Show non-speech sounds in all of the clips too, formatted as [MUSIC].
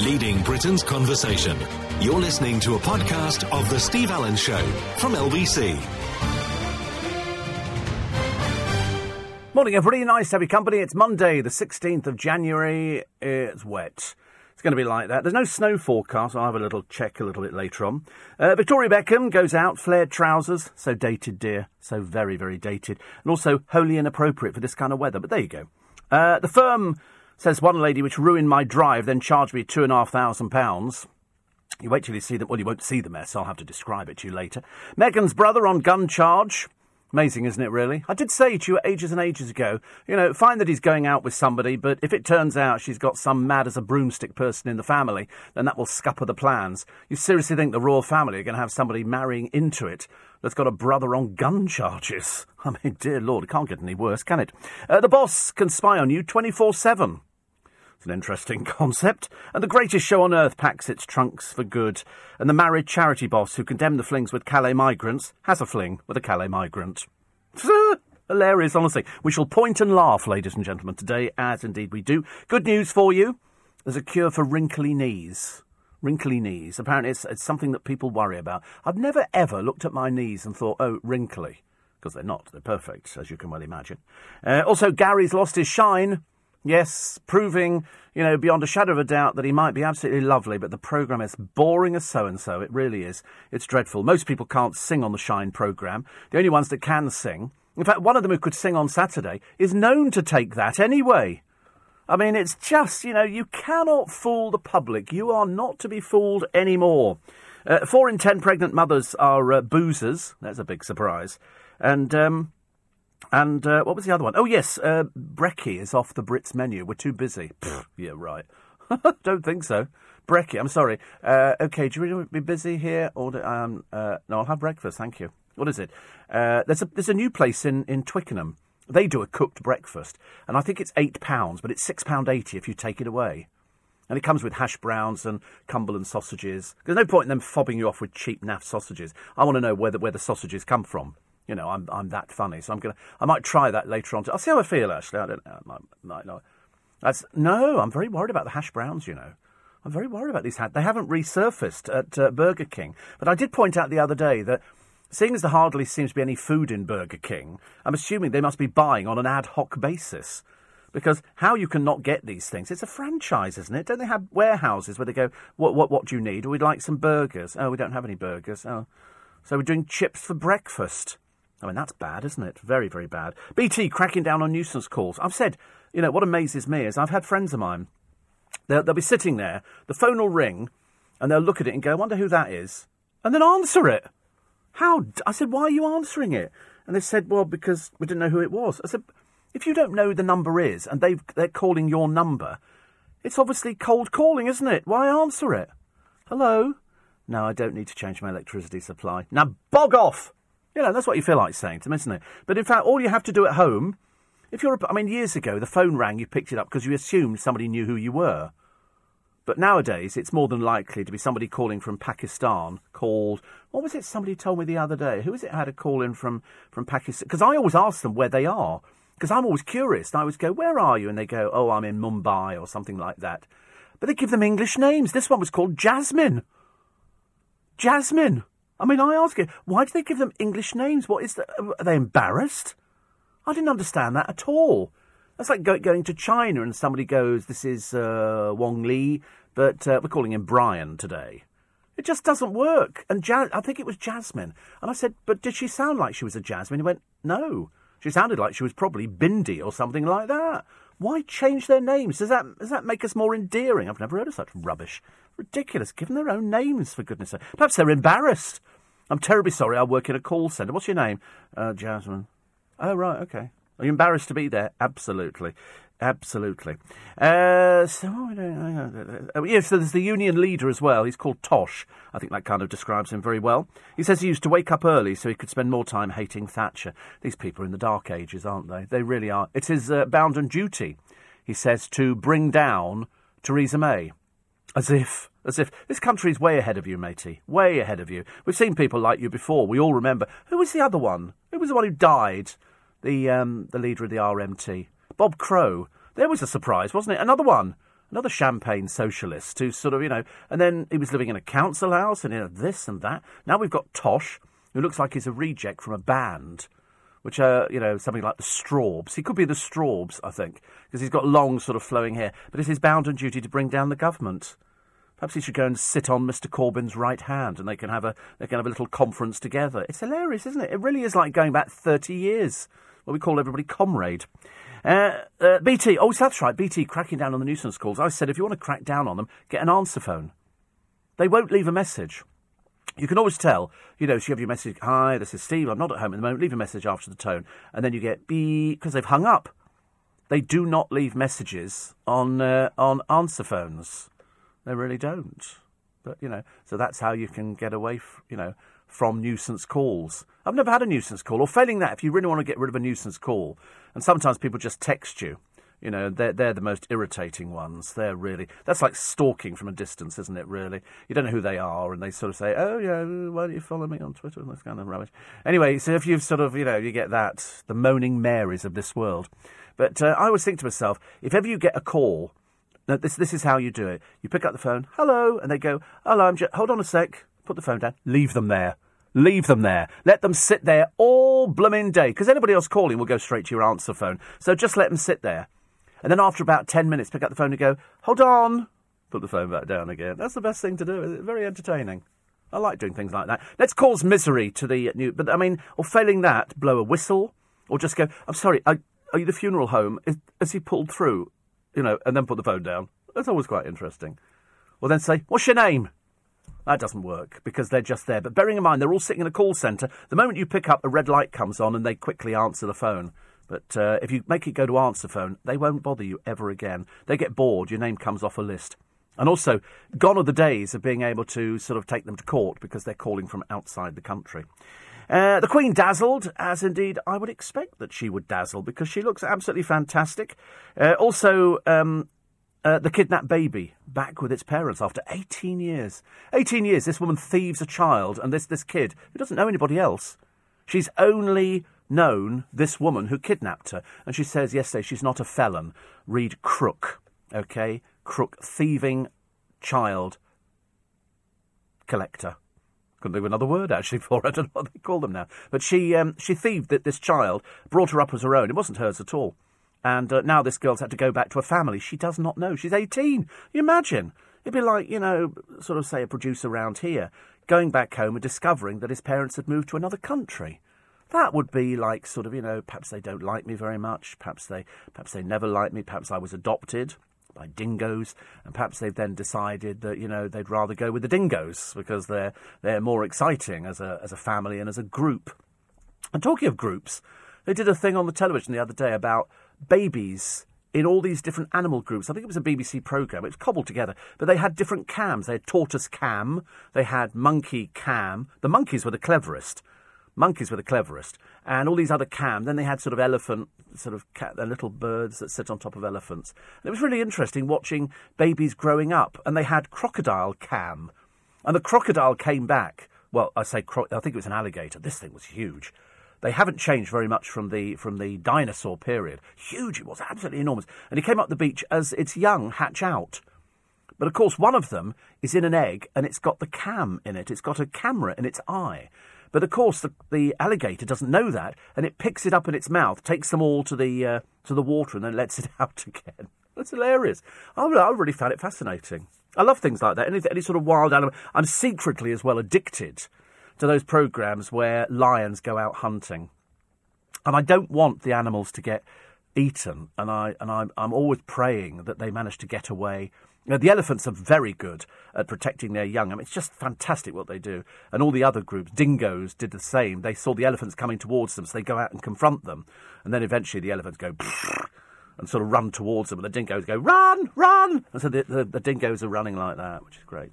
leading Britain's conversation. You're listening to a podcast of The Steve Allen Show from LBC. Morning, everybody. Nice to have company. It's Monday, the 16th of January. It's wet. It's going to be like that. There's no snow forecast. I'll have a little check a little bit later on. Uh, Victoria Beckham goes out, flared trousers. So dated, dear. So very, very dated. And also wholly inappropriate for this kind of weather. But there you go. Uh, the firm says one lady which ruined my drive, then charged me two and a half thousand pounds. You wait till you see them. Well, you won't see the mess. I'll have to describe it to you later. Meghan's brother on gun charge. Amazing, isn't it, really? I did say to you ages and ages ago, you know, fine that he's going out with somebody, but if it turns out she's got some mad as a broomstick person in the family, then that will scupper the plans. You seriously think the royal family are going to have somebody marrying into it that's got a brother on gun charges? [LAUGHS] I mean, dear Lord, it can't get any worse, can it? Uh, the boss can spy on you 24 7. It's an interesting [LAUGHS] concept. And the greatest show on earth packs its trunks for good. And the married charity boss who condemned the flings with Calais migrants has a fling with a Calais migrant. [LAUGHS] Hilarious, honestly. We shall point and laugh, ladies and gentlemen, today, as indeed we do. Good news for you. There's a cure for wrinkly knees. Wrinkly knees. Apparently, it's, it's something that people worry about. I've never ever looked at my knees and thought, oh, wrinkly. Because they're not. They're perfect, as you can well imagine. Uh, also, Gary's lost his shine. Yes, proving, you know, beyond a shadow of a doubt that he might be absolutely lovely, but the programme is boring as so and so. It really is. It's dreadful. Most people can't sing on the Shine programme. The only ones that can sing, in fact, one of them who could sing on Saturday, is known to take that anyway. I mean, it's just, you know, you cannot fool the public. You are not to be fooled anymore. Uh, four in ten pregnant mothers are uh, boozers. That's a big surprise. And, um, and uh, what was the other one? Oh, yes, uh, Brekkie is off the Brits menu. We're too busy. Pfft, yeah, right. [LAUGHS] Don't think so. Brekkie, I'm sorry. Uh, okay, do you really want to be busy here? Or do, um, uh, no, I'll have breakfast, thank you. What is it? Uh, there's a there's a new place in, in Twickenham. They do a cooked breakfast, and I think it's eight pounds, but it's six pound eighty if you take it away. And it comes with hash browns and Cumberland sausages. There's no point in them fobbing you off with cheap naff sausages. I want to know where the, where the sausages come from. You know, I'm I'm that funny, so I'm gonna I might try that later on. I'll see how I feel. Actually, I don't know. I might, might not. That's no. I'm very worried about the hash browns. You know, I'm very worried about these. Ha- they haven't resurfaced at uh, Burger King, but I did point out the other day that. Seeing as there hardly seems to be any food in Burger King, I'm assuming they must be buying on an ad hoc basis. Because how you can not get these things? It's a franchise, isn't it? Don't they have warehouses where they go, what, what, what do you need? We'd like some burgers. Oh, we don't have any burgers. Oh. So we're doing chips for breakfast. I mean, that's bad, isn't it? Very, very bad. BT cracking down on nuisance calls. I've said, you know, what amazes me is I've had friends of mine, they'll, they'll be sitting there, the phone will ring, and they'll look at it and go, I wonder who that is, and then answer it. How? I said, why are you answering it? And they said, well, because we didn't know who it was. I said, if you don't know the number is and they've, they're calling your number, it's obviously cold calling, isn't it? Why answer it? Hello? No, I don't need to change my electricity supply. Now bog off! You know, that's what you feel like saying to them, isn't it? But in fact, all you have to do at home, if you're, a, I mean, years ago, the phone rang, you picked it up because you assumed somebody knew who you were. But nowadays, it's more than likely to be somebody calling from Pakistan called. What was it somebody told me the other day? Who was it had a call in from, from Pakistan? Because I always ask them where they are. Because I'm always curious. I always go, Where are you? And they go, Oh, I'm in Mumbai or something like that. But they give them English names. This one was called Jasmine. Jasmine. I mean, I ask you, why do they give them English names? What is that? Are they embarrassed? I didn't understand that at all. That's like go, going to China and somebody goes, "This is uh, Wong Li," but uh, we're calling him Brian today. It just doesn't work. And ja- I think it was Jasmine. And I said, "But did she sound like she was a Jasmine?" He went, "No, she sounded like she was probably Bindi or something like that." Why change their names? Does that does that make us more endearing? I've never heard of such rubbish. Ridiculous. Give them their own names, for goodness sake. Perhaps they're embarrassed. I'm terribly sorry. I work in a call centre. What's your name? Uh, Jasmine. Oh, right. Okay. Are you embarrassed to be there? Absolutely. Absolutely. Uh, so, oh, yes, so there's the union leader as well. He's called Tosh. I think that kind of describes him very well. He says he used to wake up early so he could spend more time hating Thatcher. These people are in the dark ages, aren't they? They really are. It's his uh, bounden duty, he says, to bring down Theresa May. As if, as if this country's way ahead of you, matey. Way ahead of you. We've seen people like you before. We all remember. Who was the other one? Who was the one who died? The um, the leader of the RMT, Bob Crow. There was a surprise, wasn't it? Another one. another champagne socialist who's sort of, you know, and then he was living in a council house and you know, this and that. Now we've got Tosh, who looks like he's a reject from a band, which are, you know, something like the Strawbs. He could be the Strawbs, I think, because he's got long, sort of flowing hair. But it's his bounden duty to bring down the government. Perhaps he should go and sit on Mr. Corbyn's right hand, and they can have a they can have a little conference together. It's hilarious, isn't it? It really is like going back thirty years. What we call everybody comrade. Uh, uh, BT, oh, that's right, BT cracking down on the nuisance calls. I said if you want to crack down on them, get an answer phone. They won't leave a message. You can always tell, you know, so you have your message, hi, this is Steve, I'm not at home at the moment, leave a message after the tone, and then you get beep, because they've hung up. They do not leave messages on, uh, on answer phones. They really don't. But, you know, so that's how you can get away, f- you know, from nuisance calls. I've never had a nuisance call, or failing that, if you really want to get rid of a nuisance call, and sometimes people just text you, you know, they're, they're the most irritating ones. They're really, that's like stalking from a distance, isn't it, really? You don't know who they are, and they sort of say, oh, yeah, why don't you follow me on Twitter? And this kind of rubbish. Anyway, so if you've sort of, you know, you get that, the moaning Marys of this world. But uh, I always think to myself, if ever you get a call, now this, this is how you do it. You pick up the phone, hello, and they go, hello, I'm just, hold on a sec, put the phone down, leave them there. Leave them there. Let them sit there all blooming day, because anybody else calling will go straight to your answer phone. So just let them sit there. And then after about 10 minutes, pick up the phone and go, hold on. Put the phone back down again. That's the best thing to do. It's very entertaining. I like doing things like that. Let's cause misery to the new. But I mean, or failing that, blow a whistle, or just go. I'm sorry. Are, are you the funeral home? Is, he pulled through? You know, and then put the phone down. That's always quite interesting. Or then say, "What's your name?" That doesn't work because they're just there. But bearing in mind they're all sitting in a call centre, the moment you pick up, a red light comes on and they quickly answer the phone. But uh, if you make it go to answer phone, they won't bother you ever again. They get bored, your name comes off a list. And also, gone are the days of being able to sort of take them to court because they're calling from outside the country. Uh, the Queen dazzled, as indeed I would expect that she would dazzle because she looks absolutely fantastic. Uh, also, um, uh, the kidnapped baby back with its parents after 18 years. 18 years, this woman thieves a child, and this, this kid, who doesn't know anybody else, she's only known this woman who kidnapped her. And she says yesterday she's not a felon. Read crook, okay? Crook, thieving child collector. Couldn't think of another word actually [LAUGHS] for it. I don't know what they call them now. But she um, she thieved this child, brought her up as her own. It wasn't hers at all. And uh, now this girl's had to go back to a family she does not know. She's 18. You imagine? It'd be like, you know, sort of say a producer around here going back home and discovering that his parents had moved to another country. That would be like sort of, you know, perhaps they don't like me very much, perhaps they perhaps they never liked me, perhaps I was adopted by dingoes, and perhaps they've then decided that, you know, they'd rather go with the dingoes because they're they're more exciting as a as a family and as a group. And talking of groups, they did a thing on the television the other day about babies in all these different animal groups. I think it was a BBC programme. It was cobbled together, but they had different cams. They had tortoise cam, they had monkey cam. The monkeys were the cleverest. Monkeys were the cleverest, and all these other cam. Then they had sort of elephant, sort of cat, little birds that sit on top of elephants. And it was really interesting watching babies growing up. And they had crocodile cam, and the crocodile came back. Well, I say, cro- I think it was an alligator. This thing was huge. They haven't changed very much from the from the dinosaur period. Huge, it was absolutely enormous. And he came up the beach as its young hatch out. But of course, one of them is in an egg, and it's got the cam in it. It's got a camera in its eye. But of course, the, the alligator doesn't know that, and it picks it up in its mouth, takes them all to the uh, to the water, and then lets it [LAUGHS] out again. That's hilarious. I, I really found it fascinating. I love things like that. Any, any sort of wild animal. I'm secretly as well addicted to those programs where lions go out hunting, and I don't want the animals to get eaten. And I and I'm, I'm always praying that they manage to get away you know, the elephants are very good at protecting their young. I mean, it's just fantastic what they do. And all the other groups, dingoes, did the same. They saw the elephants coming towards them, so they go out and confront them. And then eventually the elephants go [LAUGHS] and sort of run towards them, and the dingoes go, run, run! And so the, the, the dingoes are running like that, which is great.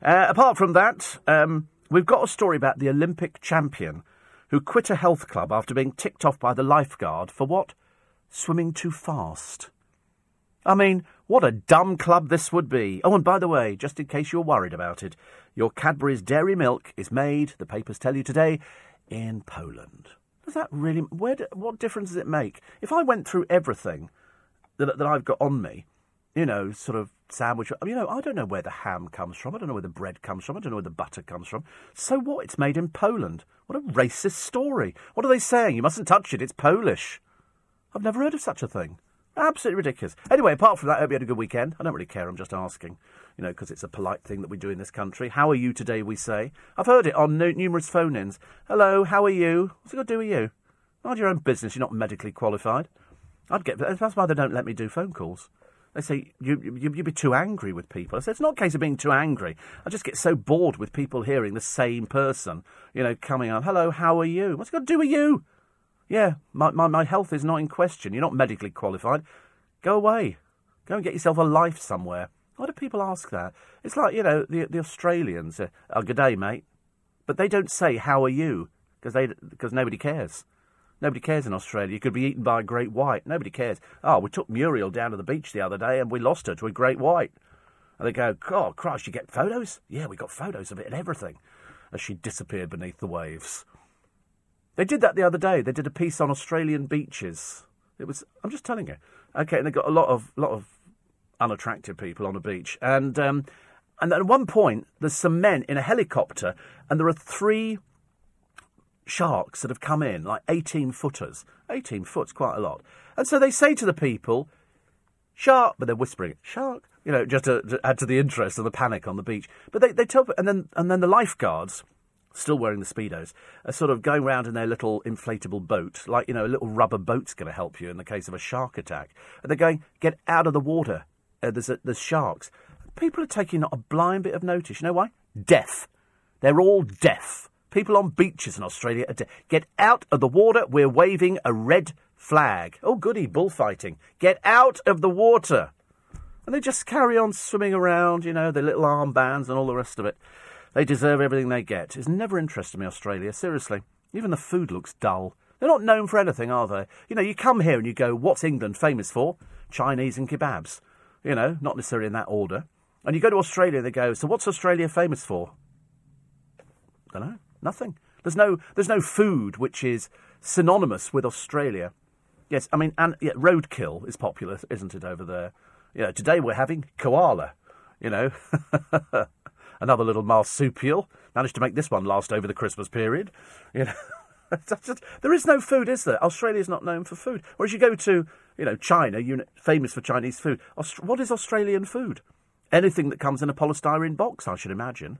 Uh, apart from that, um, we've got a story about the Olympic champion who quit a health club after being ticked off by the lifeguard for what? Swimming too fast. I mean, what a dumb club this would be. Oh, and by the way, just in case you're worried about it, your Cadbury's dairy milk is made, the papers tell you today, in Poland. Does that really. Where do, what difference does it make? If I went through everything that, that I've got on me, you know, sort of sandwich. You know, I don't know where the ham comes from. I don't know where the bread comes from. I don't know where the butter comes from. So what? It's made in Poland. What a racist story. What are they saying? You mustn't touch it. It's Polish. I've never heard of such a thing. Absolutely ridiculous. Anyway, apart from that, I hope you had a good weekend. I don't really care. I'm just asking, you know, because it's a polite thing that we do in this country. How are you today? We say. I've heard it on no- numerous phone-ins. Hello, how are you? What's it got to do with you? Mind your own business. You're not medically qualified. I'd get. That's why they don't let me do phone calls. They say you, you you'd be too angry with people. I say it's not a case of being too angry. I just get so bored with people hearing the same person, you know, coming up. Hello, how are you? What's it got to do with you? Yeah, my, my, my health is not in question. You're not medically qualified. Go away. Go and get yourself a life somewhere. Why do people ask that? It's like, you know, the, the Australians. Uh, oh, good day, mate. But they don't say, how are you? Because nobody cares. Nobody cares in Australia. You could be eaten by a great white. Nobody cares. Oh, we took Muriel down to the beach the other day and we lost her to a great white. And they go, God, Christ, you get photos? Yeah, we got photos of it and everything. As she disappeared beneath the waves. They did that the other day. They did a piece on Australian beaches. It was. I'm just telling you. Okay, and they got a lot of lot of unattractive people on a beach, and um, and at one point there's some men in a helicopter, and there are three sharks that have come in, like 18 footers. 18 foot's quite a lot. And so they say to the people, shark, but they're whispering, shark, you know, just to, to add to the interest and the panic on the beach. But they, they tell, and then, and then the lifeguards, still wearing the Speedos, are sort of going around in their little inflatable boat, like, you know, a little rubber boat's going to help you in the case of a shark attack. And they're going, get out of the water. Uh, there's, a, there's sharks. People are taking not a blind bit of notice. You know why? Deaf. They're all deaf. People on beaches in Australia deaf. Get out of the water. We're waving a red flag. Oh, goody, bullfighting. Get out of the water. And they just carry on swimming around, you know, their little armbands and all the rest of it. They deserve everything they get. It's never interested me, Australia, seriously. Even the food looks dull. They're not known for anything, are they? You know, you come here and you go, what's England famous for? Chinese and kebabs. You know, not necessarily in that order. And you go to Australia they go, so what's Australia famous for? Don't know. Nothing. There's no, there's no food which is synonymous with Australia. Yes, I mean, and yeah, roadkill is popular, isn't it, over there? Yeah, today we're having koala, you know. [LAUGHS] another little marsupial. Managed to make this one last over the Christmas period. You know, [LAUGHS] there is no food, is there? Australia is not known for food. Whereas you go to, you know, China, you're famous for Chinese food. Aust- what is Australian food? Anything that comes in a polystyrene box, I should imagine.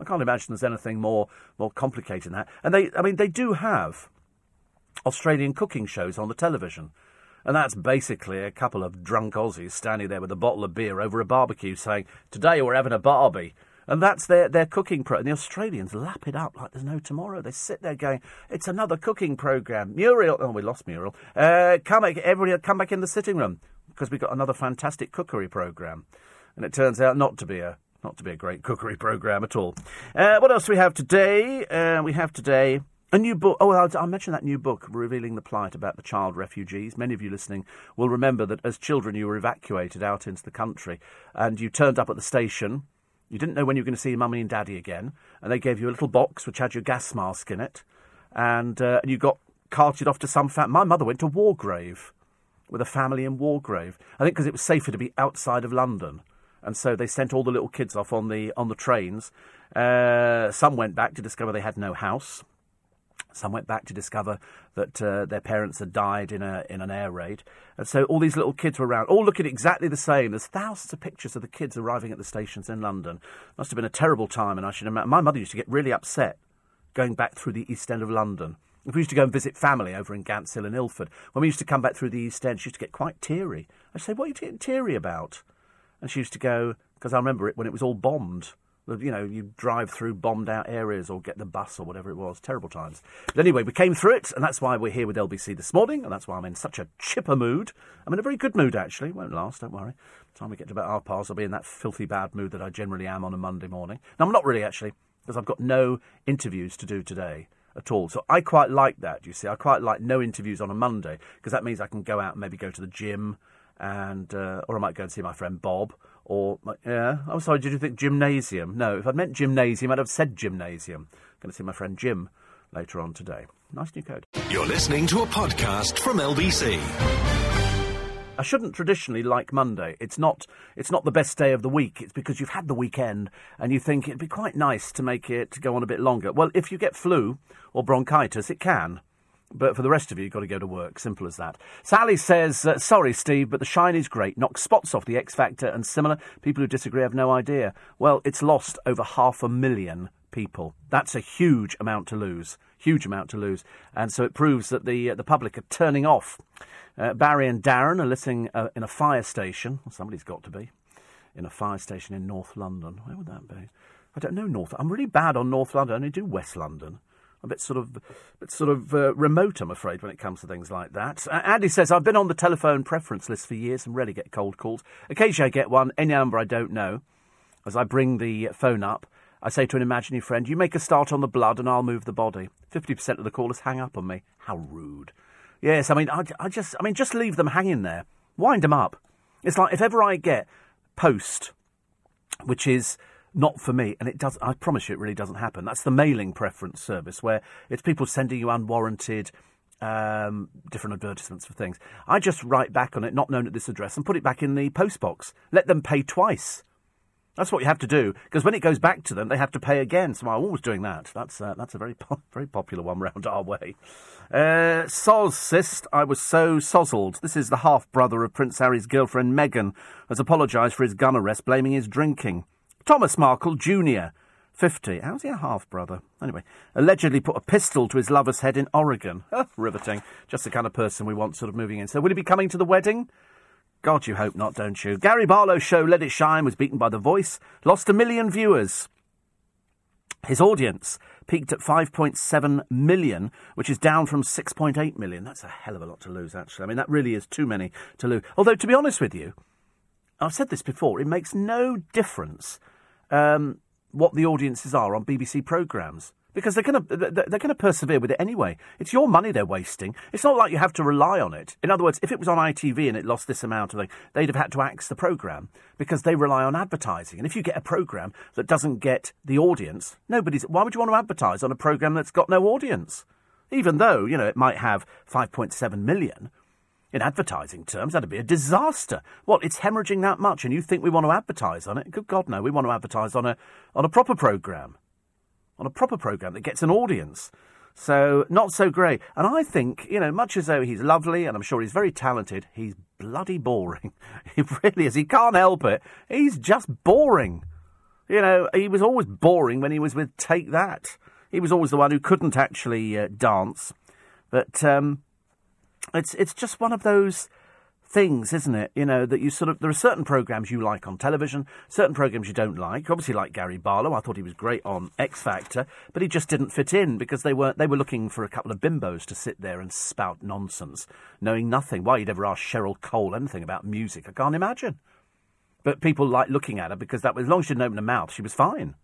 I can't imagine there's anything more more complicated than that. And they, I mean, they do have Australian cooking shows on the television. And that's basically a couple of drunk Aussies standing there with a bottle of beer over a barbecue saying, Today we're having a barbie. And that's their, their cooking pro. And the Australians lap it up like there's no tomorrow. They sit there going, it's another cooking programme. Muriel, oh, we lost Muriel. Uh, come back, everybody come back in the sitting room because we've got another fantastic cookery programme. And it turns out not to be a not to be a great cookery programme at all. Uh, what else do we have today? Uh, we have today a new book. Oh, I'll, I'll, mention that new book, revealing the plight about the child refugees. Many of you listening will remember that as children you were evacuated out into the country and you turned up at the station you didn't know when you were going to see mummy and daddy again, and they gave you a little box which had your gas mask in it, and, uh, and you got carted off to some fat. My mother went to Wargrave with a family in Wargrave. I think because it was safer to be outside of London, and so they sent all the little kids off on the on the trains. Uh, some went back to discover they had no house. Some went back to discover that uh, their parents had died in a in an air raid, and so all these little kids were around, all looking exactly the same. There's thousands of pictures of the kids arriving at the stations in London. Must have been a terrible time, and I should imagine my mother used to get really upset going back through the East End of London. If we used to go and visit family over in Gants Hill and Ilford, when we used to come back through the East End, she used to get quite teary. I'd say, "What are you getting teary about?" And she used to go, because I remember it when it was all bombed you know, you drive through bombed out areas or get the bus or whatever it was. Terrible times. But anyway, we came through it, and that's why we're here with LBC this morning, and that's why I'm in such a chipper mood. I'm in a very good mood, actually. Won't last, don't worry. By the time we get to about half past, I'll be in that filthy bad mood that I generally am on a Monday morning. Now, I'm not really, actually, because I've got no interviews to do today at all. So I quite like that, you see. I quite like no interviews on a Monday, because that means I can go out and maybe go to the gym, and uh, or I might go and see my friend Bob or, yeah, I'm sorry, did you think gymnasium? No, if I'd meant gymnasium, I'd have said gymnasium. I'm going to see my friend Jim later on today. Nice new code. You're listening to a podcast from LBC. I shouldn't traditionally like Monday. It's not. It's not the best day of the week. It's because you've had the weekend and you think it'd be quite nice to make it go on a bit longer. Well, if you get flu or bronchitis, it can. But for the rest of you, you've got to go to work. Simple as that. Sally says, uh, Sorry, Steve, but the shine is great. Knocks spots off the X Factor and similar. People who disagree have no idea. Well, it's lost over half a million people. That's a huge amount to lose. Huge amount to lose. And so it proves that the, uh, the public are turning off. Uh, Barry and Darren are listening uh, in a fire station. Well, somebody's got to be. In a fire station in North London. Where would that be? I don't know North. I'm really bad on North London. I only do West London a bit sort of, bit sort of uh, remote, I'm afraid, when it comes to things like that. Uh, Andy says, I've been on the telephone preference list for years and rarely get cold calls. Occasionally I get one, any number I don't know. As I bring the phone up, I say to an imaginary friend, You make a start on the blood and I'll move the body. 50% of the callers hang up on me. How rude. Yes, I mean, I, I just, I mean, just leave them hanging there. Wind them up. It's like if ever I get post, which is not for me, and it does. I promise you, it really doesn't happen. That's the mailing preference service, where it's people sending you unwarranted um, different advertisements for things. I just write back on it, not known at this address, and put it back in the postbox. Let them pay twice. That's what you have to do because when it goes back to them, they have to pay again. So I'm always doing that. That's uh, that's a very po- [LAUGHS] very popular one round our way. Uh, Soz I was so sozzled. This is the half brother of Prince Harry's girlfriend Meghan, has apologised for his gun arrest, blaming his drinking. Thomas Markle Jr., 50. How's he a half brother? Anyway, allegedly put a pistol to his lover's head in Oregon. [LAUGHS] riveting. Just the kind of person we want sort of moving in. So, will he be coming to the wedding? God, you hope not, don't you? Gary Barlow's show, Let It Shine, was beaten by The Voice, lost a million viewers. His audience peaked at 5.7 million, which is down from 6.8 million. That's a hell of a lot to lose, actually. I mean, that really is too many to lose. Although, to be honest with you, I've said this before, it makes no difference um, what the audiences are on BBC programmes because they're going to they're going to persevere with it anyway. It's your money they're wasting. It's not like you have to rely on it. In other words, if it was on ITV and it lost this amount of they'd have had to axe the program because they rely on advertising. And if you get a program that doesn't get the audience, nobody's. Why would you want to advertise on a program that's got no audience? Even though you know it might have 5.7 million, in advertising terms, that'd be a disaster. What, it's hemorrhaging that much and you think we want to advertise on it? Good God, no. We want to advertise on a, on a proper programme. On a proper programme that gets an audience. So, not so great. And I think, you know, much as though he's lovely and I'm sure he's very talented, he's bloody boring. [LAUGHS] he really is. He can't help it. He's just boring. You know, he was always boring when he was with Take That. He was always the one who couldn't actually uh, dance. But, um, it's it's just one of those things, isn't it? You know, that you sort of there are certain programs you like on television, certain programs you don't like. Obviously like Gary Barlow, I thought he was great on X Factor, but he just didn't fit in because they were they were looking for a couple of bimbos to sit there and spout nonsense, knowing nothing. Why you'd ever ask Cheryl Cole anything about music, I can't imagine. But people like looking at her because that as long as she didn't open her mouth, she was fine.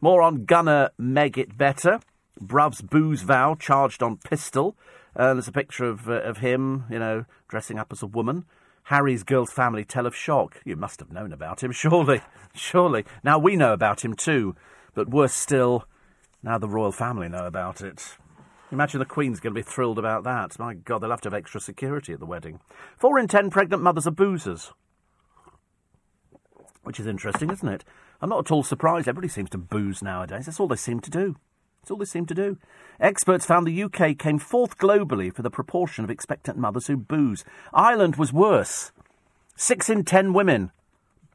More on Gunner Meg It Better. Bruv's booze vow charged on pistol. Uh, there's a picture of, uh, of him, you know, dressing up as a woman. Harry's girl's family tell of shock. You must have known about him, [LAUGHS] surely. Surely. Now we know about him too. But worse still, now the royal family know about it. Imagine the Queen's going to be thrilled about that. My God, they'll have to have extra security at the wedding. Four in ten pregnant mothers are boozers. Which is interesting, isn't it? I'm not at all surprised. Everybody seems to booze nowadays. That's all they seem to do. That's all they seem to do. Experts found the UK came fourth globally for the proportion of expectant mothers who booze. Ireland was worse. Six in ten women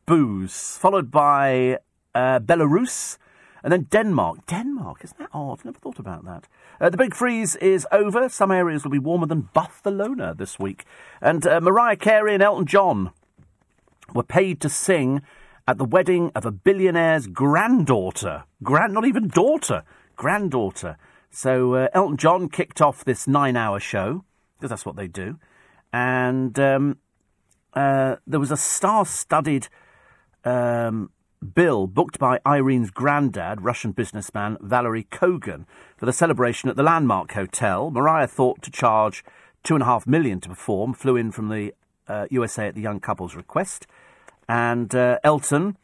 booze, followed by uh, Belarus and then Denmark. Denmark, isn't that odd? I've Never thought about that. Uh, the big freeze is over. Some areas will be warmer than Barcelona this week. And uh, Mariah Carey and Elton John were paid to sing at the wedding of a billionaire's granddaughter. Grand, not even daughter granddaughter. So uh, Elton John kicked off this nine-hour show because that's what they do, and um, uh, there was a star-studded um, bill booked by Irene's granddad, Russian businessman Valery Kogan, for the celebration at the Landmark Hotel. Mariah thought to charge two and a half million to perform. Flew in from the uh, USA at the young couple's request, and uh, Elton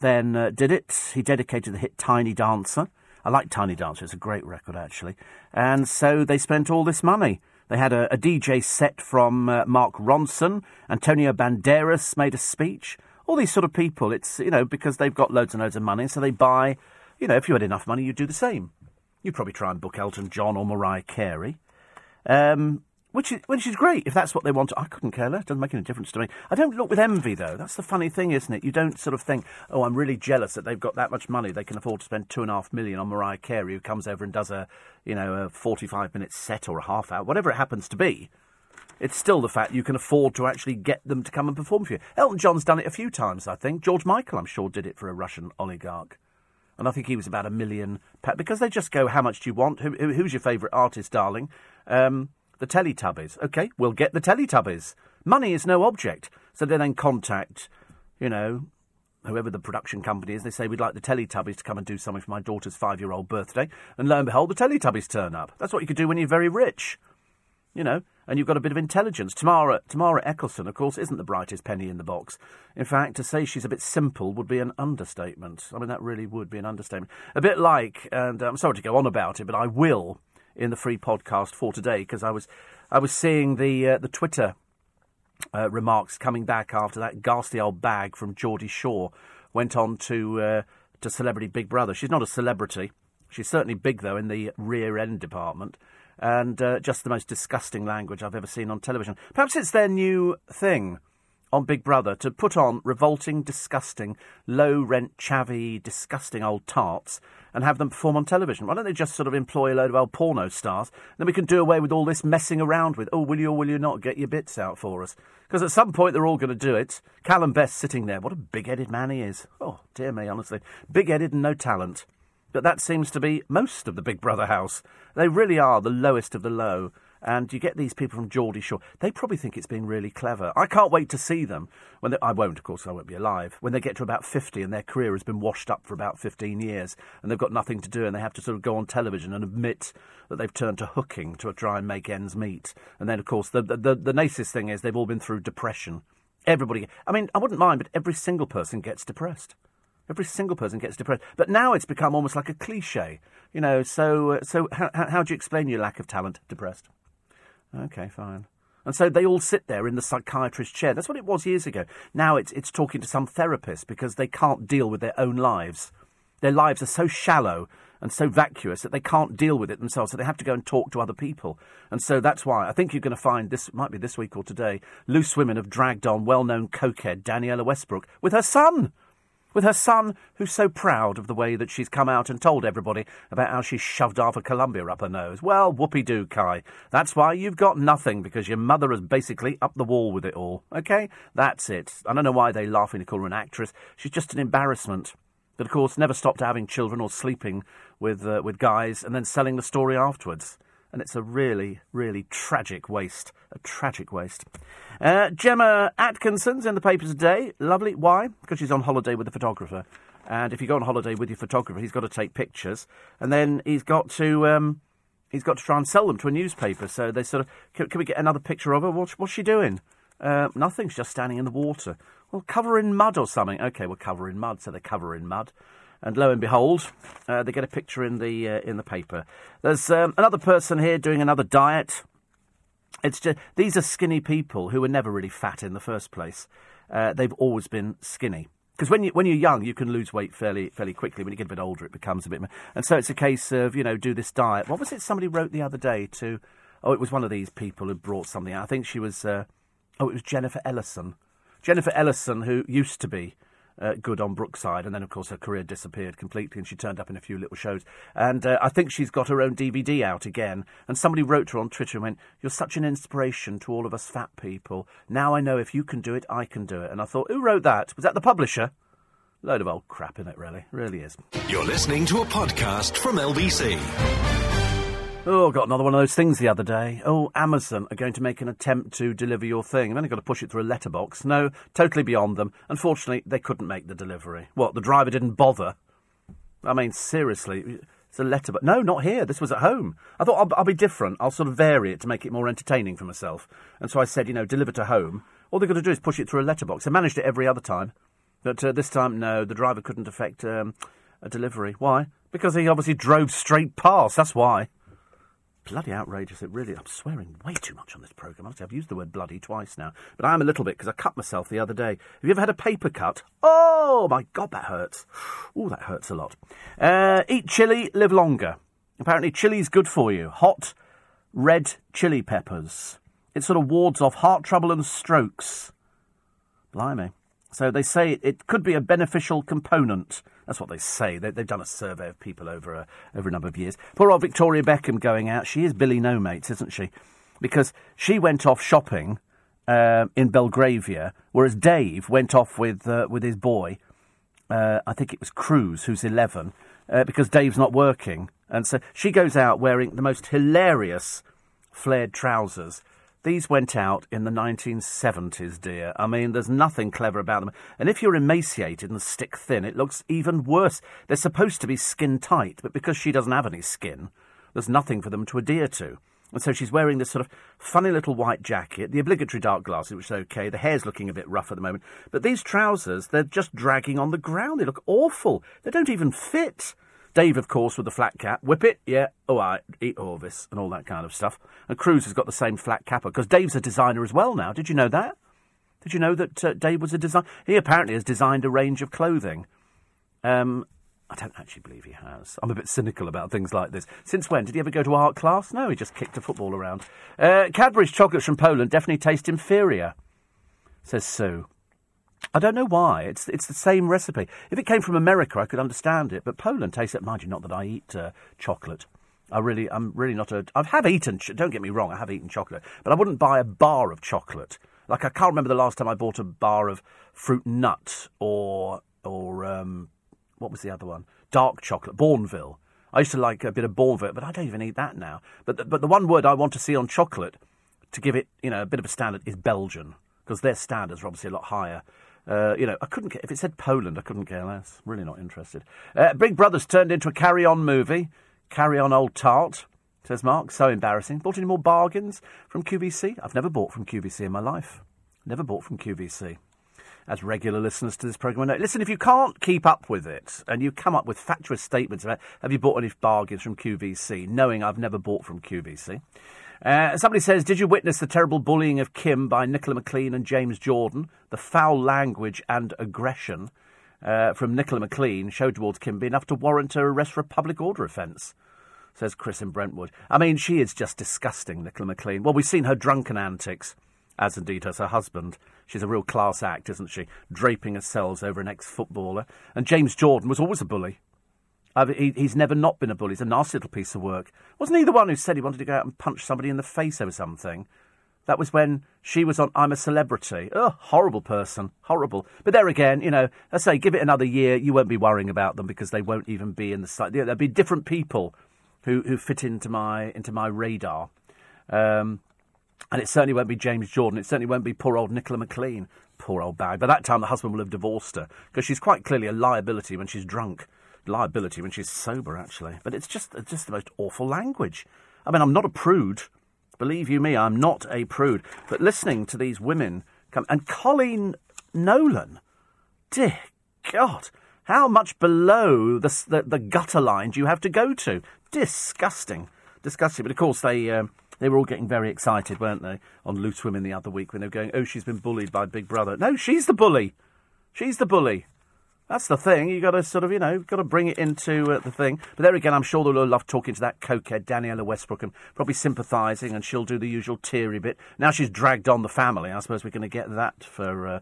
then uh, did it. He dedicated the hit "Tiny Dancer." I like Tiny Dancer. It's a great record, actually. And so they spent all this money. They had a, a DJ set from uh, Mark Ronson. Antonio Banderas made a speech. All these sort of people, it's, you know, because they've got loads and loads of money, so they buy, you know, if you had enough money, you'd do the same. You'd probably try and book Elton John or Mariah Carey. Um, which is, which is great if that's what they want. I couldn't care less. Doesn't make any difference to me. I don't look with envy though. That's the funny thing, isn't it? You don't sort of think, oh, I'm really jealous that they've got that much money. They can afford to spend two and a half million on Mariah Carey, who comes over and does a, you know, a 45 minute set or a half hour, whatever it happens to be. It's still the fact you can afford to actually get them to come and perform for you. Elton John's done it a few times, I think. George Michael, I'm sure, did it for a Russian oligarch. And I think he was about a million. Because they just go, how much do you want? Who, who's your favourite artist, darling? Um, the Teletubbies. Okay, we'll get the Teletubbies. Money is no object. So they then contact, you know, whoever the production company is. They say, we'd like the Teletubbies to come and do something for my daughter's five year old birthday. And lo and behold, the Teletubbies turn up. That's what you could do when you're very rich. You know, and you've got a bit of intelligence. Tamara, Tamara Ecclestone, of course, isn't the brightest penny in the box. In fact, to say she's a bit simple would be an understatement. I mean, that really would be an understatement. A bit like, and I'm sorry to go on about it, but I will in the free podcast for today because I was I was seeing the uh, the Twitter uh, remarks coming back after that ghastly old bag from Geordie Shore went on to uh, to Celebrity Big Brother. She's not a celebrity. She's certainly big though in the rear end department, and uh, just the most disgusting language I've ever seen on television. Perhaps it's their new thing on Big Brother to put on revolting, disgusting, low rent, chavvy, disgusting old tarts and have them perform on television. Why don't they just sort of employ a load of old porno stars? Then we can do away with all this messing around with, oh, will you or will you not get your bits out for us? Because at some point they're all going to do it. Calum Best sitting there. What a big headed man he is. Oh, dear me, honestly. Big headed and no talent. But that seems to be most of the Big Brother house. They really are the lowest of the low. And you get these people from Geordie Shore. They probably think it's been really clever. I can't wait to see them. When they, I won't, of course, I won't be alive. When they get to about 50 and their career has been washed up for about 15 years and they've got nothing to do and they have to sort of go on television and admit that they've turned to hooking to try and make ends meet. And then, of course, the, the, the, the nicest thing is they've all been through depression. Everybody. I mean, I wouldn't mind, but every single person gets depressed. Every single person gets depressed. But now it's become almost like a cliche. You know, so, uh, so how, how do you explain your lack of talent? Depressed. Okay, fine. And so they all sit there in the psychiatrist's chair. That's what it was years ago. Now it's, it's talking to some therapist because they can't deal with their own lives. Their lives are so shallow and so vacuous that they can't deal with it themselves, so they have to go and talk to other people. And so that's why I think you're going to find this might be this week or today. Loose women have dragged on well-known cokehead Danniella Westbrook with her son with her son, who's so proud of the way that she's come out and told everybody about how she shoved half a Colombia up her nose. Well, whoopee doo, Kai. That's why you've got nothing, because your mother is basically up the wall with it all. Okay? That's it. I don't know why they laughing to call her an actress. She's just an embarrassment. But of course, never stopped having children or sleeping with, uh, with guys and then selling the story afterwards and it's a really, really tragic waste. A tragic waste. Uh, Gemma Atkinson's in the papers today. Lovely. Why? Because she's on holiday with a photographer. And if you go on holiday with your photographer, he's got to take pictures, and then he's got to um, he's got to try and sell them to a newspaper. So they sort of, can, can we get another picture of her? What's, she doing? Uh, nothing. She's just standing in the water. Well, cover in mud or something. Okay, we'll cover in mud. So they cover in mud and lo and behold, uh, they get a picture in the uh, in the paper. There's um, another person here doing another diet. It's just these are skinny people who were never really fat in the first place. Uh, they've always been skinny. Because when you when you're young, you can lose weight fairly fairly quickly. When you get a bit older, it becomes a bit. More, And so it's a case of you know do this diet. What was it? Somebody wrote the other day to. Oh, it was one of these people who brought something. I think she was. Uh, oh, it was Jennifer Ellison. Jennifer Ellison, who used to be uh, good on Brookside, and then of course her career disappeared completely, and she turned up in a few little shows. And uh, I think she's got her own DVD out again. And somebody wrote her on Twitter and went, "You're such an inspiration to all of us fat people. Now I know if you can do it, I can do it." And I thought, who wrote that? Was that the publisher? Load of old crap in it, really, really is. You're listening to a podcast from LBC. Oh, got another one of those things the other day. Oh, Amazon are going to make an attempt to deliver your thing. I've only got to push it through a letterbox. No, totally beyond them. Unfortunately, they couldn't make the delivery. What, the driver didn't bother? I mean, seriously, it's a letterbox. No, not here. This was at home. I thought I'll, I'll be different. I'll sort of vary it to make it more entertaining for myself. And so I said, you know, deliver to home. All they've got to do is push it through a letterbox. I managed it every other time. But uh, this time, no, the driver couldn't effect um, a delivery. Why? Because he obviously drove straight past. That's why. Bloody outrageous. It really, I'm swearing way too much on this programme. I've used the word bloody twice now. But I am a little bit because I cut myself the other day. Have you ever had a paper cut? Oh, my God, that hurts. Oh, that hurts a lot. Uh, eat chili, live longer. Apparently, chili's good for you. Hot, red chili peppers. It sort of wards off heart trouble and strokes. Blimey. So they say it could be a beneficial component. That's what they say. They, have done a survey of people over a, over a number of years. Poor old Victoria Beckham going out. She is Billy No Mates, isn't she? Because she went off shopping uh, in Belgravia, whereas Dave went off with uh, with his boy. Uh, I think it was Cruz, who's eleven, uh, because Dave's not working, and so she goes out wearing the most hilarious flared trousers these went out in the 1970s, dear. I mean, there's nothing clever about them. And if you're emaciated and stick thin, it looks even worse. They're supposed to be skin tight, but because she doesn't have any skin, there's nothing for them to adhere to. And so she's wearing this sort of funny little white jacket, the obligatory dark glasses, which is okay. The hair's looking a bit rough at the moment. But these trousers, they're just dragging on the ground. They look awful. They don't even fit. Dave, of course, with the flat cap. Whip it, yeah, all right, eat Orvis and all that kind of stuff. And Cruz has got the same flat capper because Dave's a designer as well now. Did you know that? Did you know that uh, Dave was a designer? He apparently has designed a range of clothing. Um, I don't actually believe he has. I'm a bit cynical about things like this. Since when? Did he ever go to art class? No, he just kicked a football around. Uh, Cadbury's chocolates from Poland definitely taste inferior, says Sue. I don't know why. It's it's the same recipe. If it came from America, I could understand it. But Poland tastes it. Mind you, not that I eat uh, chocolate. I really, I'm really not a. I have eaten. Don't get me wrong. I have eaten chocolate, but I wouldn't buy a bar of chocolate. Like I can't remember the last time I bought a bar of fruit nut or or um, what was the other one? Dark chocolate, Bournville. I used to like a bit of Bournville, but I don't even eat that now. But the, but the one word I want to see on chocolate to give it, you know, a bit of a standard is Belgian because their standards are obviously a lot higher. Uh, you know, I couldn't care. If it said Poland, I couldn't care less. Really not interested. Uh, Big Brother's turned into a carry on movie. Carry on, old tart, says Mark. So embarrassing. Bought any more bargains from QVC? I've never bought from QVC in my life. Never bought from QVC. As regular listeners to this programme know. Listen, if you can't keep up with it and you come up with fatuous statements about have you bought any bargains from QVC, knowing I've never bought from QVC, uh, somebody says, Did you witness the terrible bullying of Kim by Nicola McLean and James Jordan? The foul language and aggression uh, from Nicola McLean showed towards Kim be enough to warrant her arrest for a public order offence, says Chris in Brentwood. I mean, she is just disgusting, Nicola McLean. Well, we've seen her drunken antics, as indeed has her husband. She's a real class act, isn't she? Draping herself over an ex footballer. And James Jordan was always a bully. He, he's never not been a bully. He's a nasty little piece of work. Wasn't he the one who said he wanted to go out and punch somebody in the face over something? That was when she was on I'm a Celebrity. Oh, horrible person. Horrible. But there again, you know, I say, give it another year, you won't be worrying about them because they won't even be in the site. There'll be different people who, who fit into my, into my radar. Um, and it certainly won't be James Jordan. It certainly won't be poor old Nicola McLean. Poor old bag. By that time, the husband will have divorced her because she's quite clearly a liability when she's drunk liability when she's sober, actually. But it's just, it's just the most awful language. I mean, I'm not a prude. Believe you me, I'm not a prude. But listening to these women come. And Coleen Nolan, dear God, how much below the, the, the gutter line do you have to go to? Disgusting. Disgusting. But of course, they. Um, they were all getting very excited, weren't they, on Loose Women the other week when they were going, oh, she's been bullied by Big Brother. No, she's the bully. She's the bully. That's the thing. You've got to sort of, you know, got to bring it into uh, the thing. But there again, I'm sure they'll love talking to that cokehead Danniella Westbrook and probably sympathising, and she'll do the usual teary bit. Now she's dragged on the family. I suppose we're going to get that for uh,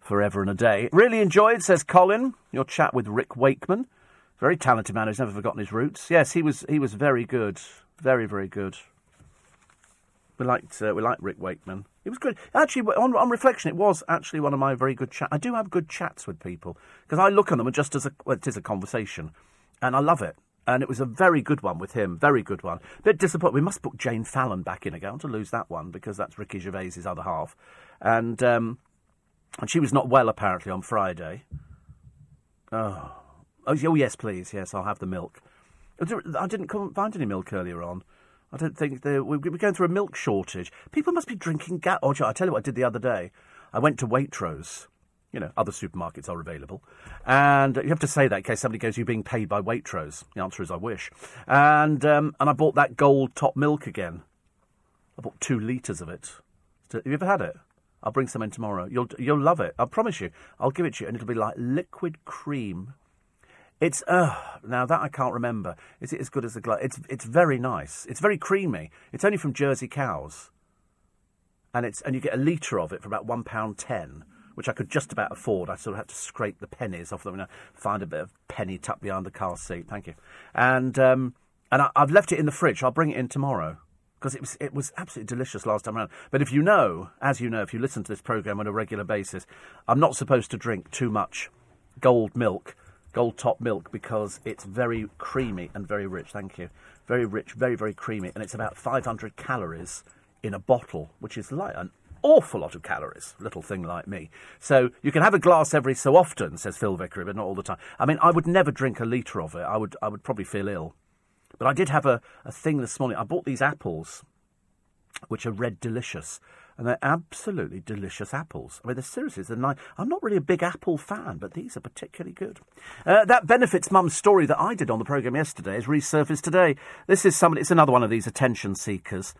forever and a day. Really enjoyed, says Colin, your chat with Rick Wakeman. Very talented man who's never forgotten his roots. Yes, he was. He was very good. Very, very good. We liked uh, we liked Rick Wakeman. It was good. Actually, on, on reflection, it was actually one of my very good chats. I do have good chats with people because I look on them just as a well, it is a conversation, and I love it. And it was a very good one with him, very good one. Bit disappointed. We must book Jane Fallon back in again to lose that one because that's Ricky Gervais's other half, and um, and she was not well apparently on Friday. Oh, oh yes, please, yes, I'll have the milk. I didn't find any milk earlier on. I don't think we're going through a milk shortage. People must be drinking gas. Oh, I tell you what I did the other day. I went to Waitrose You know, other supermarkets are available. And you have to say that in case somebody goes, You're being paid by Waitrose. The answer is, I wish. And, um, and I bought that gold top milk again. I bought two litres of it. Have you ever had it? I'll bring some in tomorrow. You'll, you'll love it. I promise you. I'll give it to you, and it'll be like liquid cream. It's uh now that I can't remember. Is it as good as the glass? It's it's very nice. It's very creamy. It's only from Jersey cows, and it's and you get a litre of it for about one pound ten which I could just about afford. I sort of had to scrape the pennies off them and find a bit of penny tucked behind the car seat. Thank you. And um, and I, have left it in the fridge. I'll bring it in tomorrow because it was it was absolutely delicious last time around. But if you know, as you know, if you listen to this program on a regular basis, I'm not supposed to drink too much gold milk, gold top milk, because it's very creamy and very rich. Thank you. Very rich, very very creamy, and it's about 500 calories in a bottle, which is like an awful lot of calories, little thing like me. So you can have a glass every so often, says Phil Vickery, but not all the time. I mean, I would never drink a litre of it. I would, I would probably feel ill. But I did have a, a thing this morning. I bought these apples, which are red delicious. And they're absolutely delicious apples. I mean, they're seriously, they're nice. I'm not really a big apple fan, but these are particularly good. Uh, that benefits mum's story that I did on the programme yesterday is resurfaced today. This is somebody, it's another one of these attention seekers.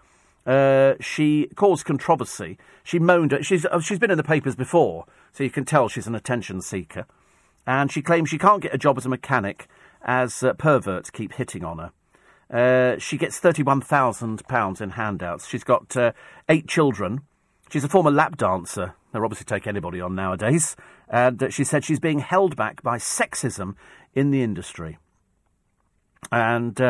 Uh, she caused controversy. She moaned. She's uh, she's been in the papers before, so you can tell she's an attention seeker. And she claims she can't get a job as a mechanic as uh, perverts keep hitting on her. Uh, she gets thirty-one thousand pounds in handouts. She's got uh, eight children. She's a former lap dancer. They'll obviously take anybody on nowadays. And she said she's being held back by sexism in the industry. And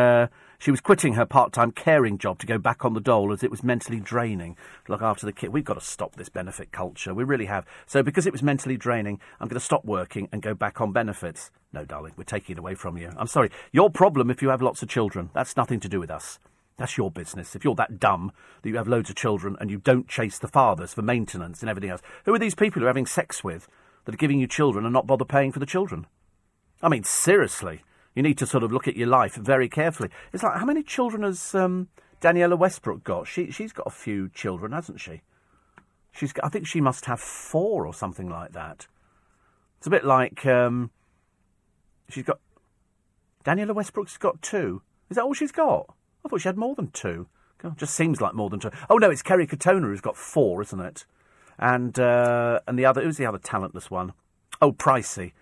she was quitting her part time caring job to go back on the dole as it was mentally draining look after the kid. We've got to stop this benefit culture. We really have. So, because it was mentally draining, I'm going to stop working and go back on benefits. No, darling, we're taking it away from you. I'm sorry. Your problem if you have lots of children. That's nothing to do with us. That's your business. If you're that dumb that you have loads of children and you don't chase the fathers for maintenance and everything else, who are these people you're having sex with that are giving you children and not bother paying for the children? I mean, seriously. You need to sort of look at your life very carefully. It's like, how many children has um, Danniella Westbrook got? She, she's got a few children, hasn't she? She's, I think she must have four or something like that. It's a bit like um, she's got. Danniella Westbrook's got two. Is that all she's got? I thought she had more than two. God, just seems like more than two. Oh no, it's Kerry Katona who's got four, isn't it? And uh, and the other who's the other talentless one? Oh, Pricey.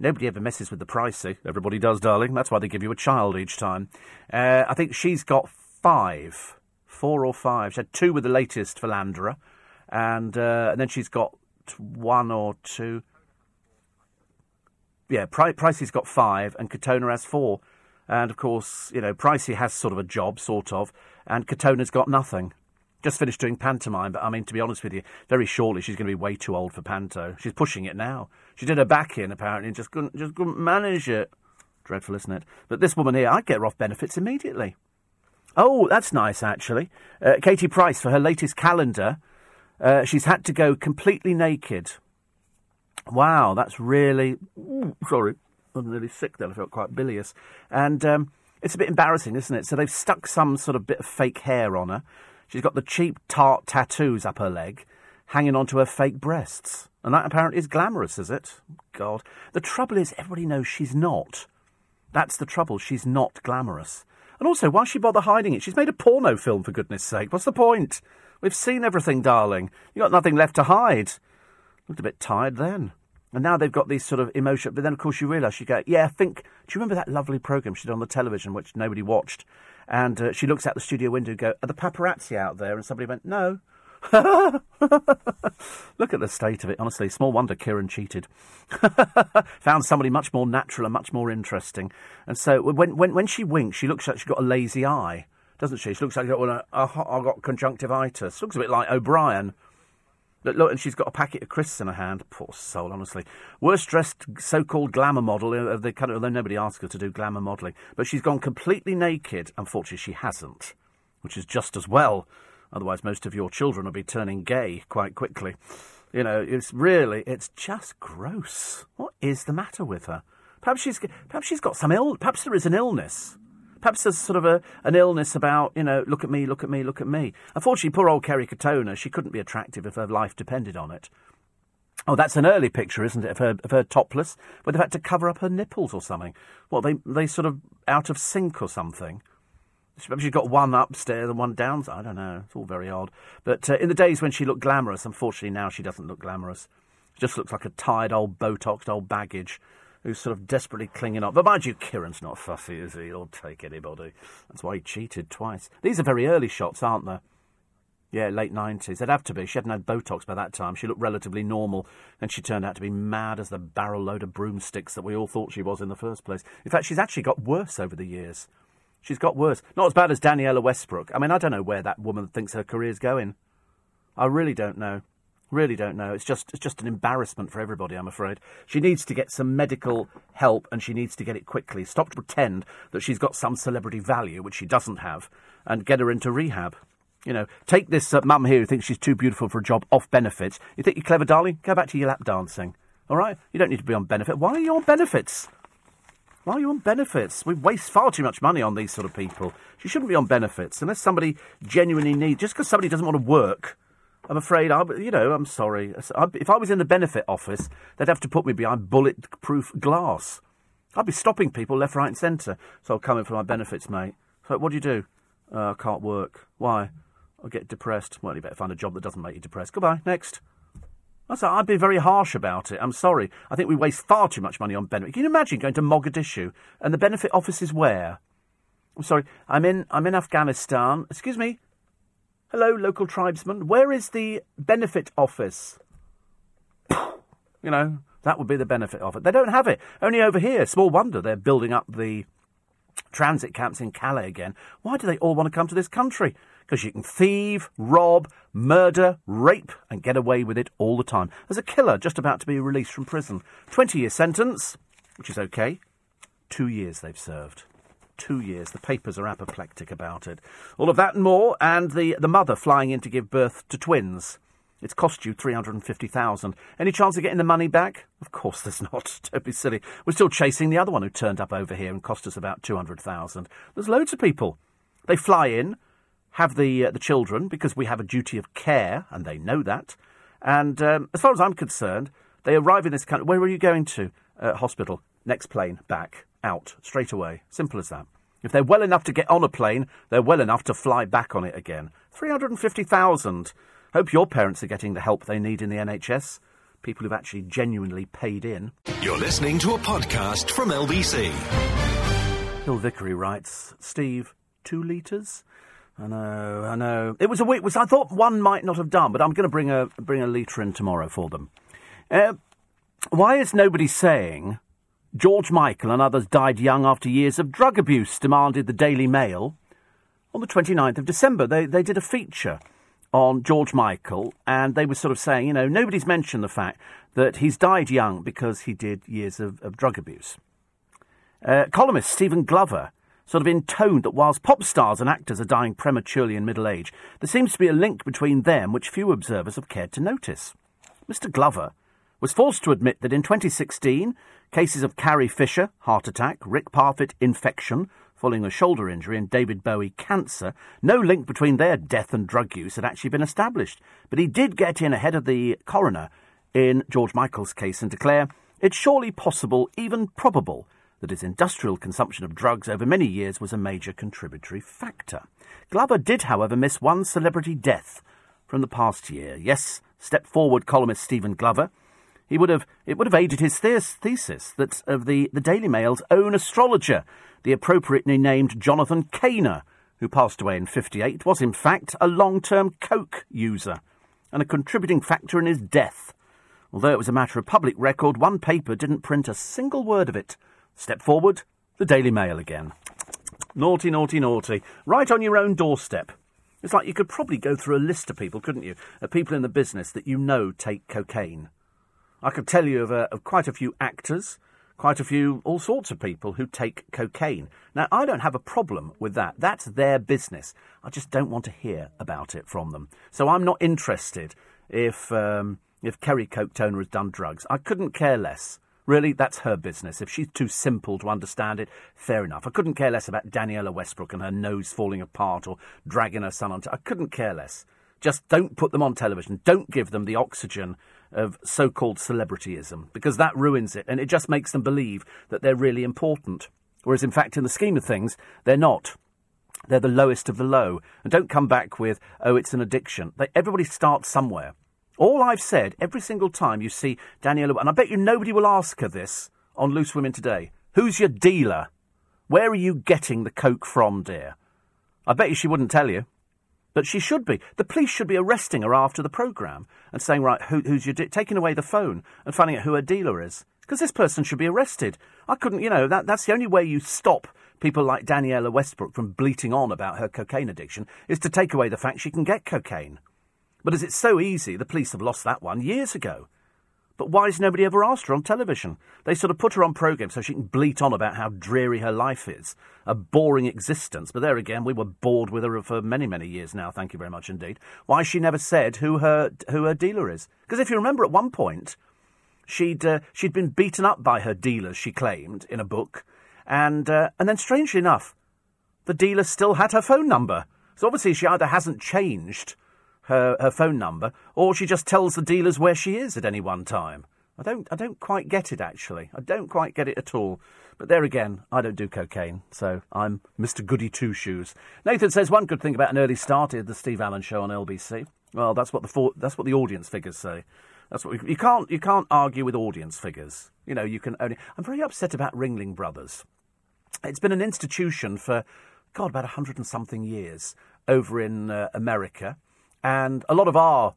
Nobody ever messes with the pricey. Everybody does, darling. That's why they give you a child each time. Uh, I think she's got five, four or five. She had two with the latest Philanderer, and uh, and then she's got one or two. Yeah, Pri- Pricey's got five, and Katona has four. And of course, you know, Pricey has sort of a job, sort of, and Katona's got nothing. Just finished doing pantomime, but I mean, to be honest with you, very shortly she's going to be way too old for panto. She's pushing it now. She did her back in apparently and just couldn't just couldn't manage it. Dreadful, isn't it? But this woman here, I'd get her off benefits immediately. Oh, that's nice actually. Uh, Katie Price for her latest calendar, uh, she's had to go completely naked. Wow, that's really ooh, sorry. I'm really sick then. I felt quite bilious, and um, it's a bit embarrassing, isn't it? So they've stuck some sort of bit of fake hair on her. She's got the cheap tart tattoos up her leg, hanging onto her fake breasts. And that apparently is glamorous, is it? God. The trouble is, everybody knows she's not. That's the trouble. She's not glamorous. And also, why she bother hiding it? She's made a porno film, for goodness sake. What's the point? We've seen everything, darling. You've got nothing left to hide. Looked a bit tired then. And now they've got these sort of emotion. But then, of course, you realise, you go, yeah, think. Do you remember that lovely programme she did on the television, which nobody watched? And uh, she looks out the studio window and go, are the paparazzi out there? And somebody went, no. [LAUGHS] Look at the state of it, honestly. Small wonder Kieran cheated. [LAUGHS] Found somebody much more natural and much more interesting. And so when, when, when she winks, she looks like she's got a lazy eye, doesn't she? She looks like got, well, uh, uh, I've got conjunctivitis. Looks a bit like O'Brien. Look, look, and she's got a packet of crisps in her hand. Poor soul, honestly. Worst dressed so-called glamour model uh, of the kind of, although nobody asked her to do glamour modelling. But she's gone completely naked. Unfortunately, she hasn't, which is just as well. Otherwise, most of your children will be turning gay quite quickly. You know, it's really, it's just gross. What is the matter with her? Perhaps she's, perhaps she's got some ill. Perhaps there is an illness. Perhaps there's sort of a, an illness about, you know, look at me, look at me, look at me. Unfortunately, poor old Kerry Katona, she couldn't be attractive if her life depended on it. Oh, that's an early picture, isn't it, of her, of her topless, where they've had to cover up her nipples or something. What, they, they sort of out of sync or something? Maybe she's got one upstairs and one downstairs. I don't know. It's all very odd. But uh, in the days when she looked glamorous, unfortunately now she doesn't look glamorous. She just looks like a tired old Botoxed old baggage who's sort of desperately clinging on. But mind you, Kieran's not fussy, is he? He'll take anybody. That's why he cheated twice. These are very early shots, aren't they? Yeah, late 90s. They'd have to be. She hadn't had Botox by that time. She looked relatively normal, and she turned out to be mad as the barrel load of broomsticks that we all thought she was in the first place. In fact, she's actually got worse over the years. She's got worse. Not as bad as Danniella Westbrook. I mean, I don't know where that woman thinks her career's going. I really don't know. Really don't know. It's just it's just an embarrassment for everybody, I'm afraid. She needs to get some medical help and she needs to get it quickly. Stop to pretend that she's got some celebrity value, which she doesn't have, and get her into rehab. You know, take this uh, mum here who thinks she's too beautiful for a job off benefits. You think you're clever, darling? Go back to your lap dancing. All right? You don't need to be on benefit. Why are you on benefits? Why are you on benefits? We waste far too much money on these sort of people. She shouldn't be on benefits unless somebody genuinely needs. Just because somebody doesn't want to work, I'm afraid. I, you know, I'm sorry. If I was in the benefit office, they'd have to put me behind bulletproof glass. I'd be stopping people left, right, and centre. So I'll come in for my benefits, mate. So what do you do? Uh, I can't work. Why? I'll get depressed. Well, you better find a job that doesn't make you depressed. Goodbye. Next. That's, I'd be very harsh about it. I'm sorry. I think we waste far too much money on benefit. Can you imagine going to Mogadishu and the benefit office is where? I'm sorry. I'm in. I'm in Afghanistan. Excuse me. Hello, local tribesman. Where is the benefit office? you know, that would be the benefit of it. They don't have it. Only over here. Small wonder they're building up the transit camps in Calais again. Why do they all want to come to this country? Because you can thieve, rob, murder, rape, and get away with it all the time. There's a killer just about to be released from prison. 20 year sentence, which is okay. Two years they've served. Two years. The papers are apoplectic about it. All of that and more, and the, the mother flying in to give birth to twins. It's cost you 350000 Any chance of getting the money back? Of course there's [LAUGHS] not. Don't be silly. We're still chasing the other one who turned up over here and cost us about 200000 There's loads of people. They fly in, have the uh, the children because we have a duty of care, and they know that. And um, as far as I'm concerned, they arrive in this country. Where are you going to? Uh, hospital. Next plane back out straight away. Simple as that. If they're well enough to get on a plane, they're well enough to fly back on it again. Three hundred and fifty thousand. Hope your parents are getting the help they need in the NHS. People who've actually genuinely paid in. You're listening to a podcast from LBC. Phil Vickery writes, Steve, two litres? I know, I know. It was a week. I thought one might not have done, but I'm going to bring a bring a litre in tomorrow for them. Uh, why is nobody saying George Michael and others died young after years of drug abuse? Demanded the Daily Mail on the 29th of December. They they did a feature on George Michael, and they were sort of saying, you know, nobody's mentioned the fact that he's died young because he did years of, of drug abuse. Uh, columnist Stephen Glover sort of intoned that whilst pop stars and actors are dying prematurely in middle age, there seems to be a link between them which few observers have cared to notice. Mr. Glover was forced to admit that in 2016, cases of Carrie Fisher, heart attack, Rick Parfitt, infection, following a shoulder injury, and David Bowie, cancer, no link between their death and drug use had actually been established. But he did get in ahead of the coroner in George Michael's case and declare it's surely possible, even probable, that his industrial consumption of drugs over many years was a major contributory factor. Glover did, however, miss one celebrity death from the past year. Yes, step forward columnist Stephen Glover. He would have, it would have aided his thesis that of the, the Daily Mail's own astrologer, the appropriately named Jonathan Cainer, who passed away in 58, was in fact a long term coke user and a contributing factor in his death. Although it was a matter of public record, one paper didn't print a single word of it Step forward, the Daily Mail again. Naughty, naughty, naughty. Right on your own doorstep. It's like you could probably go through a list of people, couldn't you? Of people in the business that you know take cocaine. I could tell you of, uh, of quite a few actors, quite a few, all sorts of people who take cocaine. Now, I don't have a problem with that. That's their business. I just don't want to hear about it from them. So I'm not interested if, um, if Kerry Coke Toner has done drugs. I couldn't care less. Really, that's her business. If she's too simple to understand it, fair enough. I couldn't care less about Danniella Westbrook and her nose falling apart or dragging her son onto. I couldn't care less. Just don't put them on television. Don't give them the oxygen of so called celebrityism, because that ruins it and it just makes them believe that they're really important. Whereas, in fact, in the scheme of things, they're not. They're the lowest of the low. And don't come back with, oh, it's an addiction. They, everybody starts somewhere. All I've said every single time you see Danniella, and I bet you nobody will ask her this on Loose Women today who's your dealer? Where are you getting the coke from, dear? I bet you she wouldn't tell you. But she should be. The police should be arresting her after the programme and saying, right, who, who's your taking away the phone and finding out who her dealer is. Because this person should be arrested. I couldn't, you know, that, that's the only way you stop people like Danniella Westbrook from bleating on about her cocaine addiction is to take away the fact she can get cocaine. But as it's so easy, the police have lost that one years ago. But why has nobody ever asked her on television? They sort of put her on programmes so she can bleat on about how dreary her life is, a boring existence. But there again, we were bored with her for many, many years now. Thank you very much indeed. Why she never said who her who her dealer is? Because if you remember, at one point, she'd uh, she'd been beaten up by her dealers. She claimed in a book, and uh, and then strangely enough, the dealer still had her phone number. So obviously, she either hasn't changed her, her phone number, or she just tells the dealers where she is at any one time. I don't, I don't quite get it, actually. I don't quite get it at all. But there again, I don't do cocaine, so I'm Mr. Goody Two Shoes. Nathan says one good thing about an early start is the Steve Allen show on LBC. Well, that's what the for, that's what the audience figures say. That's what we, you can't you can't argue with audience figures. You know, you can only. I'm very upset about Ringling Brothers. It's been an institution for God about a hundred and something years over in uh, America. And a lot of our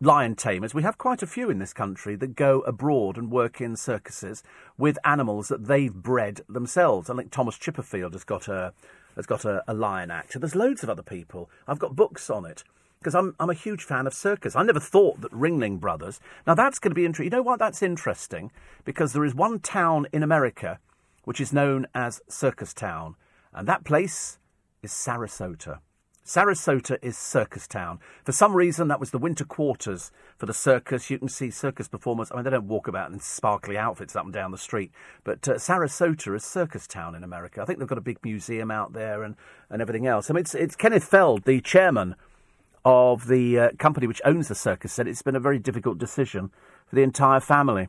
lion tamers, we have quite a few in this country that go abroad and work in circuses with animals that they've bred themselves. I think Thomas Chipperfield has got a has got a, a lion actor. There's loads of other people. I've got books on it because I'm I'm a huge fan of circus. I never thought that Ringling Brothers. Now that's going to be interesting. You know what? That's interesting because there is one town in America which is known as Circus Town, and that place is Sarasota. Sarasota is Circus Town. For some reason, that was the winter quarters for the circus. You can see circus performers. I mean, they don't walk about in sparkly outfits up and down the street, but uh, Sarasota is Circus Town in America. I think they've got a big museum out there and, and everything else. I mean, it's, it's Kenneth Feld, the chairman of the uh, company which owns the circus, said it's been a very difficult decision for the entire family.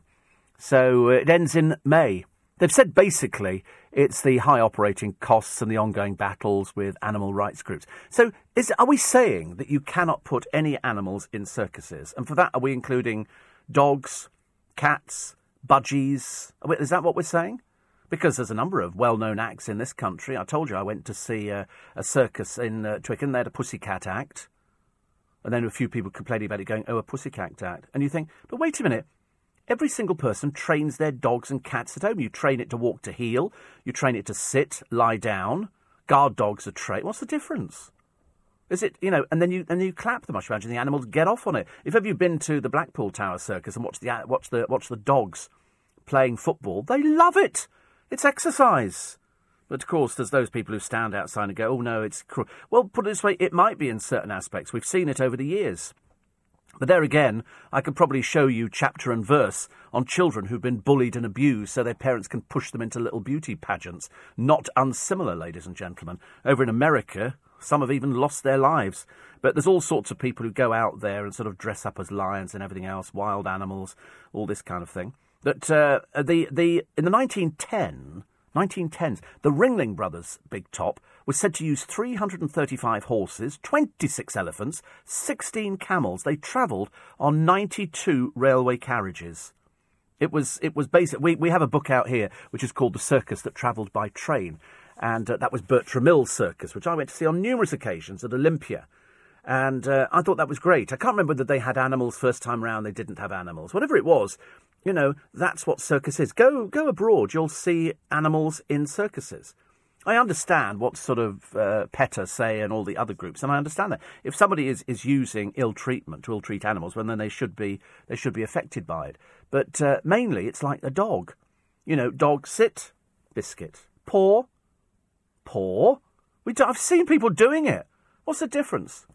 So uh, it ends in May. They've said basically it's the high operating costs and the ongoing battles with animal rights groups. So, is, are we saying that you cannot put any animals in circuses? And for that, are we including dogs, cats, budgies? Is that what we're saying? Because there's a number of well known acts in this country. I told you I went to see a, a circus in uh, Twickenham. They had a Pussycat Act. And then a few people complaining about it, going, oh, a Pussycat Act. And you think, but wait a minute. Every single person trains their dogs and cats at home. You train it to walk to heel, you train it to sit, lie down. Guard dogs are trained. What's the difference? Is it you know? And then you and then you clap them. I imagine the animals get off on it. If ever you've been to the Blackpool Tower Circus and watch the watch the watch the dogs playing football, they love it. It's exercise. But of course, there's those people who stand outside and go, "Oh no, it's cruel." Well, put it this way, it might be in certain aspects. We've seen it over the years. But there again, I could probably show you chapter and verse on children who've been bullied and abused so their parents can push them into little beauty pageants. Not unsimilar, ladies and gentlemen. Over in America, some have even lost their lives. But there's all sorts of people who go out there and sort of dress up as lions and everything else, wild animals, all this kind of thing. But uh, the, the, in the 1910, 1910s, the Ringling Brothers Big Top was said to use 335 horses, 26 elephants, 16 camels. They travelled on 92 railway carriages. It was it was basic. We we have a book out here which is called The Circus That Travelled by Train, and uh, that was Bertram Mills Circus, which I went to see on numerous occasions at Olympia. And uh, I thought that was great. I can't remember whether they had animals first time round. They didn't have animals. Whatever it was, you know, that's what circus is. Go go abroad, you'll see animals in circuses. I understand what sort of uh, PETA say and all the other groups, and I understand that if somebody is, is using ill treatment to ill treat animals, well, then they should be they should be affected by it. But uh, mainly, it's like a dog. You know, dog sit, biscuit, paw, paw. We do, I've seen people doing it. What's the difference?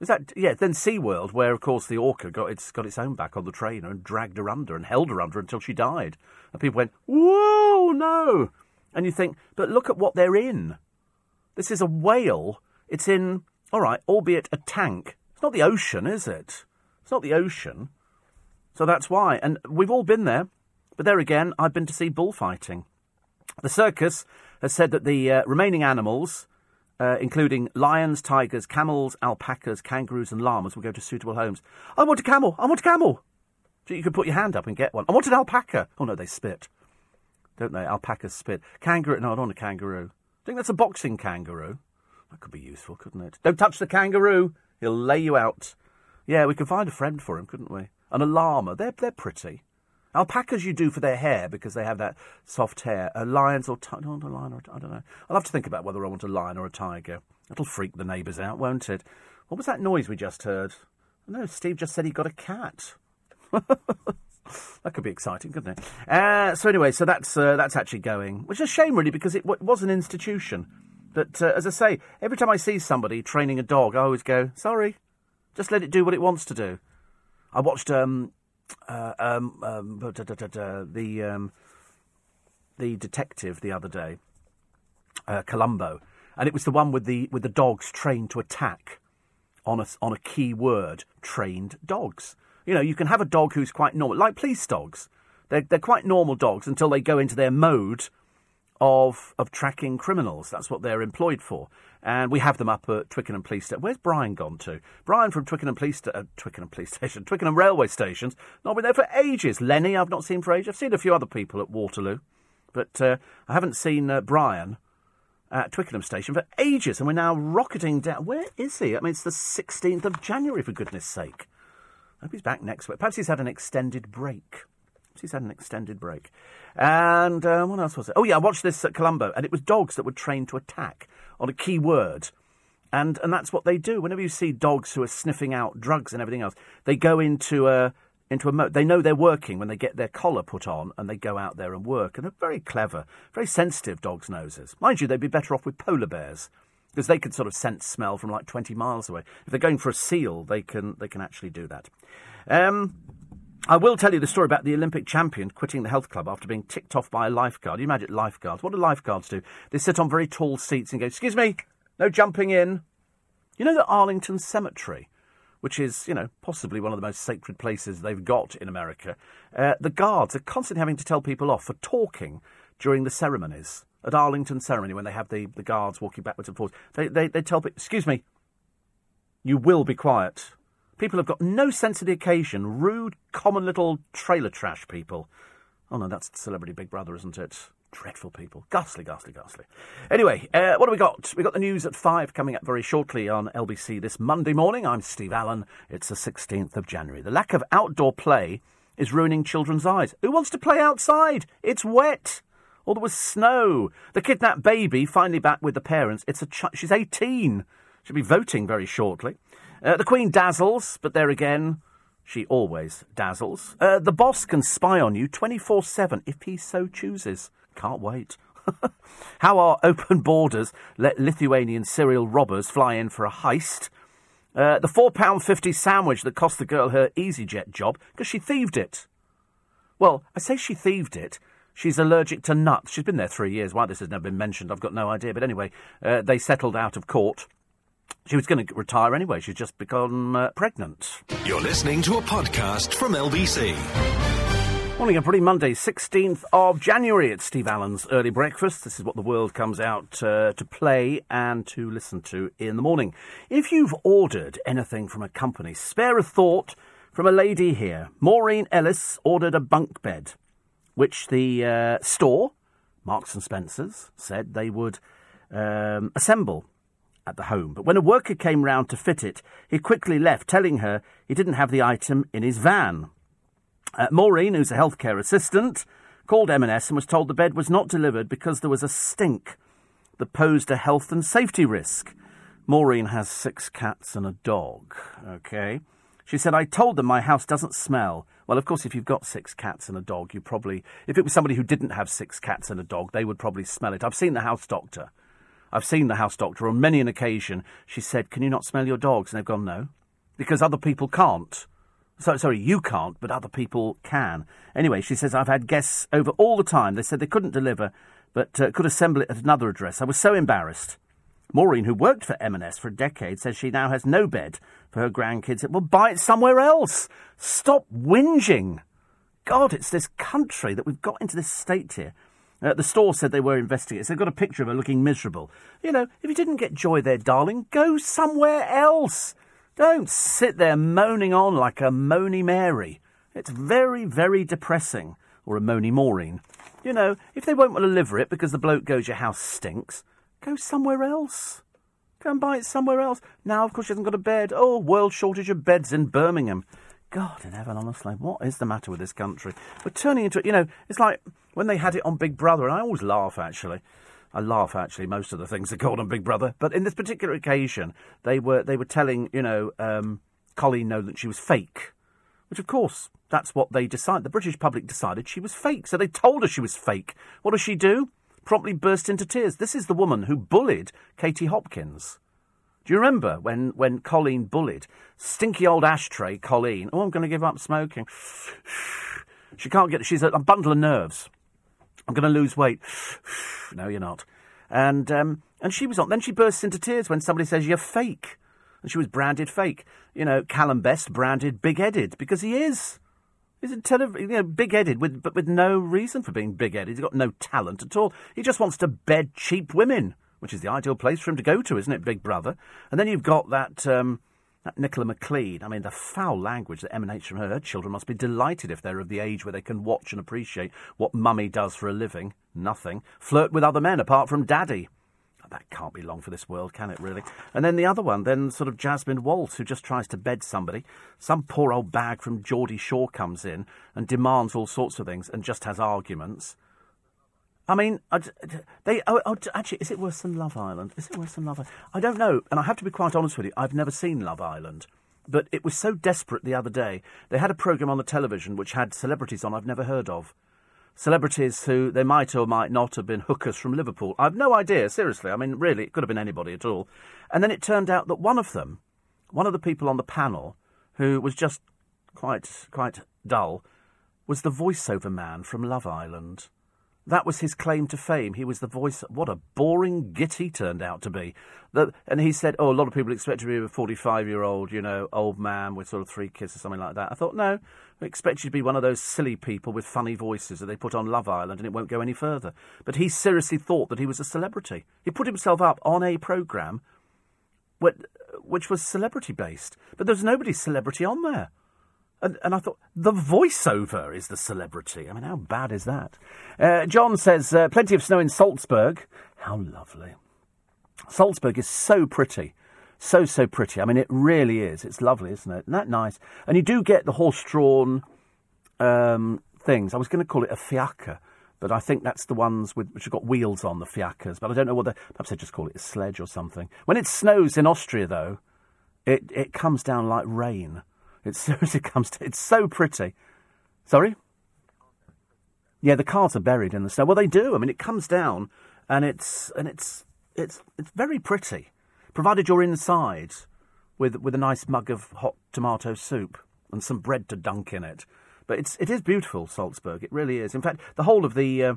Is that yeah? Then SeaWorld, where of course the orca got its got its own back on the trainer and dragged her under and held her under until she died, and people went, "Whoa, no!" And you think, but look at what they're in. This is a whale. It's in all right, albeit a tank. It's not the ocean, is it? It's not the ocean. So that's why. And we've all been there. But there again, I've been to see bullfighting. The circus has said that the uh, remaining animals, uh, including lions, tigers, camels, alpacas, kangaroos, and llamas, will go to suitable homes. I want a camel! I want a camel! So you can put your hand up and get one. I want an alpaca! Oh no, they spit. Don't they? Alpacas spit. Kangaroo. No, I don't want a kangaroo. I think that's a boxing kangaroo. That could be useful, couldn't it? Don't touch the kangaroo. He'll lay you out. Yeah, we could find a friend for him, couldn't we? And a llama. They're, they're pretty. Alpacas you do for their hair because they have that soft hair. A lions or t- I don't want a lion or I don't know. I'll have to think about whether I want a lion or a tiger. It'll freak the neighbours out, won't it? What was that noise we just heard? No, Steve just said he got a cat. [LAUGHS] [SIGHS] that could be exciting, couldn't it? Uh, so anyway, so that's uh, that's actually going, which is a shame really because it w- was an institution. But uh, as I say, every time I see somebody training a dog, I always go, "Sorry, just let it do what it wants to do." I watched um, uh, um, um, da, da, da, the um, the detective the other day, uh, Columbo, and it was the one with the with the dogs trained to attack on a on a key word. Trained dogs. You know, you can have a dog who's quite normal, like police dogs. They're they're quite normal dogs until they go into their mode of of tracking criminals. That's what they're employed for and we have them up at Twickenham Police Station. Where's Brian gone to? Brian from Twickenham Police, uh, Twickenham Police [LAUGHS] Station, Twickenham Railway Stations. Not been there for ages. Lenny, I've not seen for ages. I've seen a few other people at Waterloo, but uh, I haven't seen uh, Brian at Twickenham Station for ages. And we're now rocketing down. Where is he? I mean, it's the 16th of January, for goodness sake. I hope he's back next week. Perhaps he's had an extended break. Perhaps he's had an extended break. And uh, what else was it? Oh, yeah, I watched this at Columbo, and it was dogs that were trained to attack on a key word. And, and that's what they do. Whenever you see dogs who are sniffing out drugs and everything else, they go into a, into a mode. They know they're working when they get their collar put on and they go out there and work. And they're very clever, very sensitive, dogs' noses. Mind you, they'd be better off with polar bears because they can sort of sense smell from like 20 miles away. If they're going for a seal, they can, they can actually do that. Um, I will tell you the story about the Olympic champion quitting the health club after being ticked off by a lifeguard. You imagine lifeguards. What do lifeguards do? They sit on very tall seats and go, Excuse me, no jumping in. You know that Arlington Cemetery, which is, you know, possibly one of the most sacred places they've got in America, uh, the guards are constantly having to tell people off for talking during the ceremonies. At Arlington ceremony, when they have the, the guards walking backwards and forwards, they, they, they tell people, Excuse me, you will be quiet. People have got no sense of the occasion. Rude, common little trailer trash people. Oh no, that's Celebrity Big Brother, isn't it? Dreadful people. Ghastly, ghastly, ghastly. Anyway, uh, what have we got? We've got the news at 5 coming up very shortly on LBC this Monday morning. I'm Steve Allen. It's the 16th of January. The lack of outdoor play is ruining children's eyes. Who wants to play outside? It's wet. Or there was snow. The kidnapped baby finally back with the parents. It's a ch- she's 18. She'll be voting very shortly. Uh, the Queen dazzles, but there again, she always dazzles. Uh, the boss can spy on you 24 7 if he so chooses. Can't wait. [LAUGHS] How our open borders let Lithuanian serial robbers fly in for a heist. Uh, the £4.50 sandwich that cost the girl her EasyJet job because she thieved it. Well, I say she thieved it. She's allergic to nuts. She's been there three years. Why this has never been mentioned, I've got no idea. But anyway, uh, they settled out of court. She was going to retire anyway. She's just become uh, pregnant. You're listening to a podcast from LBC. Morning, everybody. Monday, 16th of January. It's Steve Allen's Early Breakfast. This is what the world comes out uh, to play and to listen to in the morning. If you've ordered anything from a company, spare a thought from a lady here. Maureen Ellis ordered a bunk bed, which the uh, store, Marks and Spencer's, said they would um, assemble at the home. But when a worker came round to fit it, he quickly left, telling her he didn't have the item in his van. Uh, Maureen, who's a healthcare assistant, called M&S and was told the bed was not delivered because there was a stink that posed a health and safety risk. Maureen has six cats and a dog. Okay. She said, I told them my house doesn't smell. Well, of course, if you've got six cats and a dog, you probably, if it was somebody who didn't have six cats and a dog, they would probably smell it. I've seen the house doctor. I've seen the house doctor on many an occasion. She said, Can you not smell your dogs? And they've gone, No. Because other people can't. So, sorry, you can't, but other people can. Anyway, she says, I've had guests over all the time. They said they couldn't deliver, but uh, could assemble it at another address. I was so embarrassed. Maureen, who worked for M&S for a decade, says she now has no bed for her grandkids. Well, buy it somewhere else. Stop whinging. God, it's this country that we've got into this state here. Uh, the store said they were investigating. So they've got a picture of her looking miserable. You know, if you didn't get joy there, darling, go somewhere else. Don't sit there moaning on like a moany Mary. It's very, very depressing. Or a moany Maureen. You know, if they won't want to live it because the bloke goes, your house stinks, go somewhere else. Go and buy it somewhere else. Now, of course, she hasn't got a bed. Oh, world shortage of beds in Birmingham. God in heaven, honestly, what is the matter with this country? We're turning into, you know, it's like when they had it on Big Brother, and I always laugh actually. I laugh actually most of the things that called on Big Brother, but in this particular occasion, they were they were telling you know um, Coleen Nolan that she was fake, which of course that's what they decided. The British public decided she was fake, so they told her she was fake. What does she do? Promptly burst into tears. This is the woman who bullied Katie Hopkins. Do you remember when, when Coleen bullied stinky old ashtray Coleen? Oh, I'm going to give up smoking. [SIGHS] She can't get. She's a, a bundle of nerves. I'm going to lose weight. [SIGHS] no, you're not. And um, and she was on. Then she bursts into tears when somebody says you're fake, and she was branded fake. You know, Calum Best branded big-headed because he is. He's a tele- you know, big-headed, with, but with no reason for being big-headed. He's got no talent at all. He just wants to bed cheap women which is the ideal place for him to go to, isn't it, Big Brother? And then you've got that. Um, that Nicola McLean, I mean, the foul language that emanates from her. Her children must be delighted if they're of the age where they can watch and appreciate what mummy does for a living. Nothing. Flirt with other men apart from daddy. That can't be long for this world, can it, really? And then the other one, then sort of Jasmine Waltz, who just tries to bed somebody. Some poor old bag from Geordie Shore comes in and demands all sorts of things and just has arguments. I mean, they. Oh, oh, actually, is it worse than Love Island? Is it worse than Love Island? I don't know, and I have to be quite honest with you. I've never seen Love Island, but it was so desperate the other day. They had a program on the television which had celebrities on I've never heard of. Celebrities who they might or might not have been hookers from Liverpool. I've no idea, seriously. I mean, really, it could have been anybody at all. And then it turned out that one of them, one of the people on the panel, who was just quite quite dull, was the voiceover man from Love Island. That was his claim to fame. He was the voice. What a boring git he turned out to be. That, and he said, "Oh, a lot of people expect to be a forty-five-year-old, you know, old man with sort of three kids or something like that." I thought, no, I expect you to be one of those silly people with funny voices that they put on Love Island, and it won't go any further. But he seriously thought that he was a celebrity. He put himself up on a program, which was celebrity-based, but there was nobody celebrity on there. And, and, I thought, the voiceover is the celebrity. I mean, how bad is that? Uh, John says, uh, plenty of snow in Salzburg. How lovely. Salzburg is so pretty. So, so pretty. I mean, it really is. It's lovely, isn't it? Isn't that nice? And you do get the horse drawn um, things. I was going to call it a fiacre, but I think that's the ones with, which have got wheels on, the fiacres. But I don't know what the. Perhaps they just call it a sledge or something. When it snows in Austria, though, it, it comes down like rain. It [LAUGHS] seriously comes to. It's so pretty. Sorry? Yeah, the cars are buried in the snow. Well, they do. I mean, it comes down, and it's and it's it's it's very pretty, provided you're inside with with a nice mug of hot tomato soup and some bread to dunk in it. But it's it is beautiful, Salzburg. It really is. In fact, the whole of the uh,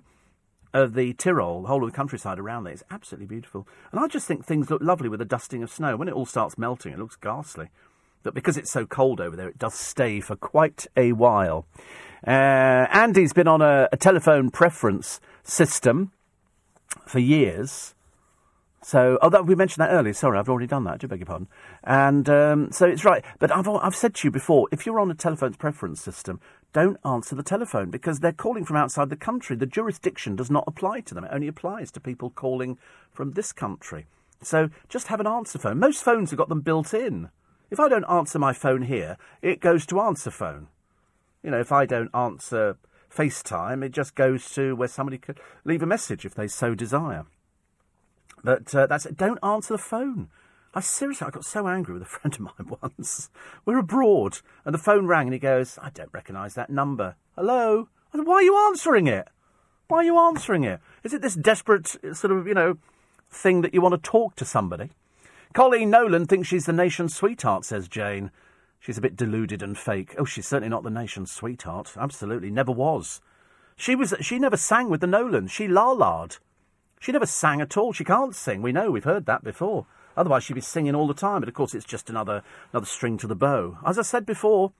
of the Tyrol, the whole of the countryside around there is absolutely beautiful. And I just think things look lovely with a dusting of snow. When it all starts melting, it looks ghastly. But because it's so cold over there, it does stay for quite a while. Uh, Andy's been on a, a, telephone preference system for years. So, oh, that, we mentioned that earlier. Sorry, I've already done that. I do beg your pardon. And um, so it's right. But I've, I've said to you before if you're on a telephone's preference system, don't answer the telephone because they're calling from outside the country. The jurisdiction does not apply to them, it only applies to people calling from this country. So just have an answer phone. Most phones have got them built in. If I don't answer my phone here, it goes to answer phone. You know, if I don't answer FaceTime, it just goes to where somebody could leave a message if they so desire. But uh, that's Don't answer the phone. I seriously, I got so angry with a [LAUGHS] friend of mine once. We're abroad, and the phone rang, and he goes, "I don't recognise that number. Hello? Said, Why are you answering it? Why are you answering it? Is it this desperate sort of, you know, thing that you want to talk to somebody?" Coleen Nolan thinks she's the nation's sweetheart, says Jane. She's a bit deluded and fake. Oh, she's certainly not the nation's sweetheart. Absolutely, never was. She was. She never sang with the Nolans. She la-la'd. She never sang at all. She can't sing. We know. We've heard that before. Otherwise, she'd be singing all the time. But of course, it's just another another string to the bow. As I said before,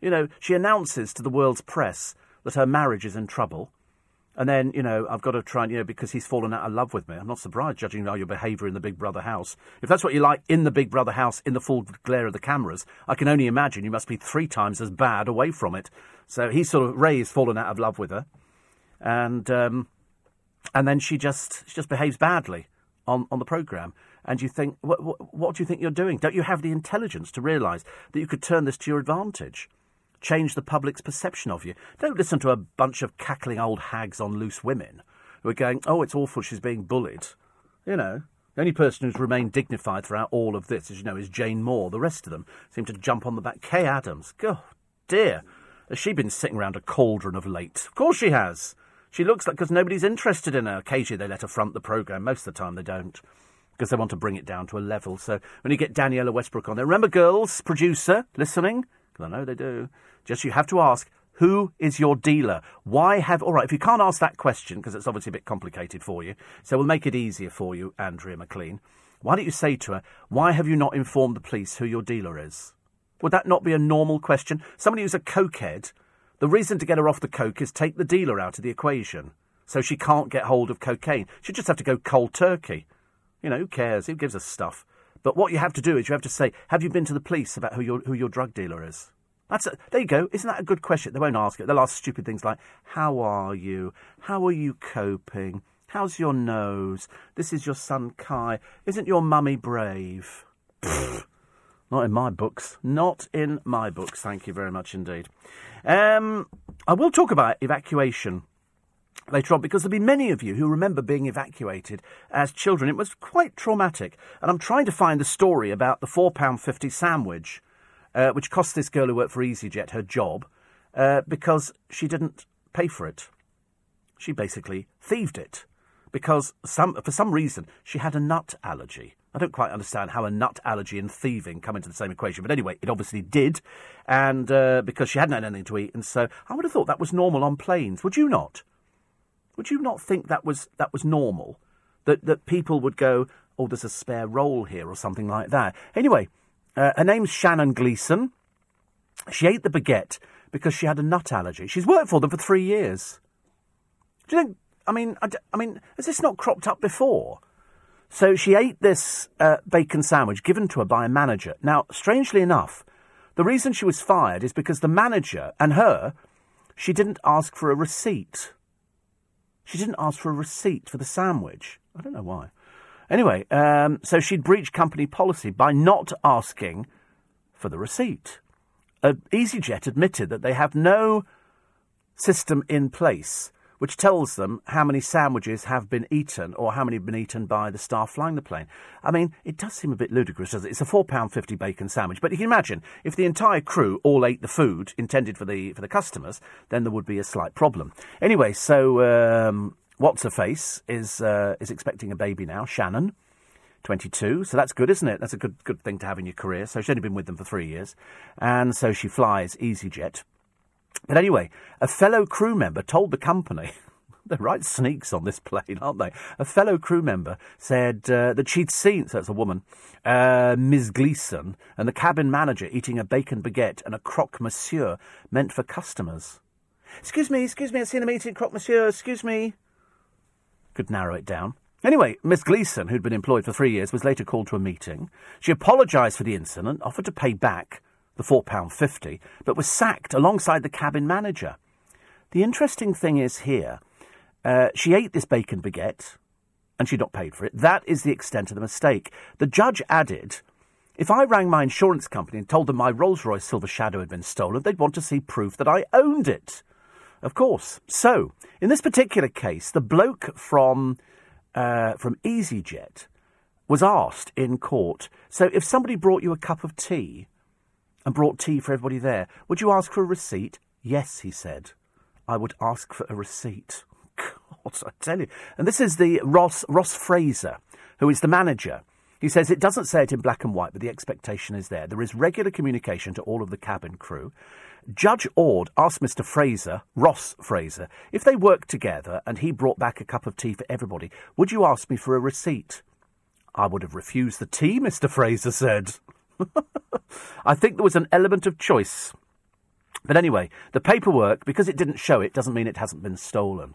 you know, she announces to the world's press that her marriage is in trouble. And then, you know, I've got to try and, you know, because he's fallen out of love with me. I'm not surprised, judging by your behaviour in the Big Brother house. If that's what you like in the Big Brother house, in the full glare of the cameras, I can only imagine you must be three times as bad away from it. So he's sort of, Ray's fallen out of love with her. And, um, and then she just, she just behaves badly on, on the programme. And you think, what, what, what do you think you're doing? Don't you have the intelligence to realise that you could turn this to your advantage? change the public's perception of you. Don't listen to a bunch of cackling old hags on loose women who are going, oh, it's awful, she's being bullied. You know, the only person who's remained dignified throughout all of this, as you know, is Jane Moore. The rest of them seem to jump on the back. Kaye Adams, God dear, has she been sitting round a cauldron of late? Of course she has. She looks like because nobody's interested in her. Occasionally they let her front the programme. Most of the time they don't because they want to bring it down to a level. So when you get Danniella Westbrook on there, remember, girls, producer, listening? Because I know they do. Just you have to ask, who is your dealer? Why have. All right, if you can't ask that question, because it's obviously a bit complicated for you, so we'll make it easier for you, Andrea McLean. Why don't you say to her, why have you not informed the police who your dealer is? Would that not be a normal question? Somebody who's a cokehead, the reason to get her off the coke is take the dealer out of the equation. So she can't get hold of cocaine. She'd just have to go cold turkey. You know, who cares? Who gives us stuff? But what you have to do is you have to say, have you been to the police about who your, who your drug dealer is? That's a, there you go. Isn't that a good question? They won't ask it. They'll ask stupid things like, "How are you? How are you coping? How's your nose? This is your son Kai. Isn't your mummy brave?" Not in my books. Not in my books. Thank you very much indeed. Um, I will talk about evacuation later on because there'll be many of you who remember being evacuated as children. It was quite traumatic. And I'm trying to find the story about the £4.50 sandwich uh, which cost this girl who worked for EasyJet her job uh, because she didn't pay for it. She basically thieved it because some, for some reason she had a nut allergy. I don't quite understand how a nut allergy and thieving come into the same equation, but anyway, it obviously did, and uh, because she hadn't had anything to eat, and so I would have thought that was normal on planes. Would you not? Would you not think that was that was normal? That that people would go, oh, there's a spare roll here or something like that. Anyway, uh, her name's Shannon Gleeson. She ate the baguette because she had a nut allergy. She's worked for them for three years. Do you think? I mean, I, I mean, has this not cropped up before? So she ate this uh, bacon sandwich given to her by a manager. Now, strangely enough, the reason she was fired is because the manager and her, she didn't ask for a receipt. She didn't ask for a receipt for the sandwich. I don't know why. Anyway, um, so she'd breached company policy by not asking for the receipt. Uh, EasyJet admitted that they have no system in place which tells them how many sandwiches have been eaten or how many have been eaten by the staff flying the plane. I mean, it does seem a bit ludicrous, does it? It's a £4.50 bacon sandwich. But you can imagine, if the entire crew all ate the food intended for the, for the customers, then there would be a slight problem. Anyway, so um, What's her face is uh, is expecting a baby now, Shannon, twenty two. So that's good, isn't it? That's a good good thing to have in your career. So she's only been with them for three years, and so she flies EasyJet. But anyway, a fellow crew member told the company. [LAUGHS] They're right sneaks on this [LAUGHS] plane, aren't they? A fellow crew member said uh, that she'd seen, so it's a woman, uh, Ms. Gleeson, and the cabin manager eating a bacon baguette and a croque monsieur meant for customers. Excuse me, excuse me, I've seen them eating croque monsieur, excuse me could narrow it down. Anyway, Miss Gleeson, who'd been employed for three years, was later called to a meeting. She apologised for the incident, offered to pay back the £4.50, but was sacked alongside the cabin manager. The interesting thing is here, uh, she ate this bacon baguette, and she'd not paid for it. That is the extent of the mistake. The judge added, if I rang my insurance company and told them my Rolls Royce Silver Shadow had been stolen, they'd want to see proof that I owned it. Of course. So, in this particular case, the bloke from uh, from EasyJet was asked in court. So, if somebody brought you a cup of tea and brought tea for everybody there, would you ask for a receipt? Yes, he said. I would ask for a receipt. [LAUGHS] God, I tell you. And this is the Ross Ross Fraser, who is the manager. He says it doesn't say it in black and white, but the expectation is there. There is regular communication to all of the cabin crew. Judge Ord asked Mr. Fraser, Ross Fraser, if they worked together and he brought back a cup of tea for everybody, would you ask me for a receipt? I would have refused the tea, Mr. Fraser said. [LAUGHS] I think there was an element of choice. But anyway, the paperwork, because it didn't show it, doesn't mean it hasn't been stolen.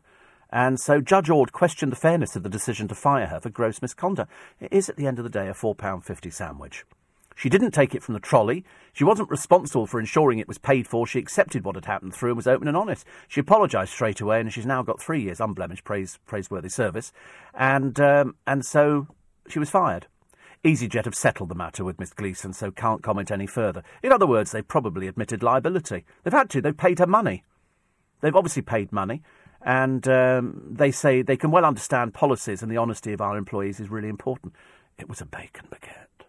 And so Judge Ord questioned the fairness of the decision to fire her for gross misconduct. It is, at the end of the day, a £4.50 sandwich. She didn't take it from the trolley. She wasn't responsible for ensuring it was paid for. She accepted what had happened through and was open and honest. She apologised straight away, and she's now got three years unblemished praise, praiseworthy service. And um, and so she was fired. EasyJet have settled the matter with Miss Gleeson, so can't comment any further. In other words, they've probably admitted liability. They've had to. They've paid her money. They've obviously paid money, and um, they say they can well understand policies and the honesty of our employees is really important. It was a bacon baguette.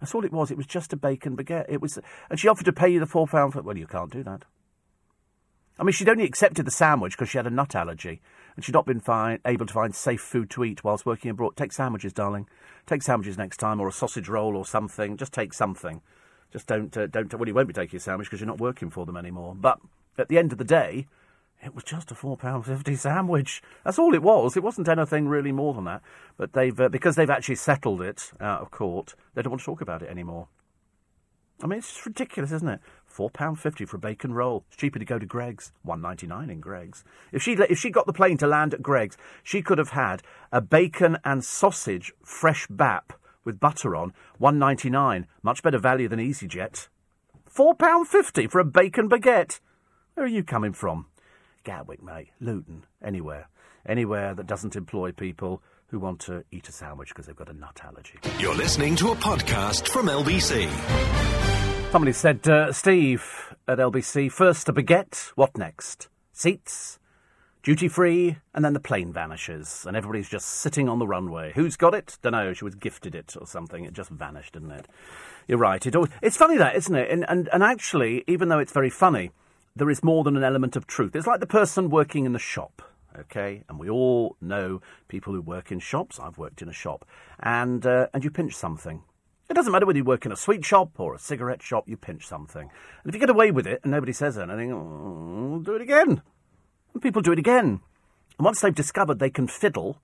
That's all it was. It was just a bacon baguette. It was, and she offered to pay you the four pound. For, well, you can't do that. I mean, she'd only accepted the sandwich because she had a nut allergy, and she'd not been able to find safe food to eat whilst working abroad. Take sandwiches, darling. Take sandwiches next time, or a sausage roll, or something. Just take something. Just don't, uh, don't. Well, you won't be taking a sandwich because you're not working for them anymore. But at the end of the day, it was just a four pound fifty sandwich. That's all it was. It wasn't anything really more than that. But they've uh, because they've actually settled it out of court. They don't want to talk about it anymore. I mean, it's ridiculous, isn't it? Four pound fifty for a bacon roll. It's cheaper to go to Greggs. One ninety nine in Greggs. If she if she got the plane to land at Greggs, she could have had a bacon and sausage fresh bap with butter on. One ninety nine. Much better value than EasyJet. Four pound fifty for a bacon baguette. Where are you coming from? Gatwick, mate. Luton. Anywhere. Anywhere that doesn't employ people who want to eat a sandwich because they've got a nut allergy. You're listening to a podcast from LBC. Somebody said, uh, Steve at LBC, first a baguette, what next? Seats, duty free, and then the plane vanishes, and everybody's just sitting on the runway. Who's got it? Don't know. She was gifted it or something. It just vanished, didn't it? You're right. It always, it's funny that, isn't it? And, and, and actually, even though it's very funny, there is more than an element of truth. It's like the person working in the shop okay? And we all know people who work in shops. I've worked in a shop, and uh, and you pinch something. It doesn't matter whether you work in a sweet shop or a cigarette shop. You pinch something, and if you get away with it and nobody says anything, oh, do it again. And people do it again, and once they've discovered they can fiddle,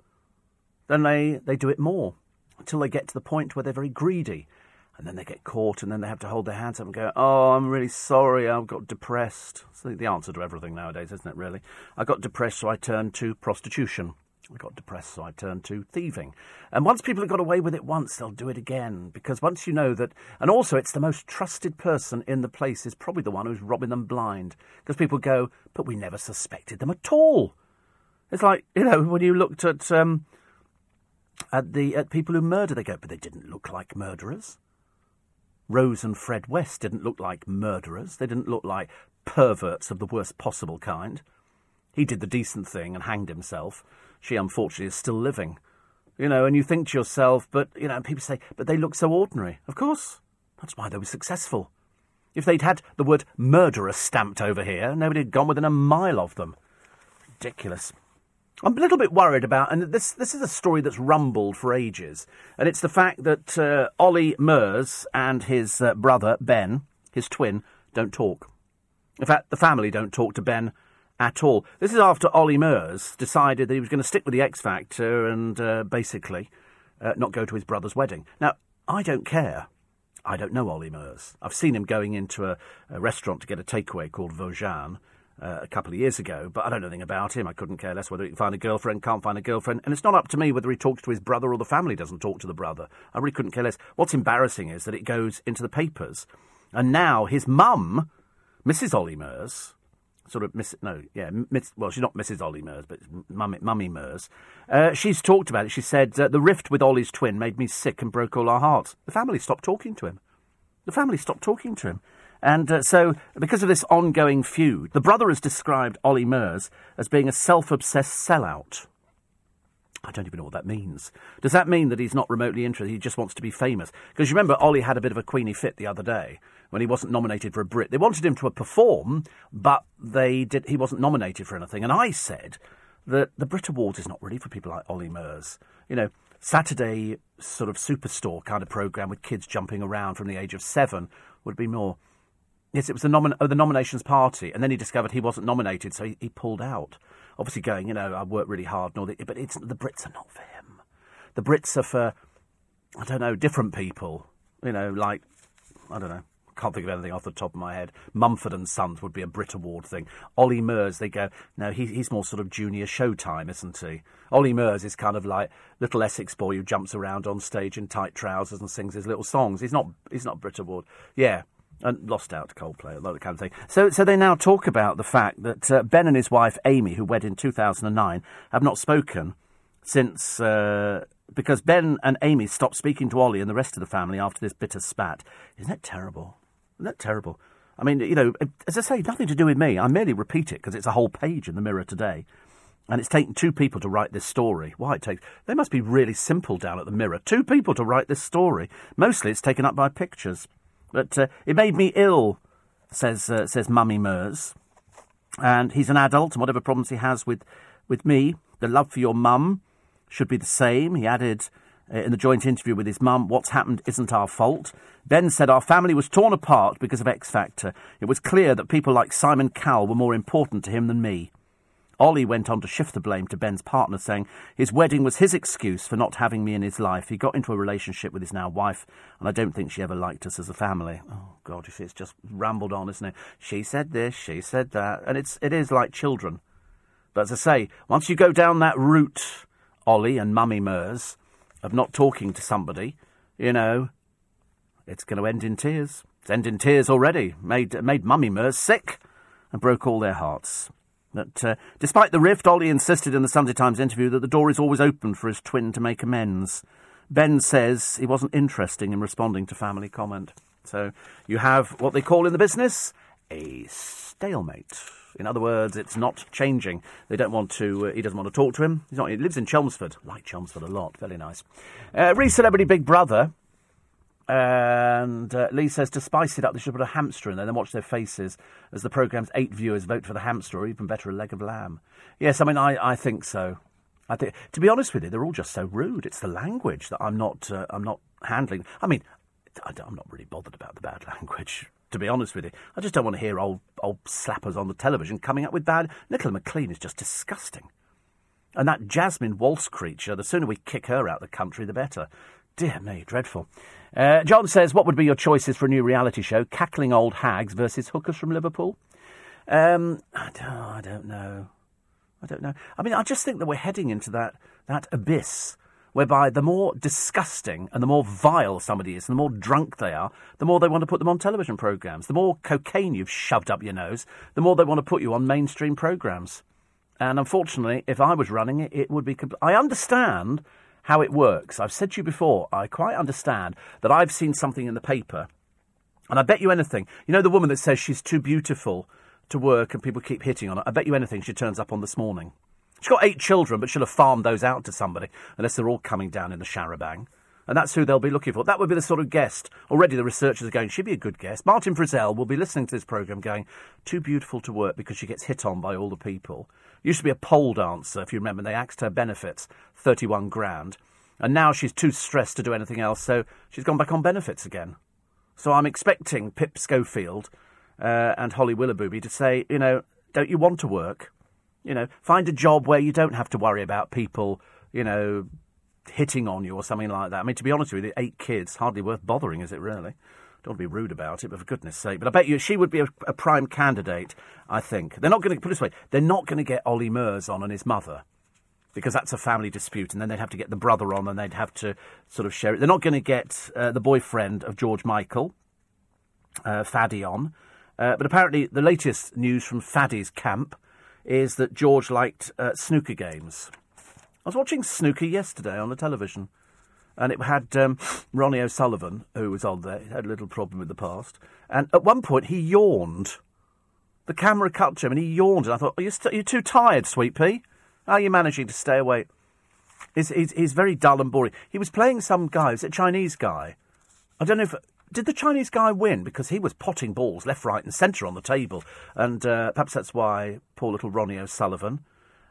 then they they do it more until they get to the point where they're very greedy and then they get caught, and then they have to hold their hands up and go, "Oh, I'm really sorry. I've got depressed." It's the answer to everything nowadays, isn't it? Really, I got depressed, so I turned to prostitution. I got depressed, so I turned to thieving. And once people have got away with it once, they'll do it again. Because once you know that, and also it's the most trusted person in the place is probably the one who's robbing them blind. Because people go, but we never suspected them at all. It's like, you know, when you looked at, um, at the, at people who murder, they go, but they didn't look like murderers. Rose and Fred West didn't look like murderers. They didn't look like perverts of the worst possible kind. He did the decent thing and hanged himself. She, unfortunately, is still living. You know, and you think to yourself, but, you know, people say, but they look so ordinary. Of course. That's why they were successful. If they'd had the word murderer stamped over here, nobody had gone within a mile of them. Ridiculous. I'm a little bit worried about, and this this is a story that's rumbled for ages, and it's the fact that uh, Ollie Murs and his uh, brother Ben, his twin, don't talk. In fact, the family don't talk to Ben at all. This is after Ollie Murs decided that he was going to stick with the X Factor and uh, basically uh, not go to his brother's wedding. Now, I don't care. I don't know Ollie Murs. I've seen him going into a, a restaurant to get a takeaway called Vosjan uh, a couple of years ago, but I don't know anything about him. I couldn't care less whether he can find a girlfriend, can't find a girlfriend, and it's not up to me whether he talks to his brother or the family doesn't talk to the brother. I really couldn't care less. What's embarrassing is that it goes into the papers, and now his mum, Mrs. Ollie Murs, sort of miss no yeah miss, well she's not Mrs Ollie Murs but mummy, mummy Murs uh, she's talked about it. She said uh, the rift with Ollie's twin made me sick and broke all our hearts. The family stopped talking to him. The family stopped talking to him. And uh, so, because of this ongoing feud, the brother has described Ollie Murs as being a self obsessed sellout. I don't even know what that means. Does that mean that he's not remotely interested? He just wants to be famous? Because you remember, Ollie had a bit of a Queenie fit the other day when he wasn't nominated for a Brit. They wanted him to perform, but they did. He wasn't nominated for anything. And I said that the Brit Awards is not really for people like Ollie Murs. You know, Saturday sort of superstore kind of program with kids jumping around from the age of seven would be more Yes, it was the, nomin- oh, the nominations party, and then he discovered he wasn't nominated, so he, he pulled out. Obviously, going, you know, I worked really hard, and all that, but it's the Brits are not for him. The Brits are for, I don't know, different people. You know, like I don't know. Can't think of anything off the top of my head. Mumford and Sons would be a Brit Award thing. Ollie Murs, they go, no, he, he's more sort of junior showtime, isn't he? Ollie Murs is kind of like little Essex boy who jumps around on stage in tight trousers and sings his little songs. He's not, he's not Brit Award. Yeah, and lost out to Coldplay, that kind of thing. So, so they now talk about the fact that uh, Ben and his wife Amy, who wed in 2009, have not spoken since uh, because Ben and Amy stopped speaking to Ollie and the rest of the family after this bitter spat. Isn't that terrible? Isn't that terrible? I mean, you know, as I say, nothing to do with me. I merely repeat it because it's a whole page in the Mirror today. And it's taken two people to write this story. Why it takes? They must be really simple down at the Mirror. Two people to write this story. Mostly, it's taken up by pictures. But uh, it made me ill, says uh, says Mummy Murs. And he's an adult, and whatever problems he has with with me, the love for your mum should be the same. He added uh, in the joint interview with his mum, What's happened isn't our fault. Ben said our family was torn apart because of X Factor. It was clear that people like Simon Cowell were more important to him than me. Ollie went on to shift the blame to Ben's partner, saying his wedding was his excuse for not having me in his life. He got into a relationship with his now wife, and I don't think she ever liked us as a family. Oh God, it's just rambled on, isn't it? She said this, she said that, and it's it is like children. But as I say, once you go down that route, Ollie and Mummy Murs, of not talking to somebody, you know, it's going to end in tears. It's end in tears already. Made made Mummy Murs sick, and broke all their hearts. That, uh, despite the rift, Ollie insisted in the Sunday Times interview that the door is always open for his twin to make amends. Ben says he wasn't interested in responding to family comment. So you have what they call in the business a stalemate. In other words, it's not changing. They don't want to. Uh, he doesn't want to talk to him. He's not. He lives in Chelmsford. Like Chelmsford a lot. Very nice. Uh, Re Celebrity Big Brother. And uh, Lee says to spice it up, they should put a hamster in there and watch their faces as the programme's eight viewers vote for the hamster, or even better, a leg of lamb. Yes, I mean, I, I think so. I think, to be honest with you, they're all just so rude. It's the language that I'm not, uh, I'm not handling. I mean, I am not really bothered about the bad [LAUGHS] language. To be honest with you, I just don't want to hear old old slappers on the television coming up with bad. Nicola McLean is just disgusting. And that Jasmine Waltz creature, the sooner we kick her out of the country, the better. Dear me, dreadful. Uh, John says, What would be your choices for a new reality show? Cackling old hags versus hookers from Liverpool? Um, I, don't, I don't know. I don't know. I mean, I just think that we're heading into that, that abyss whereby the more disgusting and the more vile somebody is, and the more drunk they are, the more they want to put them on television programmes. The more cocaine you've shoved up your nose, the more they want to put you on mainstream programmes. And unfortunately, if I was running it, it would be. Compl- I understand how it works. I've said to you before, I quite understand that I've seen something in the paper, and I bet you anything. You know the woman that says she's too beautiful to work and people keep hitting on her? I bet you anything she turns up on this morning. She's got eight children, but she'll have farmed those out to somebody, unless they're all coming down in the charabanc. And that's who they'll be looking for. That would be the sort of guest. Already the researchers are going, she'd be a good guest. Martin Frizzell will be listening to this programme going, too beautiful to work because she gets hit on by all the people. Used to be a pole dancer, if you remember. They axed her benefits, 31 grand. And now she's too stressed to do anything else, so she's gone back on benefits again. So I'm expecting Pip Schofield uh, and Holly Willoughby to say, you know, don't you want to work? You know, find a job where you don't have to worry about people, you know, hitting on you or something like that. I mean, to be honest with you, eight kids, hardly worth bothering, is it really? Don't want to be rude about it, but for goodness sake. But I bet you she would be a, a prime candidate, I think. They're not going to, put this way, they're not going to get Ollie Murs on and his mother because that's a family dispute, and then they'd have to get the brother on and they'd have to sort of share it. They're not going to get uh, the boyfriend of George Michael, uh, Fadi, on. Uh, but apparently, the latest news from Fadi's camp is that George liked uh, snooker games. I was watching snooker yesterday on the television, and it had um, Ronnie O'Sullivan, who was on there. He had a little problem with the past. And at one point, he yawned. The camera cut to him, and he yawned. And I thought, are you, st- are you too tired, Sweet Pea? How are you managing to stay awake? He's, he's, he's very dull and boring. He was playing some guy, was it a Chinese guy? I don't know if. Did the Chinese guy win? Because he was potting balls left, right, and centre on the table. And uh, perhaps that's why poor little Ronnie O'Sullivan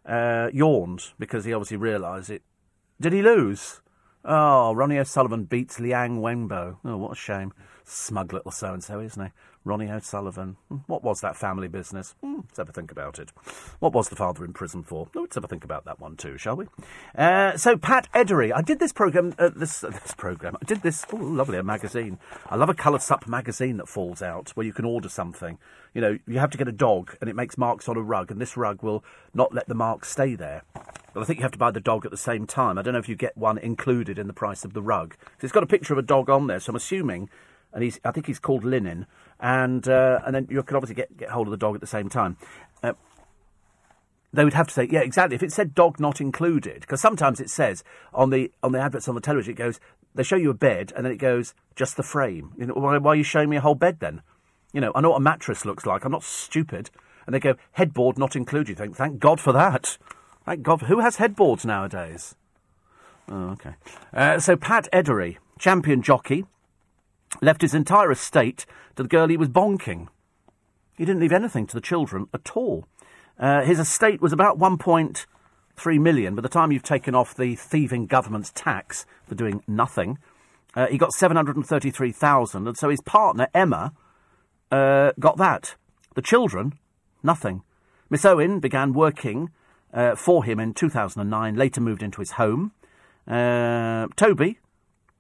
uh, yawned, because he obviously realised it. Did he lose? Oh, Ronnie O'Sullivan beats Liang Wenbo. Oh, what a shame. Smug little so and so, isn't he? Ronnie O'Sullivan. Hmm, what was that family business? Hmm, let's have a think about it. What was the father in prison for? Let's have a think about that one too, shall we? Uh, so, Pat Eddery. I did this program. Uh, this uh, [LAUGHS] this program. I did this. Oh, lovely, a magazine. I love a coloured sup magazine that falls out where you can order something. You know, you have to get a dog, and it makes marks on a rug, and this rug will not let the marks stay there. But I think you have to buy the dog at the same time. I don't know if you get one included in the price of the rug. It's got a picture of a dog on there, so I'm assuming and he's I think he's called Linen, and uh, and then you could obviously get get hold of the dog at the same time. Uh, they would have to say, yeah, exactly. If it said dog not included, because sometimes it says on the on the adverts on the television, it goes, they show you a bed, and then it goes just the frame. You know, why, why are you showing me a whole bed then? You know, I know what a mattress looks like. I'm not stupid. And they go, headboard not included. You think, thank God for that. Thank God. Who has headboards nowadays? Oh, okay. Uh, so Pat Eddery, champion jockey, left his entire estate to the girl he was bonking. He didn't leave anything to the children at all. Uh, his estate was about 1.3 million. By the time you've taken off the thieving government's tax for doing nothing, uh, he got 733,000. And so his partner, Emma, uh, got that. The children, nothing. Miss Owen began working uh, for him in 2009, later moved into his home. Uh, Toby,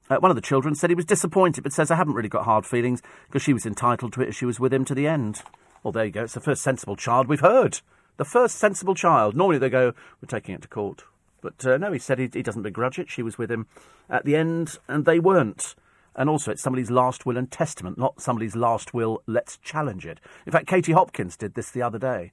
uh, one of the children said he was disappointed, but says, I haven't really got hard feelings because she was entitled to it as she was with him to the end. Well, there you go. It's the first sensible child we've heard. The first sensible child. Normally they go, we're taking it to court. But uh, no, he said he, he doesn't begrudge it. She was with him at the end, and they weren't. And also, it's somebody's last will and testament, not somebody's last will, let's challenge it. In fact, Katie Hopkins did this the other day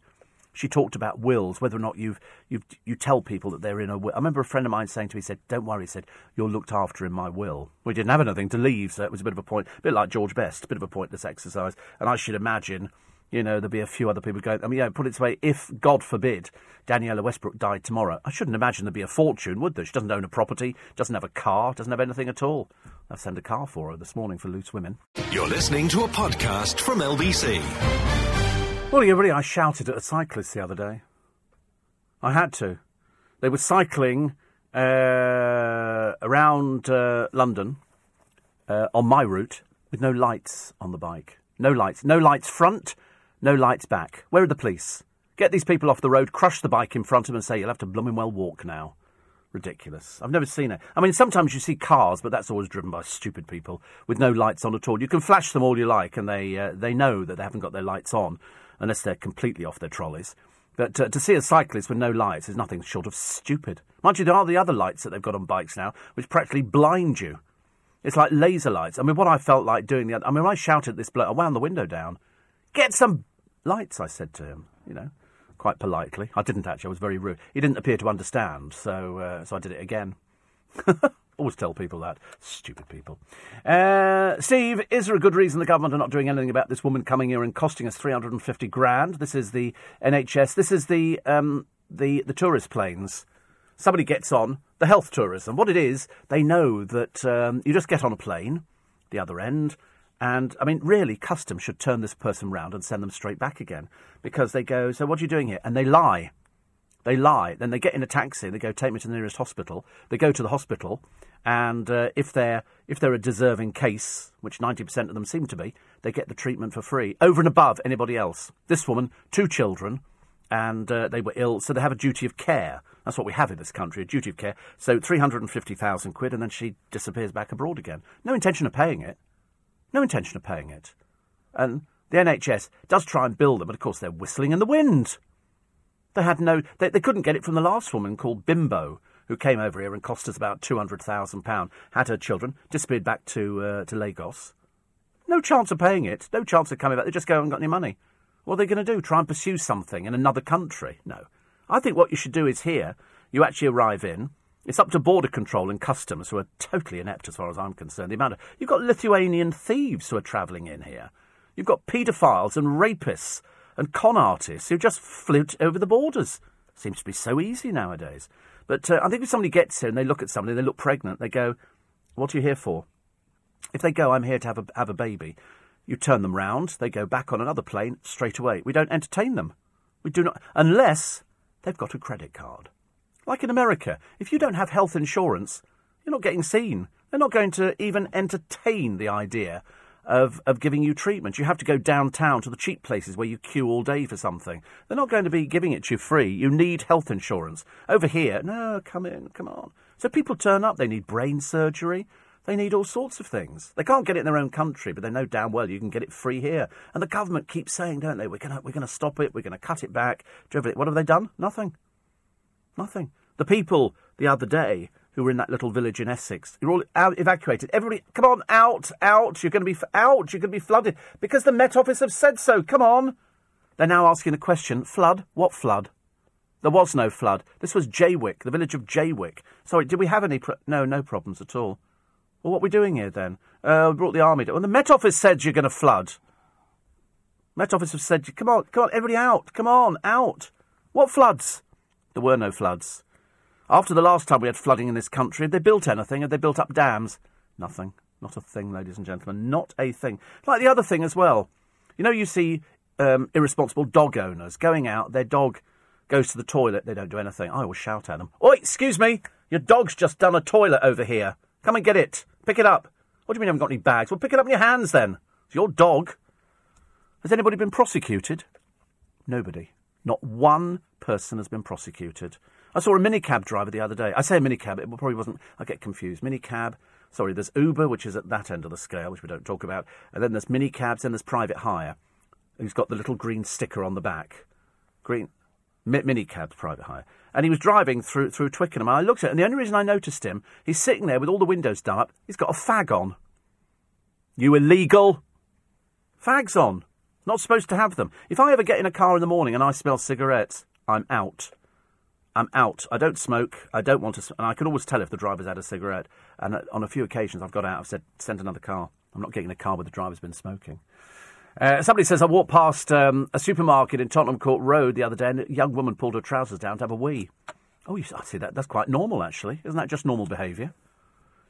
she talked about wills, whether or not you've, you've you tell people that they're in a will. I remember a friend of mine saying to me, said, "Don't worry," he said, "You're looked after in my will." We didn't have anything to leave, so it was a bit of a point, a bit like George Best, a bit of a pointless exercise. And I should imagine, you know, there'll be a few other people going. I mean, yeah, put it this way: if God forbid Danniella Westbrook died tomorrow, I shouldn't imagine there'd be a fortune, would there? She doesn't own a property, doesn't have a car, doesn't have anything at all. I've sent a car for her this morning for loose women. You're listening to a podcast from LBC. Morning, everybody. I shouted at a cyclist the other day. I had to. They were cycling uh, around uh, London uh, on my route with no lights on the bike. No lights. No lights front, no lights back. Where are the police? Get these people off the road, crush the bike in front of them, and say, You'll have to blooming well walk now. Ridiculous. I've never seen it. I mean, sometimes you see cars, but that's always driven by stupid people with no lights on at all. You can flash them all you like, and they, uh, they know that they haven't got their lights on unless they're completely off their trolleys. But uh, to see a cyclist with no lights is nothing short of stupid. Mind you, there are the other lights that they've got on bikes now, which practically blind you. It's like laser lights. I mean, what I felt like doing the other... I mean, I shouted at this bloke, I wound the window down. Get some lights, I said to him, you know, quite politely. I didn't actually, I was very rude. He didn't appear to understand, so, uh, so I did it again. [LAUGHS] Always tell people that. Stupid people. Uh, Steve, is there a good reason the government are not doing anything about this woman coming here and costing us 350 grand? This is the NHS. This is the, um, the, the tourist planes. Somebody gets on the health tourism. What it is, they know that um, you just get on a plane, the other end, and I mean, really, customs should turn this person round and send them straight back again because they go, So, what are you doing here? And they lie. They lie. Then they get in a taxi. They go, take me to the nearest hospital. They go to the hospital, and uh, if they're if they're a deserving case, which ninety percent of them seem to be, they get the treatment for free, over and above anybody else. This woman, two children, and uh, they were ill, so they have a duty of care. That's what we have in this country, a duty of care. So three hundred and fifty thousand quid, and then she disappears back abroad again. No intention of paying it. No intention of paying it. And the NHS does try and bill them, but of course they're whistling in the wind. They had no. They, they couldn't get it from the last woman called Bimbo, who came over here and cost us about two hundred thousand pound. Had her children disappeared back to uh, to Lagos. No chance of paying it. No chance of coming back. They just go and got any money. What are they going to do? Try and pursue something in another country? No. I think what you should do is here. You actually arrive in. It's up to border control and customs, who are totally inept as far as I'm concerned. The amount of you've got Lithuanian thieves who are travelling in here. You've got paedophiles and rapists and con artists who just float over the borders. Seems to be so easy nowadays. But uh, I think if somebody gets here and they look at somebody, they look pregnant, they go, What are you here for? If they go, I'm here to have a, have a baby, you turn them round, they go back on another plane straight away. We don't entertain them. We do not, unless they've got a credit card. Like in America, if you don't have health insurance, you're not getting seen. They're not going to even entertain the idea of, of giving you treatment. You have to go downtown to the cheap places where you queue all day for something. They're not going to be giving it to you free. You need health insurance. Over here, no, come in, come on. So people turn up, they need brain surgery. They need all sorts of things. They can't get it in their own country, but they know damn well you can get it free here. And the government keeps saying, don't they, we're going we're gonna stop it, we're going to cut it back. What have they done? Nothing. Nothing. The people the other day who were in that little village in Essex. You're all out, evacuated. Everybody, come on, out, out. You're going to be out. You're going to be flooded because the Met Office have said so. Come on. They're now asking the question. Flood? What flood? There was no flood. This was Jaywick, the village of Jaywick. Sorry, did we have any? Pro- no, no problems at all. Well, what are we doing here then? Uh, we brought the army. Well, the Met Office said you're going to flood. Met Office have said, come on, come on, everybody out. Come on, out. What floods? There were no floods. After the last time we had flooding in this country, have they built anything? Have they built up dams? Nothing. Not a thing, ladies and gentlemen. Not a thing. Like the other thing as well. You know, you see um, irresponsible dog owners going out, their dog goes to the toilet, they don't do anything. I always shout at them. Oi, excuse me, your dog's just done a toilet over here. Come and get it. Pick it up. What do you mean you haven't got any bags? Well, pick it up in your hands then. It's your dog. Has anybody been prosecuted? Nobody. Not one person has been prosecuted. I saw a minicab driver the other day. I say a minicab, it probably wasn't. I get confused. Minicab. Sorry, there's Uber, which is at that end of the scale, which we don't talk about. And then there's minicabs, and there's private hire, who's got the little green sticker on the back. Green. Mi- minicabs, private hire. And he was driving through, through Twickenham. I looked at it, and the only reason I noticed him, he's sitting there with all the windows done up. He's got a fag on. You illegal? Fags on. Not supposed to have them. If I ever get in a car in the morning and I smell cigarettes, I'm out. I'm out. I don't smoke. I don't want to. And I can always tell if the driver's had a cigarette. And uh, on a few occasions, I've got out. I've said, "Send another car." I'm not getting a car where the driver's been smoking. Uh, somebody says I walked past um, a supermarket in Tottenham Court Road the other day, and a young woman pulled her trousers down to have a wee. Oh, you, I see that. That's quite normal, actually. Isn't that just normal behaviour?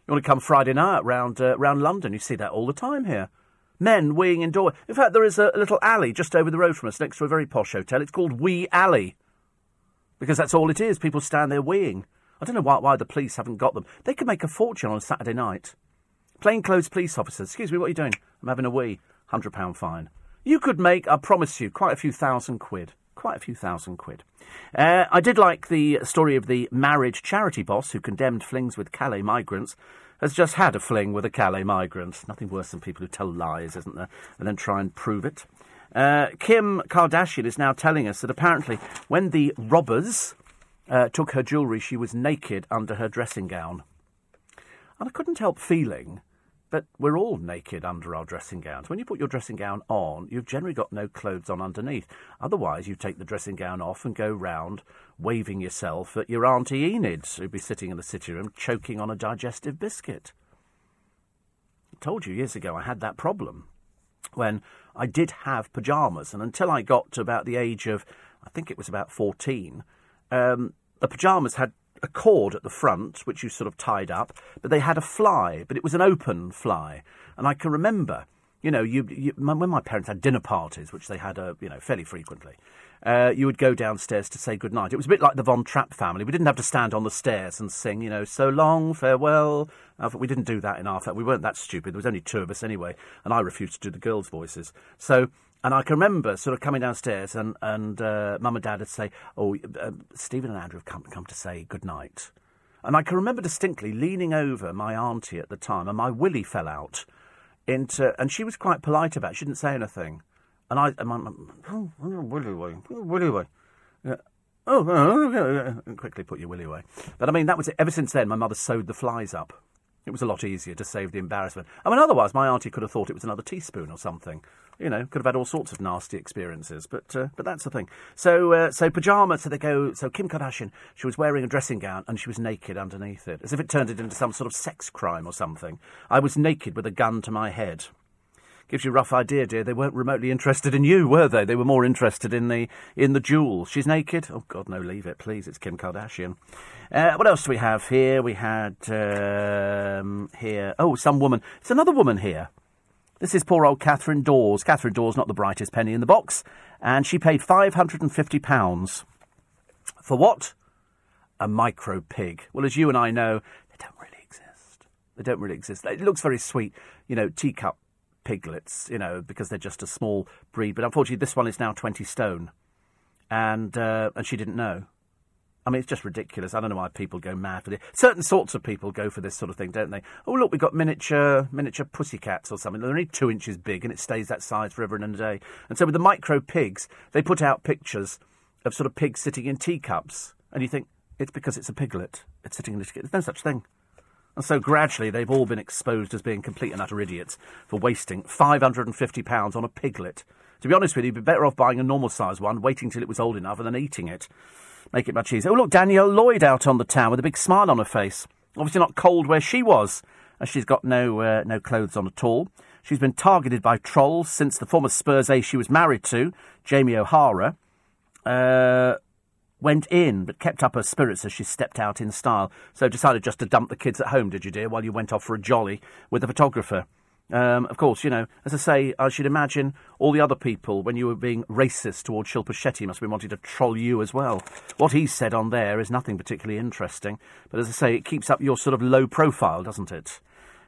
You want to come Friday night round uh, round London? You see that all the time here. Men weeing indoor. In fact, there is a little alley just over the road from us, next to a very posh hotel. It's called Wee Alley because that's all it is. People stand there weeing. I don't know why, why the police haven't got them. They could make a fortune on a Saturday night. Plainclothes police officers. Excuse me, what are you doing? I'm having a wee. £100 fine. You could make, I promise you, quite a few thousand quid. Quite a few thousand quid. Uh, I did like the story of the marriage charity boss who condemned flings with Calais migrants has just had a fling with a Calais migrant. Nothing worse than people who tell lies, isn't there? And then try and prove it. Uh, Kim Kardashian is now telling us that apparently when the robbers uh, took her jewellery, she was naked under her dressing gown. And I couldn't help feeling that we're all naked under our dressing gowns. When you put your dressing gown on, you've generally got no clothes on underneath. Otherwise, you take the dressing gown off and go round waving yourself at your Auntie Enid, who'd be sitting in the sitting room choking on a digestive biscuit. I told you years ago I had that problem when I did have pyjamas, and until I got to about the age of, I think it was about 14, um, the pyjamas had a cord at the front, which you sort of tied up, but they had a fly, but it was an open fly. And I can remember, you know, you, you, when my parents had dinner parties, which they had, uh, you know, fairly frequently, uh, you would go downstairs to say goodnight. It was a bit like the Von Trapp family. We didn't have to stand on the stairs and sing, you know, so long, farewell. We didn't do that in our family. We weren't that stupid. There was only two of us anyway, and I refused to do the girls' voices. So, and I can remember sort of coming downstairs and, and uh, mum and dad would say, oh, uh, Stephen and Andrew have come, come to say goodnight. And I can remember distinctly leaning over my auntie at the time, and my willy fell out into, and she was quite polite about it. She didn't say anything. And I, and my, oh, willy away, willy away. Yeah. Oh, oh, oh, quickly put your willy away. But I mean, that was it. Ever since then, my mother sewed the flies up. It was a lot easier to save the embarrassment. I mean, otherwise, my auntie could have thought it was another teaspoon or something. You know, could have had all sorts of nasty experiences. But uh, but that's the thing. So uh, so pajamas. So they go. So Kim Kardashian, she was wearing a dressing gown and she was naked underneath it, as if it turned it into some sort of sex crime or something. I was naked with a gun to my head gives you a rough idea, dear. They weren't remotely interested in you, were they? They were more interested in the in the jewel. She's naked. Oh God, no, leave it, please. It's Kim Kardashian. Uh, what else do we have here? We had um, here. Oh, some woman. It's another woman here. This is poor old Catherine Dawes. Catherine Dawes, not the brightest penny in the box, and she paid five hundred and fifty pounds for what? A micro pig. Well, as you and I know, they don't really exist. They don't really exist. It looks very sweet, you know, teacup piglets, you know, because they're just a small breed. But unfortunately, this one is now 20 stone. And, uh, and she didn't know. I mean, it's just ridiculous. I don't know why people go mad for this. Certain sorts of people go for this sort of thing, don't they? Oh, look, we've got miniature miniature pussycats or something. They're only two inches big, and it stays that size forever and a day. And so with the micro pigs, they put out pictures of sort of pigs sitting in teacups, and you think it's because it's a piglet. It's sitting in a teacup. There's no such thing. And so gradually, they've all been exposed as being complete and utter idiots for wasting £550 on a piglet. To be honest with you, you'd be better off buying a normal sized one, waiting till it was old enough, and then eating it. Make it much easier. Oh, look, Danielle Lloyd out on the town with a big smile on her face. Obviously not cold where she was, as she's got no, uh, no clothes on at all. She's been targeted by trolls since the former Spurs ace she was married to, Jamie O'Hara, uh, went in but kept up her spirits as she stepped out in style. So decided just to dump the kids at home, did you, dear, while you went off for a jolly with the photographer. Um, of course, you know, as I say, I should imagine all the other people, when you were being racist towards Shilpa Shetty, must have been wanting to troll you as well. What he said on there is nothing particularly interesting, but as I say, it keeps up your sort of low profile, doesn't it?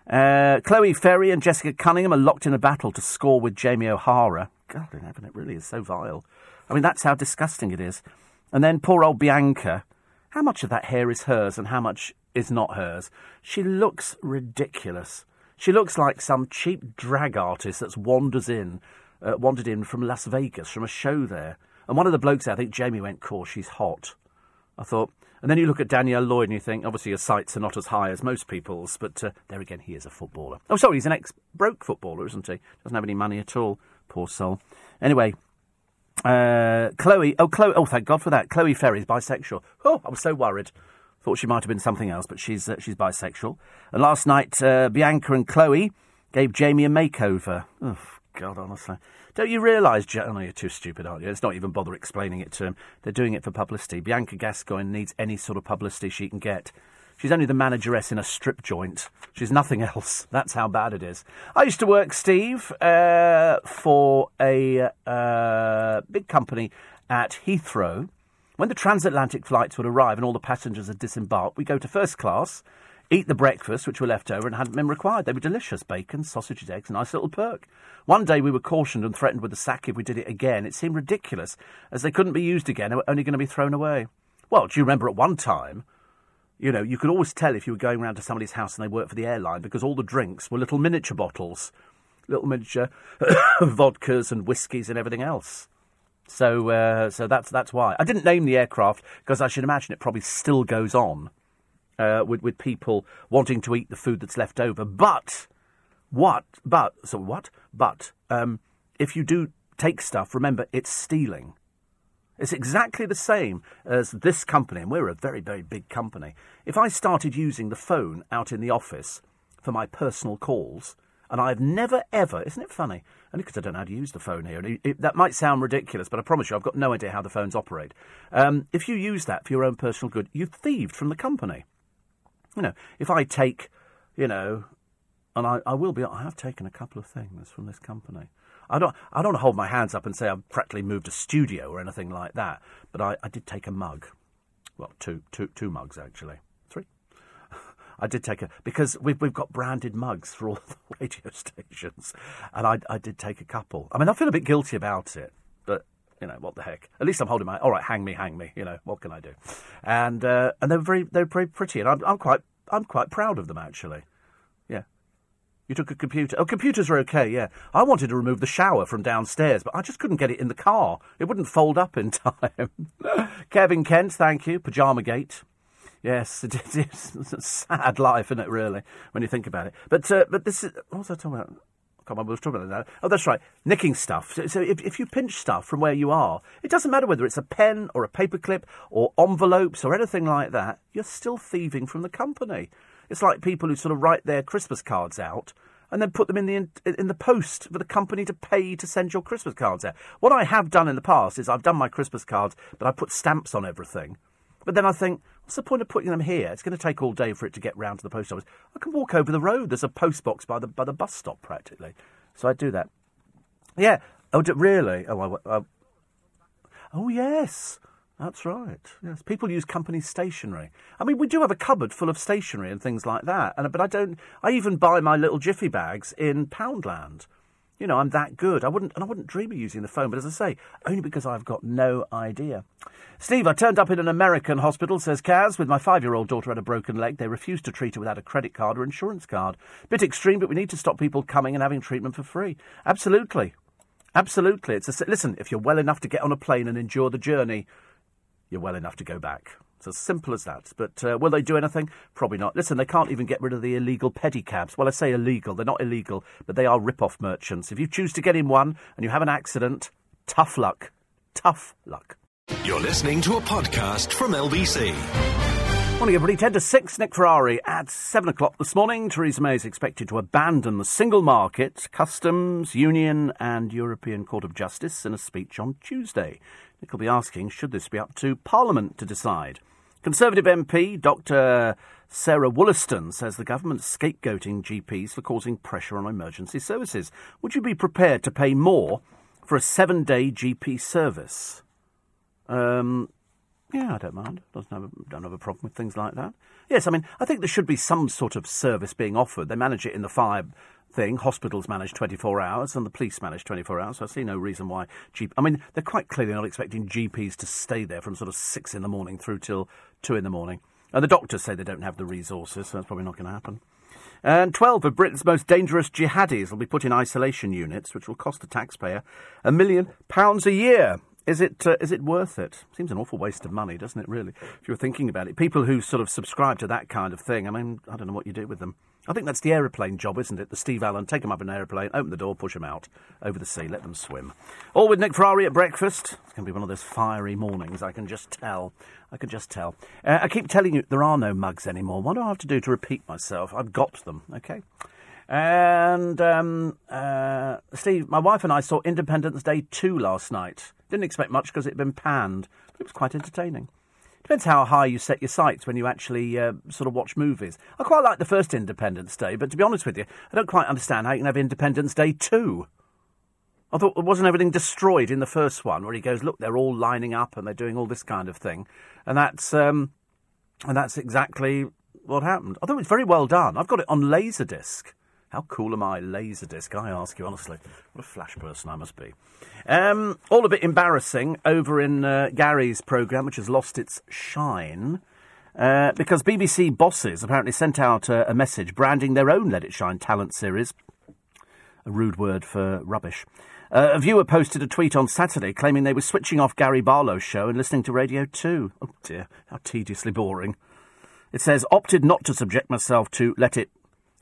Uh, Chloe Ferry and Jessica Cunningham are locked in a battle to score with Jamie O'Hara. God in heaven, it really is so vile. I mean, that's how disgusting it is. And then poor old Bianca. How much of that hair is hers and how much is not hers? She looks ridiculous. She looks like some cheap drag artist that's wanders in, uh, wandered in from Las Vegas from a show there. And one of the blokes there, I think Jamie went, "Course, she's hot." I thought, and then you look at Danielle Lloyd and you think, obviously your sights are not as high as most people's, but uh, there again, he is a footballer. Oh, sorry, he's an ex-broke footballer, isn't he? Doesn't have any money at all, poor soul. Anyway, uh, Chloe, oh Chloe, oh thank God for that. Chloe Ferry's bisexual. Oh, I was so worried. Thought she might have been something else, but she's uh, she's bisexual. And last night, uh, Bianca and Chloe gave Jamie a makeover. Oh God, honestly, don't you realise? Ja- oh, no, you're too stupid, aren't you? Let's not even bother explaining it to him. They're doing it for publicity. Bianca Gascoigne needs any sort of publicity she can get. She's only the manageress in a strip joint. She's nothing else. [LAUGHS] That's how bad it is. I used to work, Steve, uh, for a uh, big company at Heathrow. When the transatlantic flights would arrive and all the passengers had disembarked, we'd go to first class, eat the breakfast, which were left over and hadn't been required. They were delicious bacon, sausages, eggs, a nice little perk. One day we were cautioned and threatened with a sack if we did it again. It seemed ridiculous, as they couldn't be used again and were only going to be thrown away. Well, do you remember at one time you know, you could always tell if you were going around to somebody's house and they worked for the airline because all the drinks were little miniature bottles, little miniature [COUGHS] vodkas and whiskies and everything else. So, uh, so that's that's why I didn't name the aircraft because I should imagine it probably still goes on uh, with with people wanting to eat the food that's left over. But what? But so what? But um, if you do take stuff, remember it's stealing. It's exactly the same as this company, and we're a very, very big company. If I started using the phone out in the office for my personal calls, and I've never ever, isn't it funny? Only because I don't know how to use the phone here. And it, it, that might sound ridiculous, but I promise you, I've got no idea how the phones operate. Um, if you use that for your own personal good, you've thieved from the company. You know, if I take, you know, and I, I will be, I have taken a couple of things from this company. I don't, I don't hold my hands up and say I've practically moved a studio or anything like that, but I, I did take a mug. Well, two, two, two mugs actually. Three. [LAUGHS] I did take a because we've we've got branded mugs for all [LAUGHS] the radio stations, and I I did take a couple. I mean, I feel a bit guilty about it, but you know what the heck. At least I'm holding my all right. Hang me, hang me. You know what can I do? And uh, and they're very they're very pretty, and I'm I'm quite I'm quite proud of them actually. You took a computer. Oh, computers are okay, yeah. I wanted to remove the shower from downstairs, but I just couldn't get it in the car. It wouldn't fold up in [LAUGHS] time. [LAUGHS] Kevin Kent, thank you. Pajama Gate. Yes, [LAUGHS] it is. It's a sad life, isn't it, really, when you think about it? But uh, but this is. What was I talking about? I can't remember what I was talking about now. Oh, that's right. Nicking stuff. So, so if, if you pinch stuff from where you are, it doesn't matter whether it's a pen or a paperclip or envelopes or anything like that, you're still thieving from the company. It's like people who sort of write their Christmas cards out and then put them in the in, the post for the company to pay to send your Christmas cards out. What I have done in the past is I've done my Christmas cards, but I put stamps on everything. But then I think, what's the point of putting them here? It's going to take all day for it to get round to the post office. I can walk over the road. There's a post box by the by the bus stop practically, so I do that. Yeah. Oh, really? Oh, I, I, oh yes. That's right. Yes, people use company stationery. I mean, we do have a cupboard full of stationery and things like that. And but I don't. I even buy my little jiffy bags in Poundland. You know, I'm that good. I wouldn't, and I wouldn't dream of using the phone. But as I say, only because I've got no idea. Steve, I turned up in an American hospital, says Kaz, with my five-year-old daughter had a broken leg. They refused to treat her without a credit card or insurance card. Bit extreme, but we need to stop people coming and having treatment for free. Absolutely, absolutely. It's a, listen. If you're well enough to get on a plane and endure the journey, you're well enough to go back. It's as simple as that. But uh, will they do anything? Probably not. Listen, they can't even get rid of the illegal pedicabs. Well, I say illegal. They're not illegal, but they are rip-off merchants. If you choose to get in one and you have an accident, tough luck. Tough luck. You're listening to a podcast from LBC. Morning, everybody. 10 to 6, Nick Ferrari. At 7 o'clock this morning, Theresa May is expected to abandon the single market, customs, union, and European Court of Justice in a speech on Tuesday. Nick be asking, should this be up to Parliament to decide? Conservative MP Dr. Sarah Wollaston says the government's scapegoating GPs for causing pressure on emergency services. Would you be prepared to pay more for a seven day GP service? Um, yeah, I don't mind. Doesn't have a, don't have a problem with things like that. Yes, I mean, I think there should be some sort of service being offered. They manage it in the fire thing. Hospitals manage 24 hours and the police manage 24 hours. So I see no reason why GP. I mean, they're quite clearly not expecting GPs to stay there from sort of six in the morning through till two in the morning. And the doctors say they don't have the resources, so that's probably not going to happen. And 12 of Britain's most dangerous jihadis will be put in isolation units, which will cost the taxpayer a million pounds a year. Is it uh, is it worth it? Seems an awful waste of money, doesn't it? Really, if you're thinking about it, people who sort of subscribe to that kind of thing. I mean, I don't know what you do with them. I think that's the aeroplane job, isn't it? The Steve Allen, take them up in an aeroplane, open the door, push them out over the sea, let them swim. All with Nick Ferrari at breakfast. It's going to be one of those fiery mornings. I can just tell. I can just tell. Uh, I keep telling you there are no mugs anymore. What do I have to do to repeat myself? I've got them. Okay. And um, uh, Steve, my wife and I saw Independence Day 2 last night. Didn't expect much because it had been panned, but it was quite entertaining. Depends how high you set your sights when you actually uh, sort of watch movies. I quite like the first Independence Day, but to be honest with you, I don't quite understand how you can have Independence Day 2. I thought, wasn't everything destroyed in the first one, where he goes, look, they're all lining up and they're doing all this kind of thing, and that's um, and that's exactly what happened. I thought it was very well done. I've got it on Laserdisc. How cool am I, Laserdisc? I ask you honestly. What a flash person I must be. Um, all a bit embarrassing over in uh, Gary's programme, which has lost its shine. Uh, because BBC bosses apparently sent out a, a message branding their own Let It Shine talent series. A rude word for rubbish. Uh, a viewer posted a tweet on Saturday claiming they were switching off Gary Barlow's show and listening to Radio 2. Oh dear, how tediously boring. It says, opted not to subject myself to Let It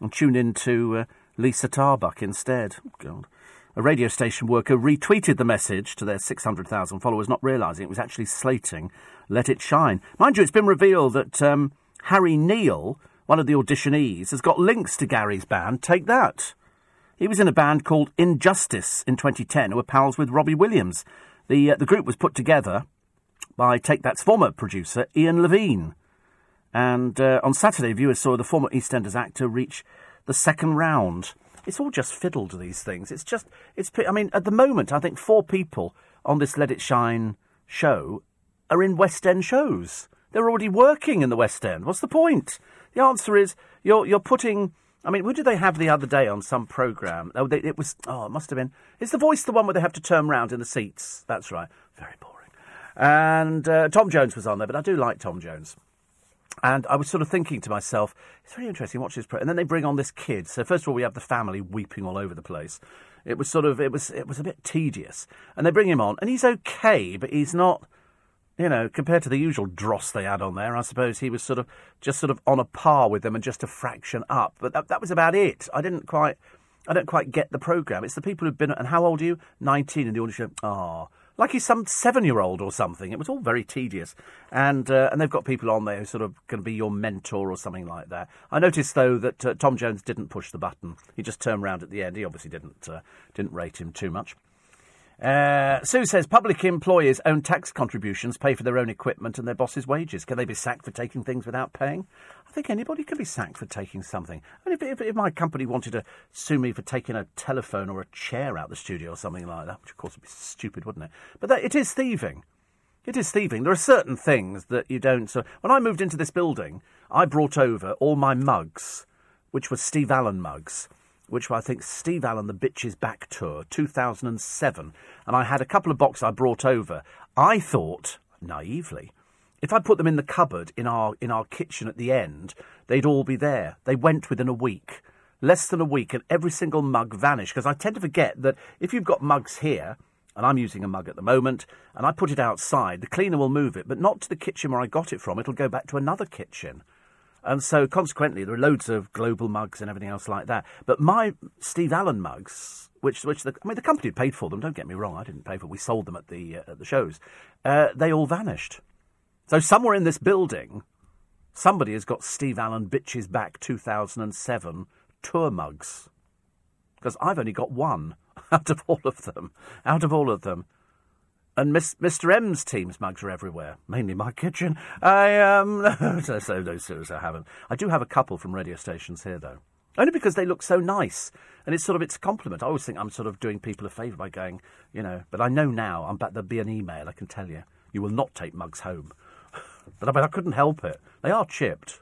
and tuned in to uh, Liza Tarbuck instead. God. A radio station worker retweeted the message to their 600,000 followers, not realising it was actually slating Let It Shine. Mind you, it's been revealed that um, Harry Neal, one of the auditionees, has got links to Gary's band. Take that. He was in a band called Injustice in 2010, who were pals with Robbie Williams. The, uh, the group was put together by Take That's former producer Ian Levine. And uh, on Saturday, viewers saw the former EastEnders actor reach the second round. It's all just fiddled, these things. It's just, it's, I mean, at the moment, I think four people on this Let It Shine show are in West End shows. They're already working in the West End. What's the point? The answer is you're, you're putting. I mean, who did they have the other day on some programme? Oh, they, it was. Oh, it must have been. Is the voice the one where they have to turn round in the seats? That's right. Very boring. And uh, Tom Jones was on there, but I do like Tom Jones. And I was sort of thinking to myself, it's very interesting. Watch this, pro-. and then they bring on this kid. So first of all, we have the family weeping all over the place. It was sort of, it was, it was a bit tedious. And they bring him on, and he's okay, but he's not, you know, compared to the usual dross they had on there. I suppose he was sort of just sort of on a par with them and just a fraction up. But that, that was about it. I didn't quite, I don't quite get the program. It's the people who've been, and how old are you? Nineteen, and the audition. Ah. Oh, like he's some seven-year-old or something. It was all very tedious, and uh, and they've got people on there who sort of to be your mentor or something like that. I noticed though that uh, Tom Jones didn't push the button; he just turned round at the end. He obviously didn't uh, didn't rate him too much. Uh, Sue says public employers' own tax contributions pay for their own equipment and their bosses' wages. Can they be sacked for taking things without paying? I think anybody can be sacked for taking something. Mean, if, if, if, my company wanted to sue me for taking a telephone or a chair out the studio or something like that, which of course would be stupid, wouldn't it? But that, it is thieving. It is thieving. There are certain things that you don't. So when I moved into this building, I brought over all my mugs, which were Steve Allen mugs which were I think Steve Allen, the Bitches Back Tour, 2007. And I had a couple of boxes I brought over. I thought, naively, if I put them in the cupboard in our, in our kitchen at the end, they'd all be there. They went within a week. Less than a week, and every single mug vanished. Because I tend to forget that if you've got mugs here, and I'm using a mug at the moment, and I put it outside, the cleaner will move it, but not to the kitchen where I got it from. It'll go back to another kitchen. And so, consequently, there are loads of global mugs and everything else like that. But my Steve Allen mugs, which, which the, I mean, the company paid for them. Don't get me wrong, I didn't pay for. them. We sold them at the uh, at the shows. Uh, they all vanished. So somewhere in this building, somebody has got Steve Allen Bitches Back 2007 tour mugs. Because I've only got one [LAUGHS] out of all of them. Out of all of them. And Miss, Mr. M's team's mugs are everywhere, mainly my kitchen. I um, [LAUGHS] so no, I haven't. I do have a couple from radio stations here, though, only because they look so nice, and it's sort of it's a compliment. I always think I'm sort of doing people a favour by going, you know. But I know now, I'm but there'll be an email. I can tell you, you will not take mugs home. [LAUGHS] but I I couldn't help it. They are chipped.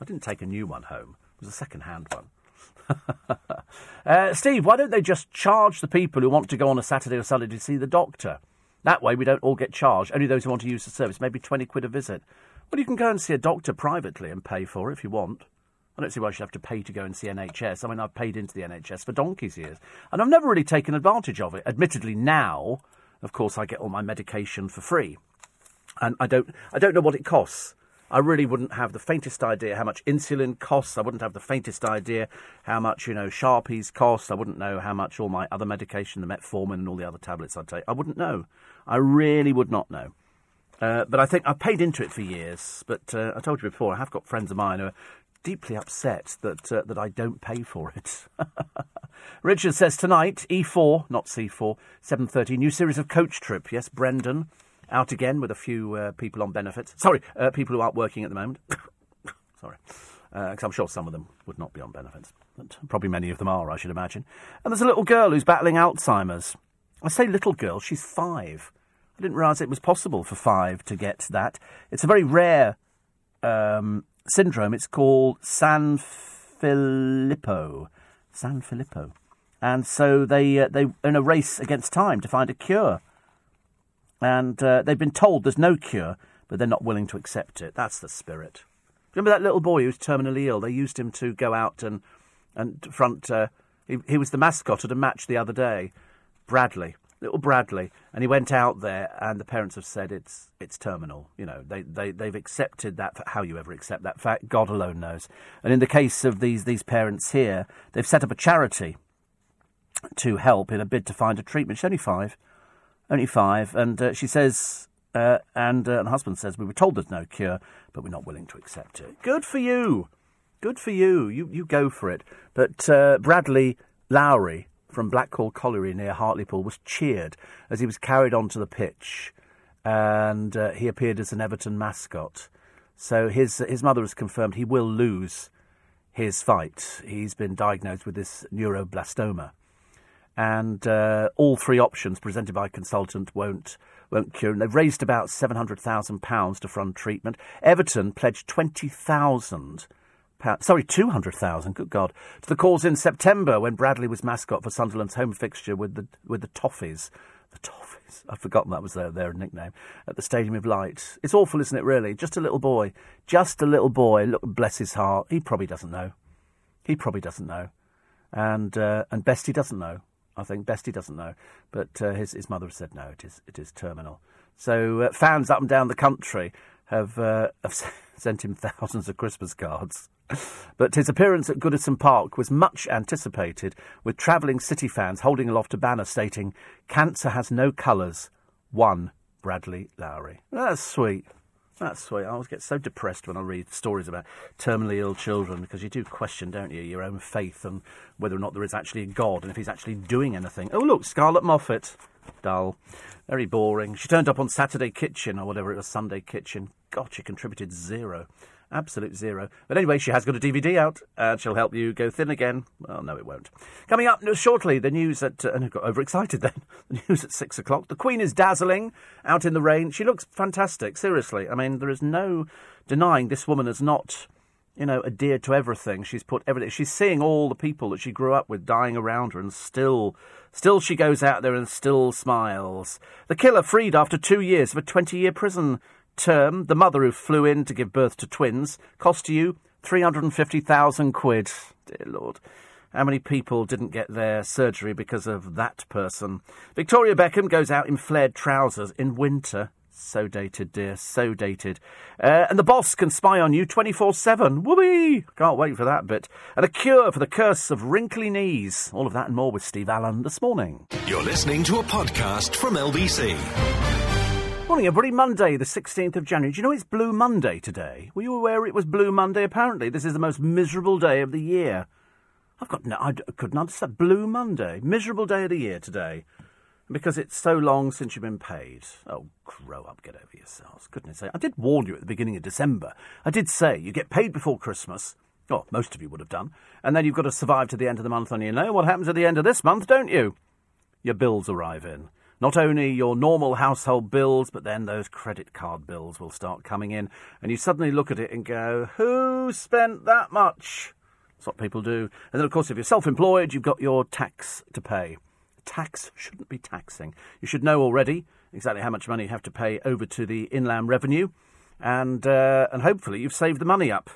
I didn't take a new one home. It was a second-hand one. [LAUGHS] uh, Steve, why don't they just charge the people who want to go on a Saturday or Sunday to see the doctor? That way we don't all get charged. Only those who want to use the service, maybe 20 quid a visit. Well, you can go and see a doctor privately and pay for it if you want. I don't see why you should have to pay to go and see NHS. I mean, I've paid into the NHS for donkey's years. And I've never really taken advantage of it. Admittedly, now, of course, I get all my medication for free. And I don't, I don't know what it costs. I really wouldn't have the faintest idea how much insulin costs. I wouldn't have the faintest idea how much, you know, Sharpies cost. I wouldn't know how much all my other medication, the metformin and all the other tablets I take. I wouldn't know. I really would not know. Uh, but I think I've paid into it for years. But uh, I told you before, I have got friends of mine who are deeply upset that uh, that I don't pay for it. [LAUGHS] Richard says tonight, E4, not C4, 7.30, new series of coach trip. Yes, Brendan out again with a few uh, people on benefits. Sorry, uh, people who aren't working at the moment. [COUGHS] Sorry. Because uh, I'm sure some of them would not be on benefits. But probably many of them are, I should imagine. And there's a little girl who's battling Alzheimer's. I say little girl, she's five. I didn't realise it was possible for five to get that. It's a very rare um, syndrome. It's called Sanfilippo. San Filippo. And so they, uh, they in a race against time to find a cure and uh, they've been told there's no cure, but they're not willing to accept it. That's the spirit. Remember that little boy who was terminally ill? They used him to go out and and front. Uh, he, he was the mascot at a match the other day, Bradley, little Bradley, and he went out there, and the parents have said it's it's terminal. You know, they they they've accepted that. How you ever accept that fact, God alone knows. And in the case of these these parents here, they've set up a charity to help in a bid to find a treatment. She's only five only five, and uh, she says, uh, and, uh, and husband says, we were told there's no cure, but we're not willing to accept it. Good for you. Good for you. You, you go for it. But uh, Bradley Lowery from Blackhall Colliery near Hartlepool was cheered as he was carried onto the pitch, and uh, he appeared as an Everton mascot. So his his mother has confirmed he will lose his fight. He's been diagnosed with this neuroblastoma and uh, all three options presented by consultant won't won't cure. And they've raised about seven hundred thousand pounds to fund treatment. Everton pledged twenty thousand. Sorry, 200,000, good God, to the cause in September when Bradley was mascot for Sunderland's home fixture with the with the Toffees. The Toffees. I've forgotten that was their, their nickname. At the Stadium of Light. It's awful, isn't it, really? Just a little boy. Just a little boy. Look, bless his heart. He probably doesn't know. He probably doesn't know. And, uh, and best doesn't know. I think best he doesn't know, but uh, his his mother said no, it is it is terminal. So uh, fans up and down the country have uh, have [LAUGHS] sent him thousands of Christmas cards. But his appearance at Goodison Park was much anticipated, with travelling City fans holding aloft a banner stating, "Cancer has no colours." One Bradley Lowery. That's sweet. That's sweet. I always get so depressed when I read stories about terminally ill children because you do question, don't you, your own faith and whether or not there is actually a God and if he's actually doing anything. Oh, look, Scarlett Moffatt. Dull. Very boring. She turned up on Saturday Kitchen or whatever it was, Sunday Kitchen. God, she contributed zero. Absolute zero. But anyway, she has got a DVD out, and she'll help you go thin again. Well, no, it won't. Coming up shortly, the news at. Uh, and I got overexcited then. [LAUGHS] The news at six o'clock. The Queen is dazzling out in the rain. She looks fantastic, seriously. I mean, there is no denying this woman has not you know, adhered to everything. She's put everything. She's seeing all the people that she grew up with dying around her, and still, still she goes out there and still smiles. The killer freed after two years of a 20-year prison term. The mother who flew in to give birth to twins cost you 350,000 quid. Dear Lord. How many people didn't get their surgery because of that person? Victoria Beckham goes out in flared trousers in winter. So dated, dear, so dated. Uh, and the boss can spy on you 24 7. Whoopee! Can't wait for that bit. And a cure for the curse of wrinkly knees. All of that and more with Steve Allen this morning. You're listening to a podcast from LBC. Morning, everybody. Monday, the 16th of January. Do you know it's Blue Monday today? Were you aware it was Blue Monday? Apparently, this is the most miserable day of the year. I've got no, I couldn't understand. Blue Monday. Miserable day of the year today because it's so long since you've been paid. Oh, grow up, get over yourselves. Goodness sake. I did warn you at the beginning of December. I did say you get paid before Christmas. Oh, most of you would have done. And then you've got to survive to the end of the month, and you know what happens at the end of this month, don't you? Your bills arrive in. Not only your normal household bills, but then those credit card bills will start coming in, and you suddenly look at it and go, Who spent that much? That's what people do. And then, of course, if you're self employed, you've got your tax to pay. Tax shouldn't be taxing. You should know already exactly how much money you have to pay over to the inland revenue, and uh, and hopefully you've saved the money up.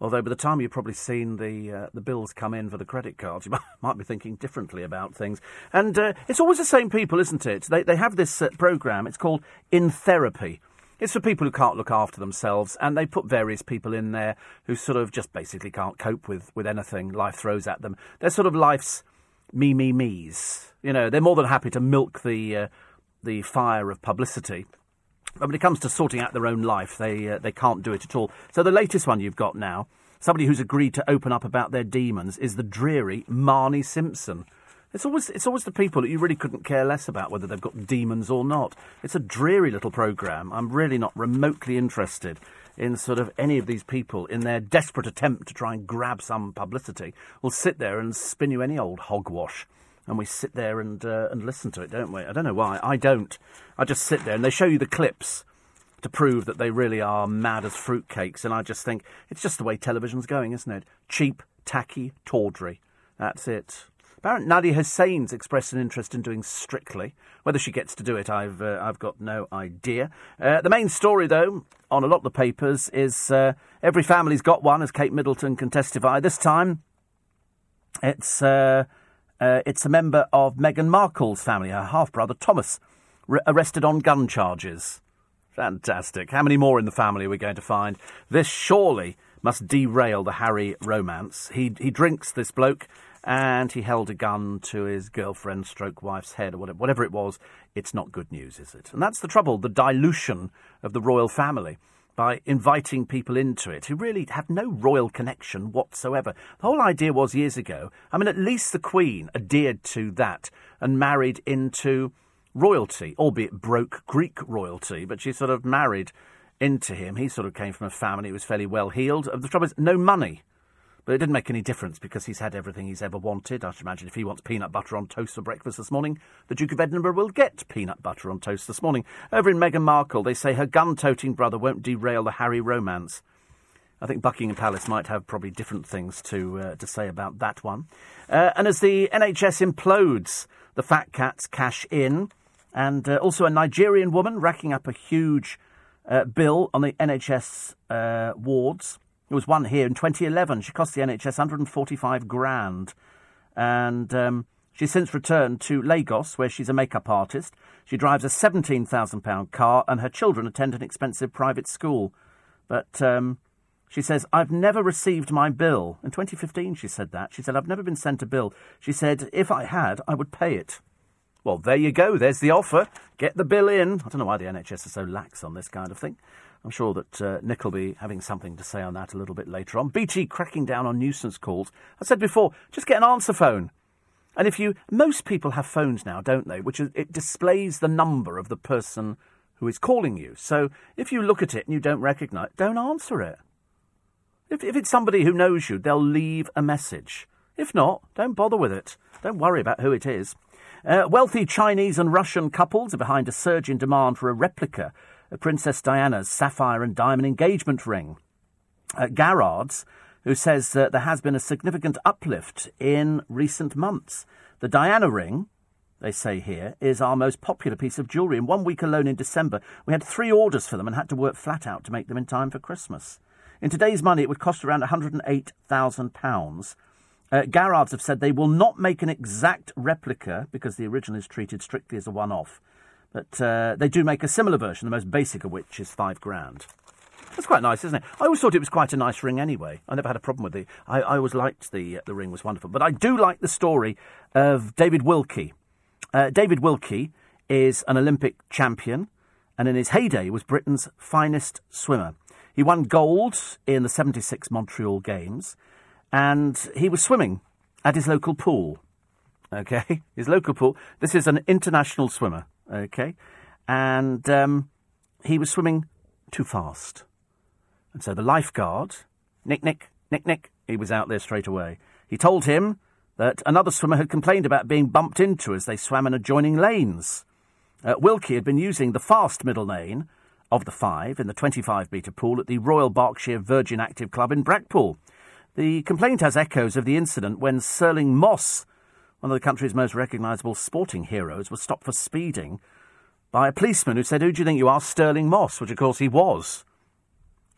Although by the time you've probably seen the uh, the bills come in for the credit cards, you [LAUGHS] might, be thinking differently about things. And uh, it's always the same people, isn't it? They they have this uh, program. It's called In Therapy. It's for people who can't look after themselves, and they put various people in there who sort of just basically can't cope with, with anything life throws at them. They're sort of life's me, me, me's. You know, they're more than happy to milk the uh, the fire of publicity. But when it comes to sorting out their own life, they uh, they can't do it at all. So the latest one you've got now, somebody who's agreed to open up about their demons, is the dreary Marnie Simpson. It's always it's always the people that you really couldn't care less about whether they've got demons or not. It's a dreary little program. I'm really not remotely interested in sort of any of these people in their desperate attempt to try and grab some publicity will sit there and spin you any old hogwash. And we sit there and uh, and listen to it, don't we? I don't know why. I don't. I just sit there and they show you the clips to prove that they really are mad as fruitcakes. And I just think it's just the way television's going, isn't it? Cheap, tacky, tawdry. That's it. Apparently, Nadiya Hussain's expressed an interest in doing Strictly. Whether she gets to do it, I've uh, I've got no idea. Uh, the main story, though, on a lot of the papers is uh, every family's got one, as Kate Middleton can testify. This time, it's uh, it's a member of Meghan Markle's family, her half brother Thomas, re- arrested on gun charges. Fantastic. How many more in the family are we going to find? This surely must derail the Harry romance. He he drinks this bloke and he held a gun to his girlfriend stroke wife's head or whatever, whatever it was. It's not good news, is it? And that's the trouble, the dilution of the royal family by inviting people into it who really have no royal connection whatsoever. The whole idea was years ago, I mean, at least the Queen adhered to that and married into royalty, albeit broke Greek royalty, but she sort of married into him. He sort of came from a family who was fairly well heeled. The trouble is, no money. But it didn't make any difference because he's had everything he's ever wanted. I should imagine if he wants peanut butter on toast for breakfast this morning, the Duke of Edinburgh will get peanut butter on toast this morning. Over in Meghan Markle, they say her gun toting brother won't derail the Harry romance. I think Buckingham Palace might have probably different things to uh, to say about that one. Uh, and as the NHS implodes, the fat cats cash in, and uh, also a Nigerian woman racking up a huge uh, bill on the NHS uh, wards. There was one here in 2011. She cost the NHS 145 grand. And um, she's since returned to Lagos, where she's a makeup artist. She drives a £17,000 car, and her children attend an expensive private school. But um, she says, I've never received my bill. In 2015, she said that. She said, I've never been sent a bill. She said, if I had, I would pay it. Well, there you go. There's the offer. Get the bill in. I don't know why the NHS is so lax on this kind of thing. I'm sure that uh, Nick will be having something to say on that a little bit later on. BT cracking down on nuisance calls. I said before, just get an answer phone. And if you, most people have phones now, don't they? Which is, it displays the number of the person who is calling you. So if you look at it and you don't recognise, don't answer it. If, if it's somebody who knows you, they'll leave a message. If not, don't bother with it. Don't worry about who it is. Uh, wealthy Chinese and Russian couples are behind a surge in demand for a replica Princess Diana's sapphire and diamond engagement ring. uh, Garrard's, who says that there has been a significant uplift in recent months. The Diana ring, they say here, is our most popular piece of jewellery. In one week alone in December, we had three orders for them and had to work flat out to make them in time for Christmas. In today's money, it would cost around £108,000. Uh, Garrards have said they will not make an exact replica because the original is treated strictly as a one off. But uh, they do make a similar version, the most basic of which is five grand. That's quite nice, isn't it? I always thought it was quite a nice ring anyway. I never had a problem with it. I, I always liked the, uh, the ring was wonderful. But I do like the story of David Wilkie. Uh, David Wilkie is an Olympic champion and in his heyday was Britain's finest swimmer. He won gold in the 76 Montreal Games and he was swimming at his local pool. Okay, [LAUGHS] his local pool. This is an international swimmer. Okay, and um, he was swimming too fast, and so the lifeguard, Nick, Nick, Nick, Nick, he was out there straight away. He told him that another swimmer had complained about being bumped into as they swam in adjoining lanes. Uh, Wilkie had been using the fast middle lane of the five in the 25 metre pool at the Royal Berkshire Virgin Active Club in Brackpool. The complaint has echoes of the incident when Stirling Moss, one of the country's most recognisable sporting heroes, was stopped for speeding by a policeman who said, Who do you think you are, Stirling Moss? Which, of course, he was.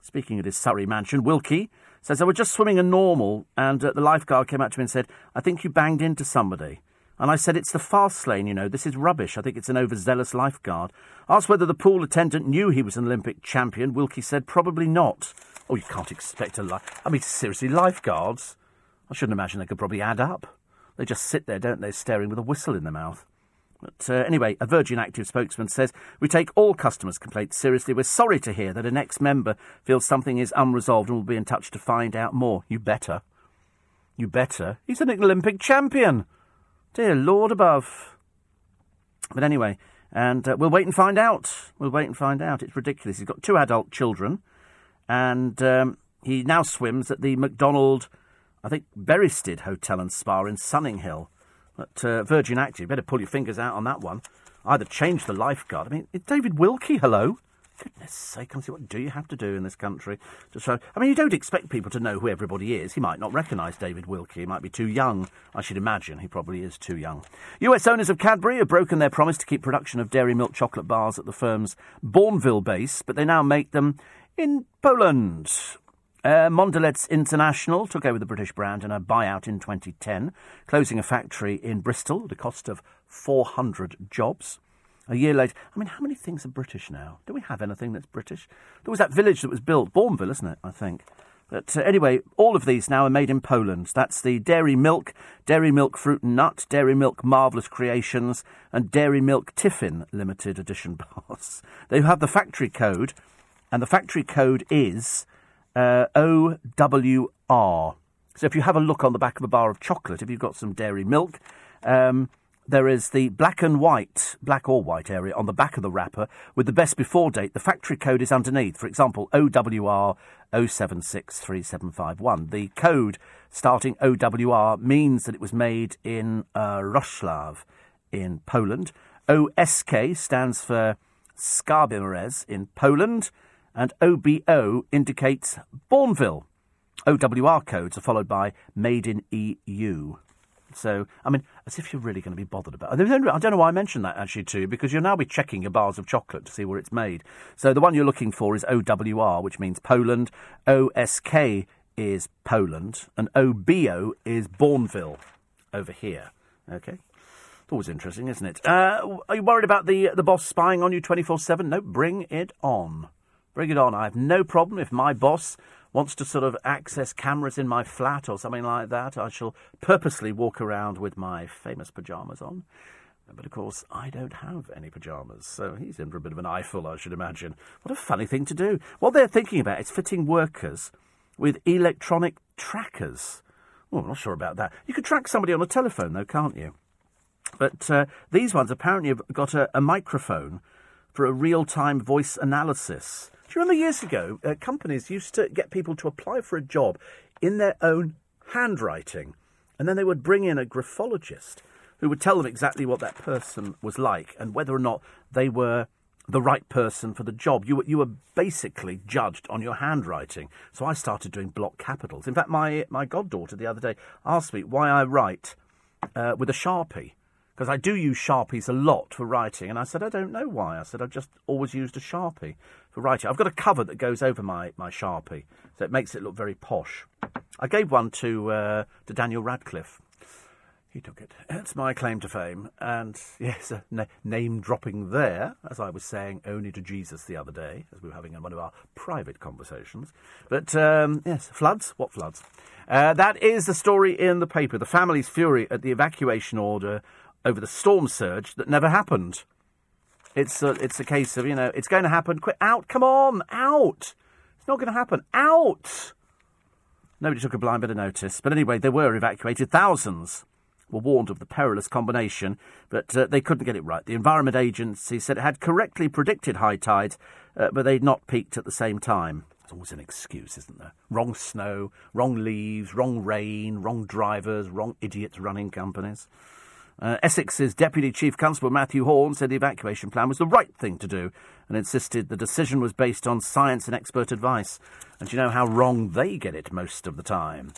Speaking at his Surrey mansion, Wilkie says, I was just swimming a normal, and uh, the lifeguard came up to me and said, I think you banged into somebody. And I said, It's the fast lane, you know. This is rubbish. I think it's an overzealous lifeguard. Asked whether the pool attendant knew he was an Olympic champion. Wilkie said, Probably not. Oh, you can't expect a life. I mean, seriously, lifeguards. I shouldn't imagine they could probably add up. They just sit there, don't they, staring with a whistle in their mouth. But uh, anyway, a Virgin Active spokesman says, We take all customers' complaints seriously. We're sorry to hear that an ex member feels something is unresolved and will be in touch to find out more. You better. You better. He's an Olympic champion. Dear Lord above. But anyway, and uh, we'll wait and find out. We'll wait and find out. It's ridiculous. He's got two adult children and um, he now swims at the Macdonald, I think, Berystede Hotel and Spa in Sunninghill. But uh, Virgin Active, you better pull your fingers out on that one. Either change the lifeguard. I mean, David Wilkie, hello. Goodness sake, see what do you have to do in this country to show? I mean, you don't expect people to know who everybody is. He might not recognise David Wilkie. He might be too young. I should imagine he probably is too young. US owners of Cadbury have broken their promise to keep production of dairy milk chocolate bars at the firm's Bournville base, but they now make them in Poland. Uh, Mondelez International took over the British brand in a buyout in 2010, closing a factory in Bristol at a cost of 400 jobs. A year later, I mean, how many things are British now? Do we have anything that's British? There was that village that was built, Bournville, isn't it? I think. But uh, anyway, all of these now are made in Poland. That's the Dairy Milk, Dairy Milk Fruit and Nut, Dairy Milk Marvellous Creations, and Dairy Milk Tiffin limited edition [LAUGHS] bars. They have the factory code and the factory code is uh, OWR. So if you have a look on the back of a bar of chocolate, if you've got some dairy milk, um, there is the black and white, black or white area on the back of the wrapper with the best before date. The factory code is underneath. For example, OWR 0763751. The code starting OWR means that it was made in uh, Wrocław in Poland. OSK stands for Skarbimierz in Poland and OBO indicates Bournville. OWR codes are followed by Made in EU. So, I mean, as if you're really going to be bothered about it. I don't know why I mentioned that actually too, because you'll now be checking your bars of chocolate to see where it's made. So the one you're looking for is OWR, which means Poland. OSK is Poland, and OBO is Bournville over here. Okay. Always interesting, isn't it? Uh, are you worried about the the boss spying on you 24 7? No, bring it on. Bring it on. I have no problem if my boss wants to sort of access cameras in my flat or something like that. I shall purposely walk around with my famous pyjamas on. But of course, I don't have any pyjamas, so he's in for a bit of an eyeful, I should imagine. What a funny thing to do. What they're thinking about is fitting workers with electronic trackers. Oh, I'm not sure about that. You could track somebody on a telephone, though, can't you? But uh, these ones apparently have got a, a microphone for a real time voice analysis. Do you remember years ago, uh, companies used to get people to apply for a job in their own handwriting, and then they would bring in a graphologist who would tell them exactly what that person was like and whether or not they were the right person for the job. You were, you were basically judged on your handwriting. So I started doing block capitals. In fact, my, my goddaughter the other day asked me why I write uh, with a Sharpie. Because I do use Sharpies a lot for writing. And I said, I don't know why. I said, I've just always used a Sharpie for writing. I've got a cover that goes over my, my Sharpie. So it makes it look very posh. I gave one to, uh, to Daniel Radcliffe he took it. It's my claim to fame. And [LAUGHS] yes, na- name dropping there, as I was saying only to Jesus the other day, as we were having in one of our private conversations. But um, yes, floods? What floods? Uh, that is the story in the paper. The family's fury at the evacuation order over the storm surge that never happened. It's a, it's a case of, you know, it's going to happen. Quit out. Come on. Out. It's not going to happen. Out. Nobody took a blind bit of notice. But anyway, they were evacuated. Thousands were warned of the perilous combination, but uh, they couldn't get it right. The Environment Agency said it had correctly predicted high tides, uh, but they'd not peaked at the same time. It's always an excuse, isn't there? Wrong snow, wrong leaves, wrong rain, wrong drivers, wrong idiots running companies. Uh, Essex's Deputy Chief Constable Matthew Horne said the evacuation plan was the right thing to do and insisted the decision was based on science and expert advice. And you know how wrong they get it most of the time.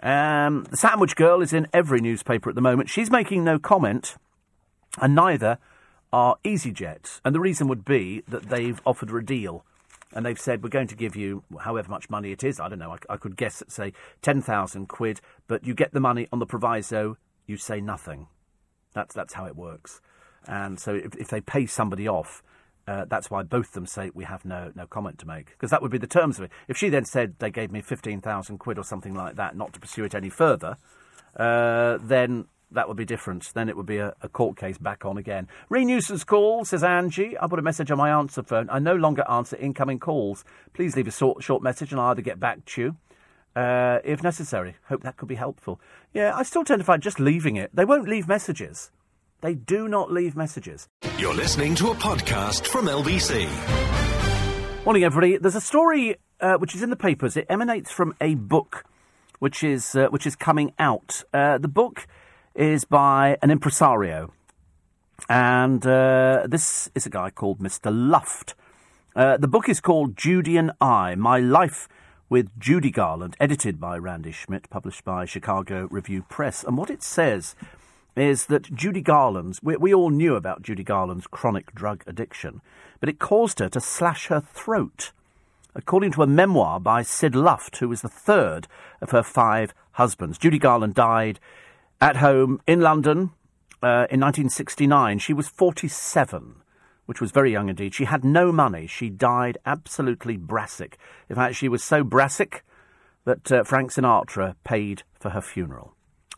Um, the Sandwich Girl is in every newspaper at the moment. She's making no comment, and neither are EasyJet. And the reason would be that they've offered her a deal. And they've said, we're going to give you however much money it is. I don't know, I, I could guess at, say, 10,000 quid, but you get the money on the proviso, you say nothing. That's, that's how it works. And so if, if they pay somebody off, uh, that's why both of them say we have no no comment to make because that would be the terms of it. If she then said they gave me fifteen thousand quid or something like that, not to pursue it any further, uh, then that would be different. Then it would be a, a court case back on again. Renewson's call says Angie. I put a message on my answer phone. I no longer answer incoming calls. Please leave a short, short message and I'll either get back to you. Uh, if necessary. Hope that could be helpful. Yeah, I still tend to find just leaving it. They won't leave messages. They do not leave messages. You're listening to a podcast from LBC. Morning, everybody. There's a story uh, which is in the papers. It emanates from a book which is uh, which is coming out. Uh, the book is by an impresario, and uh, this is a guy called Mr. Luft. Uh, the book is called Judy and I: My Life with Judy Garland, edited by Randy Schmidt, published by Chicago Review Press. And what it says is that Judy Garland's, we, we, all knew about Judy Garland's chronic drug addiction, but it caused her to slash her throat. According to a memoir by Sid Luft, who was the third of her five husbands, Judy Garland died at home in London uh, in 1969. She was 47, which was very young indeed. She had no money. She died absolutely brassic. In fact, she was so brassic that uh, Frank Sinatra paid for her funeral.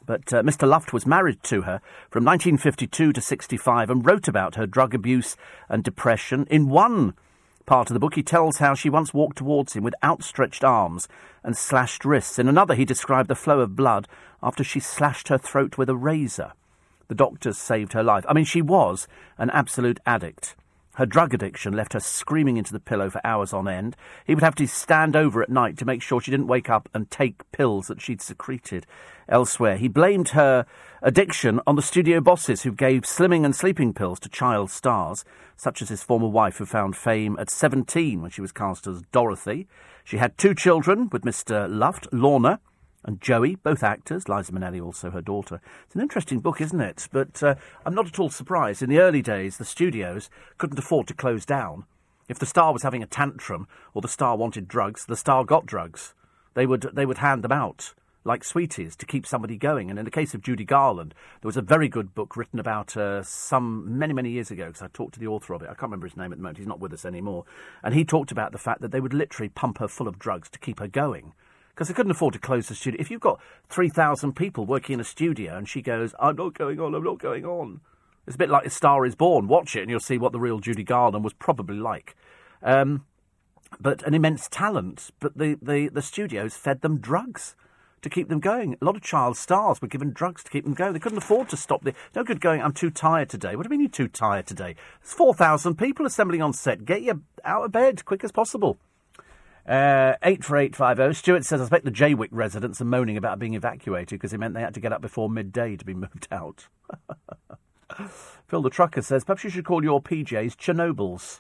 But uh, Mr. Luft was married to her from 1952 to 65 and wrote about her drug abuse and depression. In one part of the book, he tells how she once walked towards him with outstretched arms and slashed wrists. In another, he described the flow of blood after she slashed her throat with a razor. The doctors saved her life. I mean, she was an absolute addict. Her drug addiction left her screaming into the pillow for hours on end. He would have to stand over at night to make sure she didn't wake up and take pills that she'd secreted elsewhere. He blamed her addiction on the studio bosses who gave slimming and sleeping pills to child stars, such as his former wife, who found fame at 17 when she was cast as Dorothy. She had two children with Mr. Luft, Lorna and Joey, both actors, Liza Minnelli also her daughter. It's an interesting book, isn't it? But uh, I'm not at all surprised. In the early days, the studios couldn't afford to close down. If the star was having a tantrum or the star wanted drugs, the star got drugs. They would, they would hand them out like sweeties to keep somebody going. And in the case of Judy Garland, there was a very good book written about uh, some many, many years ago because I talked to the author of it. I can't remember his name at the moment. He's not with us anymore. And he talked about the fact that they would literally pump her full of drugs to keep her going because they couldn't afford to close the studio. If you've got 3,000 people working in a studio and she goes, I'm not going on, I'm not going on. It's a bit like A Star is Born. Watch it and you'll see what the real Judy Garland was probably like. Um, but an immense talent, but the, the, the studios fed them drugs to keep them going. A lot of child stars were given drugs to keep them going. They couldn't afford to stop. The, no good going, I'm too tired today. What do you mean you're too tired today? There's 4,000 people assembling on set. Get you out of bed quick as possible. Uh, 84850. Stuart says, I expect the Jaywick residents are moaning about being evacuated because it meant they had to get up before midday to be moved out. [LAUGHS] Phil the Trucker says, perhaps you should call your PJs Chernobyls.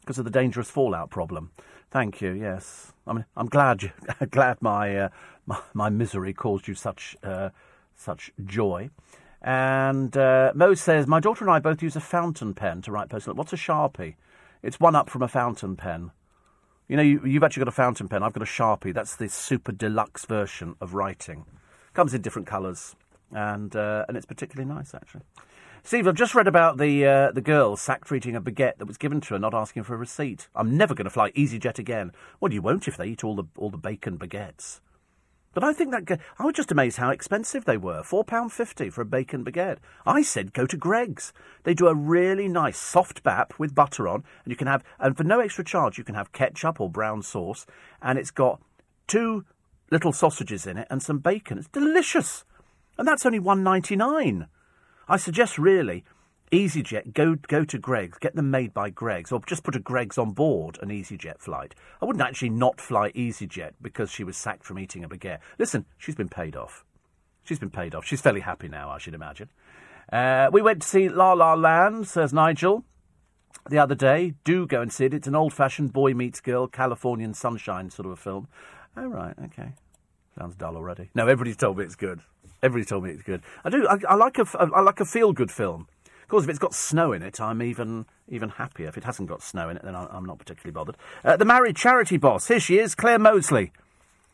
because of the dangerous fallout problem. Thank you. Yes, I mean, I'm glad you, [LAUGHS] glad my, uh, my, my misery caused you such uh, such joy. And uh, Mo says my daughter and I both use a fountain pen to write personal. What's a sharpie? It's one up from a fountain pen. You know, you, you've actually got a fountain pen. I've got a sharpie. That's the super deluxe version of writing. Comes in different colours, and uh, and it's particularly nice actually. Steve, I've just read about the uh, the girl sacked for eating a baguette that was given to her, not asking for a receipt. I'm never going to fly EasyJet again. Well, you won't if they eat all the all the bacon baguettes. But I think that I was just amazed how expensive they were. Four pound fifty for a bacon baguette. I said go to Greggs. They do a really nice soft bap with butter on, and you can have and for no extra charge you can have ketchup or brown sauce, and it's got two little sausages in it and some bacon. It's delicious, and that's only one ninety nine. I suggest really EasyJet, go go to Greggs, get them made by Greggs, or just put a Greggs on board an EasyJet flight. I wouldn't actually not fly EasyJet because she was sacked from eating a baguette. Listen, she's been paid off. She's been paid off. She's fairly happy now, I should imagine. Uh, we went to see La La Land, says Nigel, the other day. Do go and see it. It's an old-fashioned boy meets girl, Californian sunshine sort of a film. Oh right, okay. Sounds dull already. No, everybody's told me it's good. Everybody's told me it's good. I do. I, I like a. I like a feel-good film course, if it's got snow in it, I'm even even happier. If it hasn't got snow in it, then I'm not particularly bothered. Uh, the married charity boss. Here she is, Clare Moseley.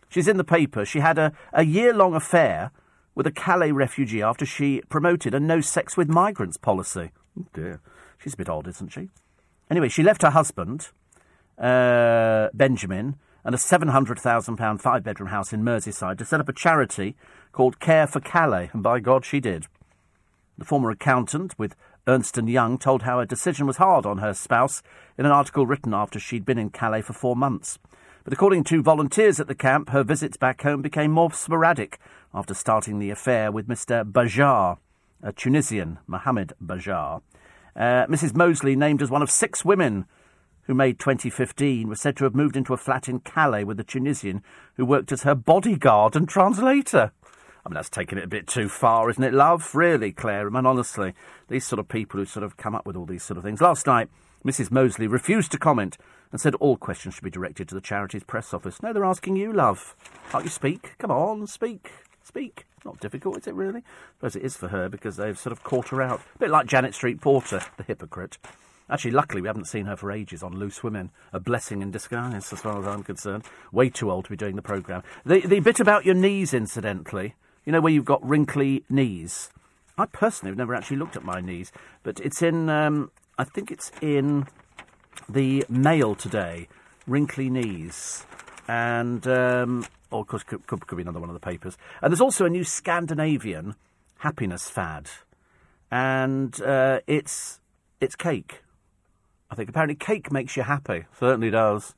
She's in the paper. She had a, a year long affair with a Calais refugee after she promoted a no sex with migrants policy. Oh dear. She's a bit odd, isn't she? Anyway, she left her husband, uh, Benjamin, and a £700,000 five bedroom house in Merseyside to set up a charity called Care for Calais, and by God, she did. The former accountant with Ernst & Young told how her decision was hard on her spouse in an article written after she'd been in Calais for four months. But according to volunteers at the camp, her visits back home became more sporadic after starting the affair with Mr. Bajar, a Tunisian, Mohammed Bajar. Uh, Mrs. Moseley, named as one of six women who made 2015, was said to have moved into a flat in Calais with a Tunisian who worked as her bodyguard and translator. I mean, that's taking it a bit too far, isn't it, love? Really, Clare? I mean, honestly, these sort of people who sort of come up with all these sort of things. Last night, Mrs. Moseley refused to comment and said all questions should be directed to the charity's press office. No, they're asking you, love. Can't you speak? Come on, speak. Speak. Not difficult, is it really? I suppose it is for her because they've sort of caught her out. A bit like Janet Street Porter, the hypocrite. Actually, luckily, we haven't seen her for ages on Loose Women. A blessing in disguise, as far as I'm concerned. Way too old to be doing the programme. The, the bit about your knees, incidentally, you know, where you've got wrinkly knees. I personally have never actually looked at my knees, but it's in, um, I think it's in the Mail today, wrinkly knees. And, um, or of course, could, could, could be another one of the papers. And there's also a new Scandinavian happiness fad. And uh, it's, it's cake. I think apparently cake makes you happy. Certainly does.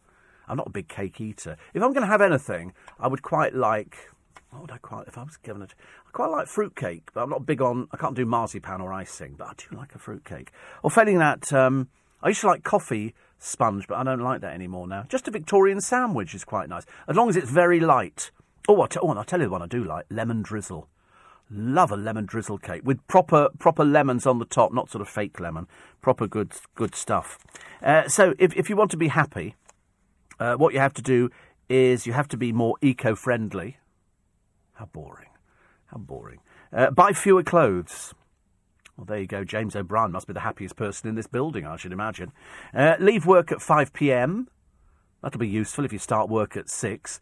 I'm not a big cake eater. If I'm going to have anything, I would quite like what would I quite, if I was given it? I quite like fruitcake, but I'm not big on, I can't do marzipan or icing, but I do like a fruitcake. Or failing that, um, I used to like coffee sponge, but I don't like that anymore now. Just a Victorian sandwich is quite nice, as long as it's very light. Oh, I'll oh and I'll tell you the one I do like lemon drizzle. Love a lemon drizzle cake with proper proper lemons on the top, not sort of fake lemon. Proper good good stuff. Uh, so if if you want to be happy, uh, what you have to do is you have to be more eco-friendly. How boring. How boring. Uh, buy fewer clothes. Well, there you go. James O'Brien must be the happiest person in this building, I should imagine. Uh, leave work at 5 pm. That'll be useful if you start work at 6.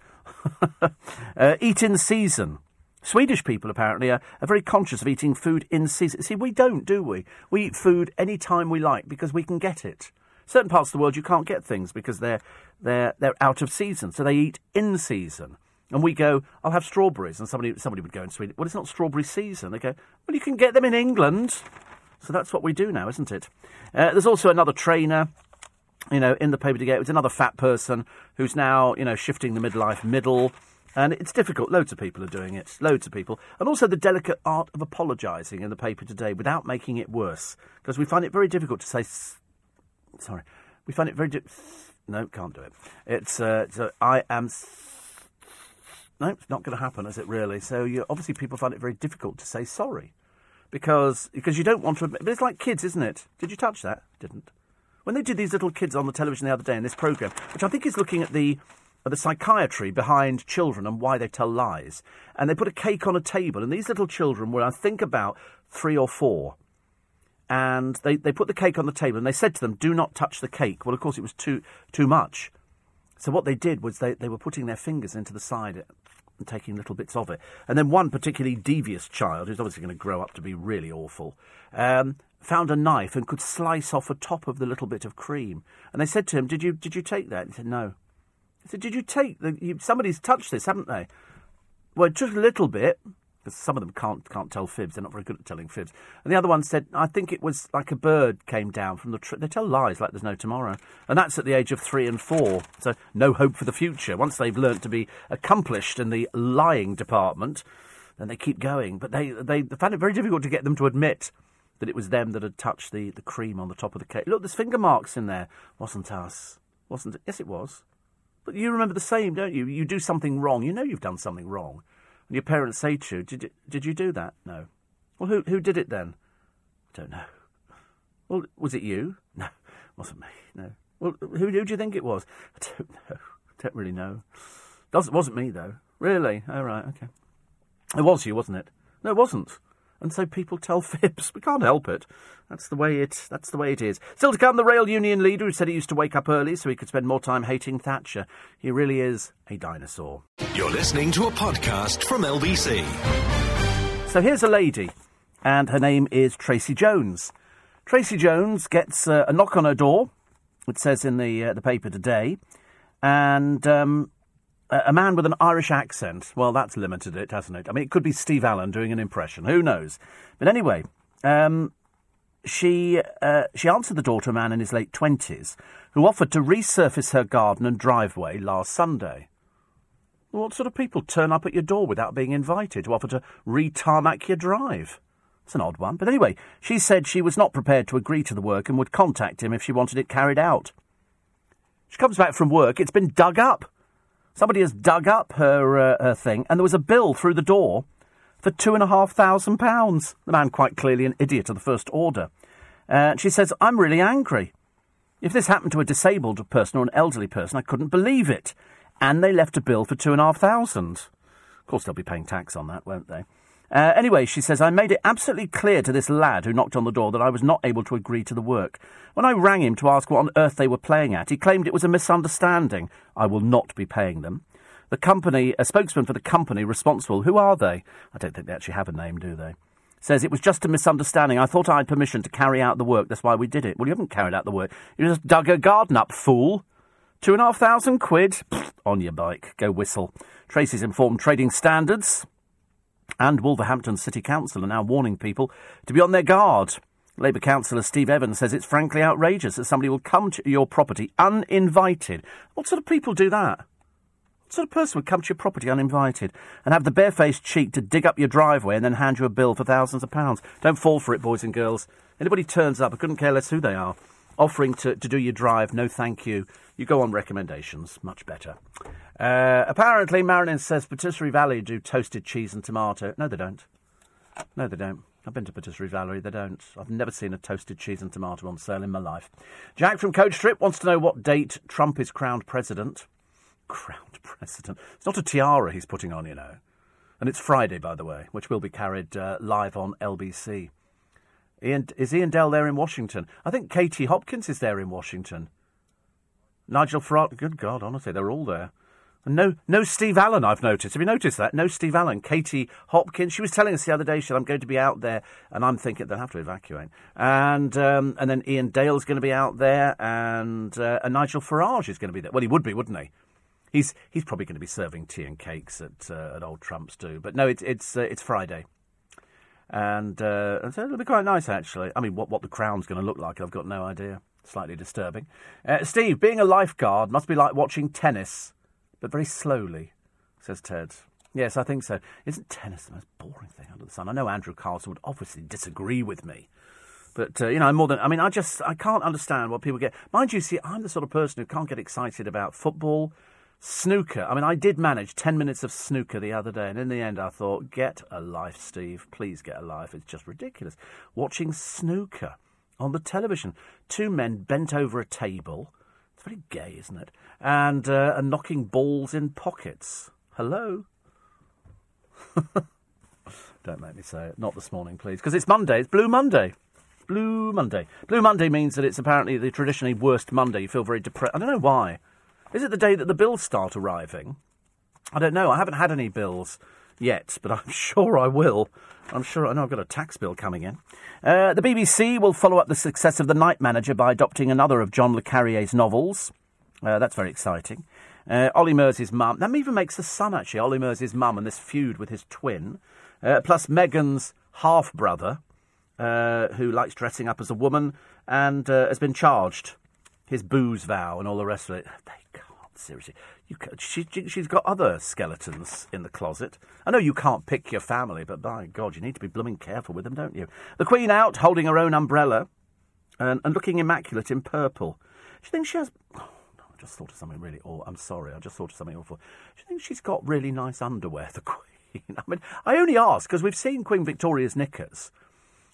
[LAUGHS] uh, eat in season. Swedish people apparently are, are, very conscious of eating food in season. See, we don't, do we? We eat food any time we like because we can get it. Certain parts of the world you can't get things because they're they're they're out of season, so they eat in season. And we go, I'll have strawberries. And somebody, somebody would go in Sweden, well, it's not strawberry season. They go, well, you can get them in England. So that's what we do now, isn't it? Uh, there's also another trainer, you know, in the paper today. It's another fat person who's now, you know, shifting the midlife middle. And it's difficult. Loads of people are doing it. Loads of people. And also the delicate art of apologising in the paper today without making it worse. Because we find it very difficult to say. Sorry. We find it very. Di- no, can't do it. It's. Uh, so I am no, it's not going to happen, is it really? So you, obviously people find it very difficult to say sorry because because you don't want to admit. But it's like kids, isn't it? Did you touch that? Didn't. When they did these little kids on the television the other day in this programme, which I think is looking at the at the psychiatry behind children and why they tell lies, and they put a cake on a table, and these little children were, I think, about three or four, and they, they put the cake on the table, and they said to them, "Do not touch the cake." Well, of course, it was too too much. So what they did was they, they were putting their fingers into the side and taking little bits of it. And then one particularly devious child, who's obviously going to grow up to be really awful, um, found a knife and could slice off a top of the little bit of cream. And they said to him, "Did you did you take that?" he said, "No." I said, "Did you take the? You, somebody's touched this, haven't they?" Well, just a little bit, because some of them can't can't tell fibs. They're not very good at telling fibs. And the other one said, "I think it was like a bird came down from the tree." They tell lies like there's no tomorrow, and that's at the age of three and four. So no hope for the future. Once they've learnt to be accomplished in the lying department, then they keep going. But they they found it very difficult to get them to admit that it was them that had touched the, the cream on the top of the cake. Look, there's finger marks in there. Wasn't us. Wasn't it? Yes, it was. But you remember the same, don't you? You do something wrong. You know you've done something wrong. And your parents say to you, did you, did you do that? No. Well, who, who did it then? I don't know. Well, was it you? [LAUGHS] No, wasn't me. No. Well, who, who do you think it was? [LAUGHS] I don't know. I don't really know. Doesn't, wasn't me, though. Really? Oh, right, okay. It was you, wasn't it? No, it wasn't and so people tell [LAUGHS] fibs. We can't help it. That's the way it. That's the way it is. Still to come, the rail union leader who said he used to wake up early so he could spend more time hating Thatcher. He really is a dinosaur. You're listening to a podcast from LBC. So here's a lady, and her name is Tracy Jones. Tracy Jones gets uh, a knock on her door. It says in the uh, the paper today, and um, a man with an Irish accent. Well, that's limited it, hasn't it? I mean, it could be Steve Allen doing an impression. Who knows? But anyway, um, she uh, she answered the door to a man in his late twenties who offered to resurface her garden and driveway last Sunday. What sort of people turn up at your door without being invited to offer to re-tarmac your drive? It's an odd one. But anyway, she said she was not prepared to agree to the work and would contact him if she wanted it carried out. She comes back from work. It's been dug up. Somebody has dug up her, uh, her thing, and there was a bill through the door for two and a half thousand pounds. The man, quite clearly an idiot of the first order. Uh, she says, I'm really angry. If this happened to a disabled person or an elderly person, I couldn't believe it. And they left a bill for two and a half thousand. Of course, they'll be paying tax on that, won't they? Uh, anyway, she says, I made it absolutely clear to this lad who knocked on the door that I was not able to agree to the work. When I rang him to ask what on earth they were playing at, he claimed it was a misunderstanding. I will not be paying them. The company, a spokesman for the company responsible, who are they? I don't think they actually have a name, do they? Says it was just a misunderstanding. I thought I had permission to carry out the work. That's why we did it. Well, you haven't carried out the work. You just dug a garden up, fool. Two and a half thousand quid? Pfft, on your bike. Go whistle. Tracy's informed trading standards and Wolverhampton City Council are now warning people to be on their guard. Labour councillor Steve Evans says it's frankly outrageous that somebody will come to your property uninvited. What sort of people do that? What sort of person would come to your property uninvited and have the barefaced cheek to dig up your driveway and then hand you a bill for thousands of pounds? Don't fall for it, boys and girls. Anybody turns up, I couldn't care less who they are, offering to, to do your drive, no thank you. You go on recommendations, much better. Uh, apparently, Marilyn says Patisserie Valerie do toasted cheese and tomato. No, they don't. No, they don't. I've been to Patisserie Valerie. They don't. I've never seen a toasted cheese and tomato on sale in my life. Jack from Coach Trip wants to know what date Trump is crowned president. Crowned president. It's not a tiara he's putting on, you know. And it's Friday, by the way, which will be carried uh, live on LBC. Ian, is Iain Dale there in Washington? I think Katie Hopkins is there in Washington. Nigel Farage. Good God, honestly, they're all there. No, no Steve Allen, I've noticed. Have you noticed that? No Steve Allen. Katie Hopkins. She was telling us the other day, she said, I'm going to be out there. And I'm thinking they'll have to evacuate. And um, and then Iain Dale's going to be out there. And, uh, and Nigel Farage is going to be there. Well, he would be, wouldn't he? He's, he's probably going to be serving tea and cakes at, uh, at Old Trump's do. But no, it's, it's, uh, it's Friday. And, uh, and so it'll be quite nice, actually. I mean, what, what the crown's going to look like, I've got no idea. Slightly disturbing. Uh, Steve, being a lifeguard must be like watching tennis, but very slowly, says Ted. Yes, I think so. Isn't tennis the most boring thing under the sun? I know Andrew Carlson would obviously disagree with me. But, uh, you know, I'm more than, I mean, I just, I can't understand what people get. Mind you, see, I'm the sort of person who can't get excited about football, snooker. I mean, I did manage 10 minutes of snooker the other day, and in the end, I thought, get a life, Steve. Please get a life. It's just ridiculous. Watching snooker. on the television. Two men bent over a table. It's very gay, isn't it? And, uh, and knocking balls in pockets. Hello? [LAUGHS] Don't make me say it. Not this morning, please. Because it's Monday. It's Blue Monday. Blue Monday. Blue Monday means that it's apparently the traditionally worst Monday. You feel very depressed. I don't know why. Is it the day that the bills start arriving? I don't know. I haven't had any bills yet, but I'm [LAUGHS] sure I will. I'm sure I know I've got a tax bill coming in. Uh, the BBC will follow up the success of The Night Manager by adopting another of John le Carré's novels. Uh, that's very exciting. Uh, Olly Murs's mum. That even makes the son, actually. Olly Murs's mum and this feud with his twin. Uh, plus Meghan's half brother, uh, who likes dressing up as a woman and uh, has been charged. His booze vow and all the rest of it. They can't, seriously. You can, she, she's got other skeletons in the closet. I know you can't pick your family, but by God, you need to be blooming careful with them, don't you? The Queen out, holding her own umbrella and, and looking immaculate in purple. Do you think she has. Oh, I just thought of something really awful. I'm sorry, I just thought of something awful. Do you think she's got really nice underwear, [LAUGHS] the Queen? I mean, I only ask because we've seen Queen Victoria's knickers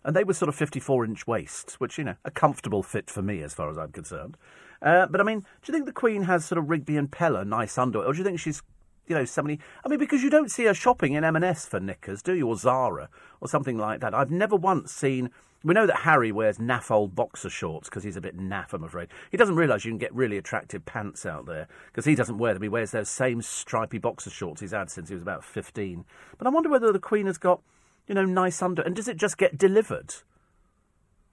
and they were sort of 54 inch waists, which, you know, a comfortable fit for me as far as I'm concerned. Uh, but I mean, do you think the Queen has sort of Rigby and Peller nice underwear, or do you think she's, you know, somebody? I mean, because you don't see her shopping in M&S for knickers, do you, or Zara, or something like that? I've never once seen. We know that Harry wears naff old boxer shorts because he's a bit naff, I'm afraid. He doesn't realise you can get really attractive pants out there because he doesn't wear them. He wears those same stripy boxer shorts he's had since he was about 15. But I wonder whether the Queen has got you know, nice under. And does it just get delivered?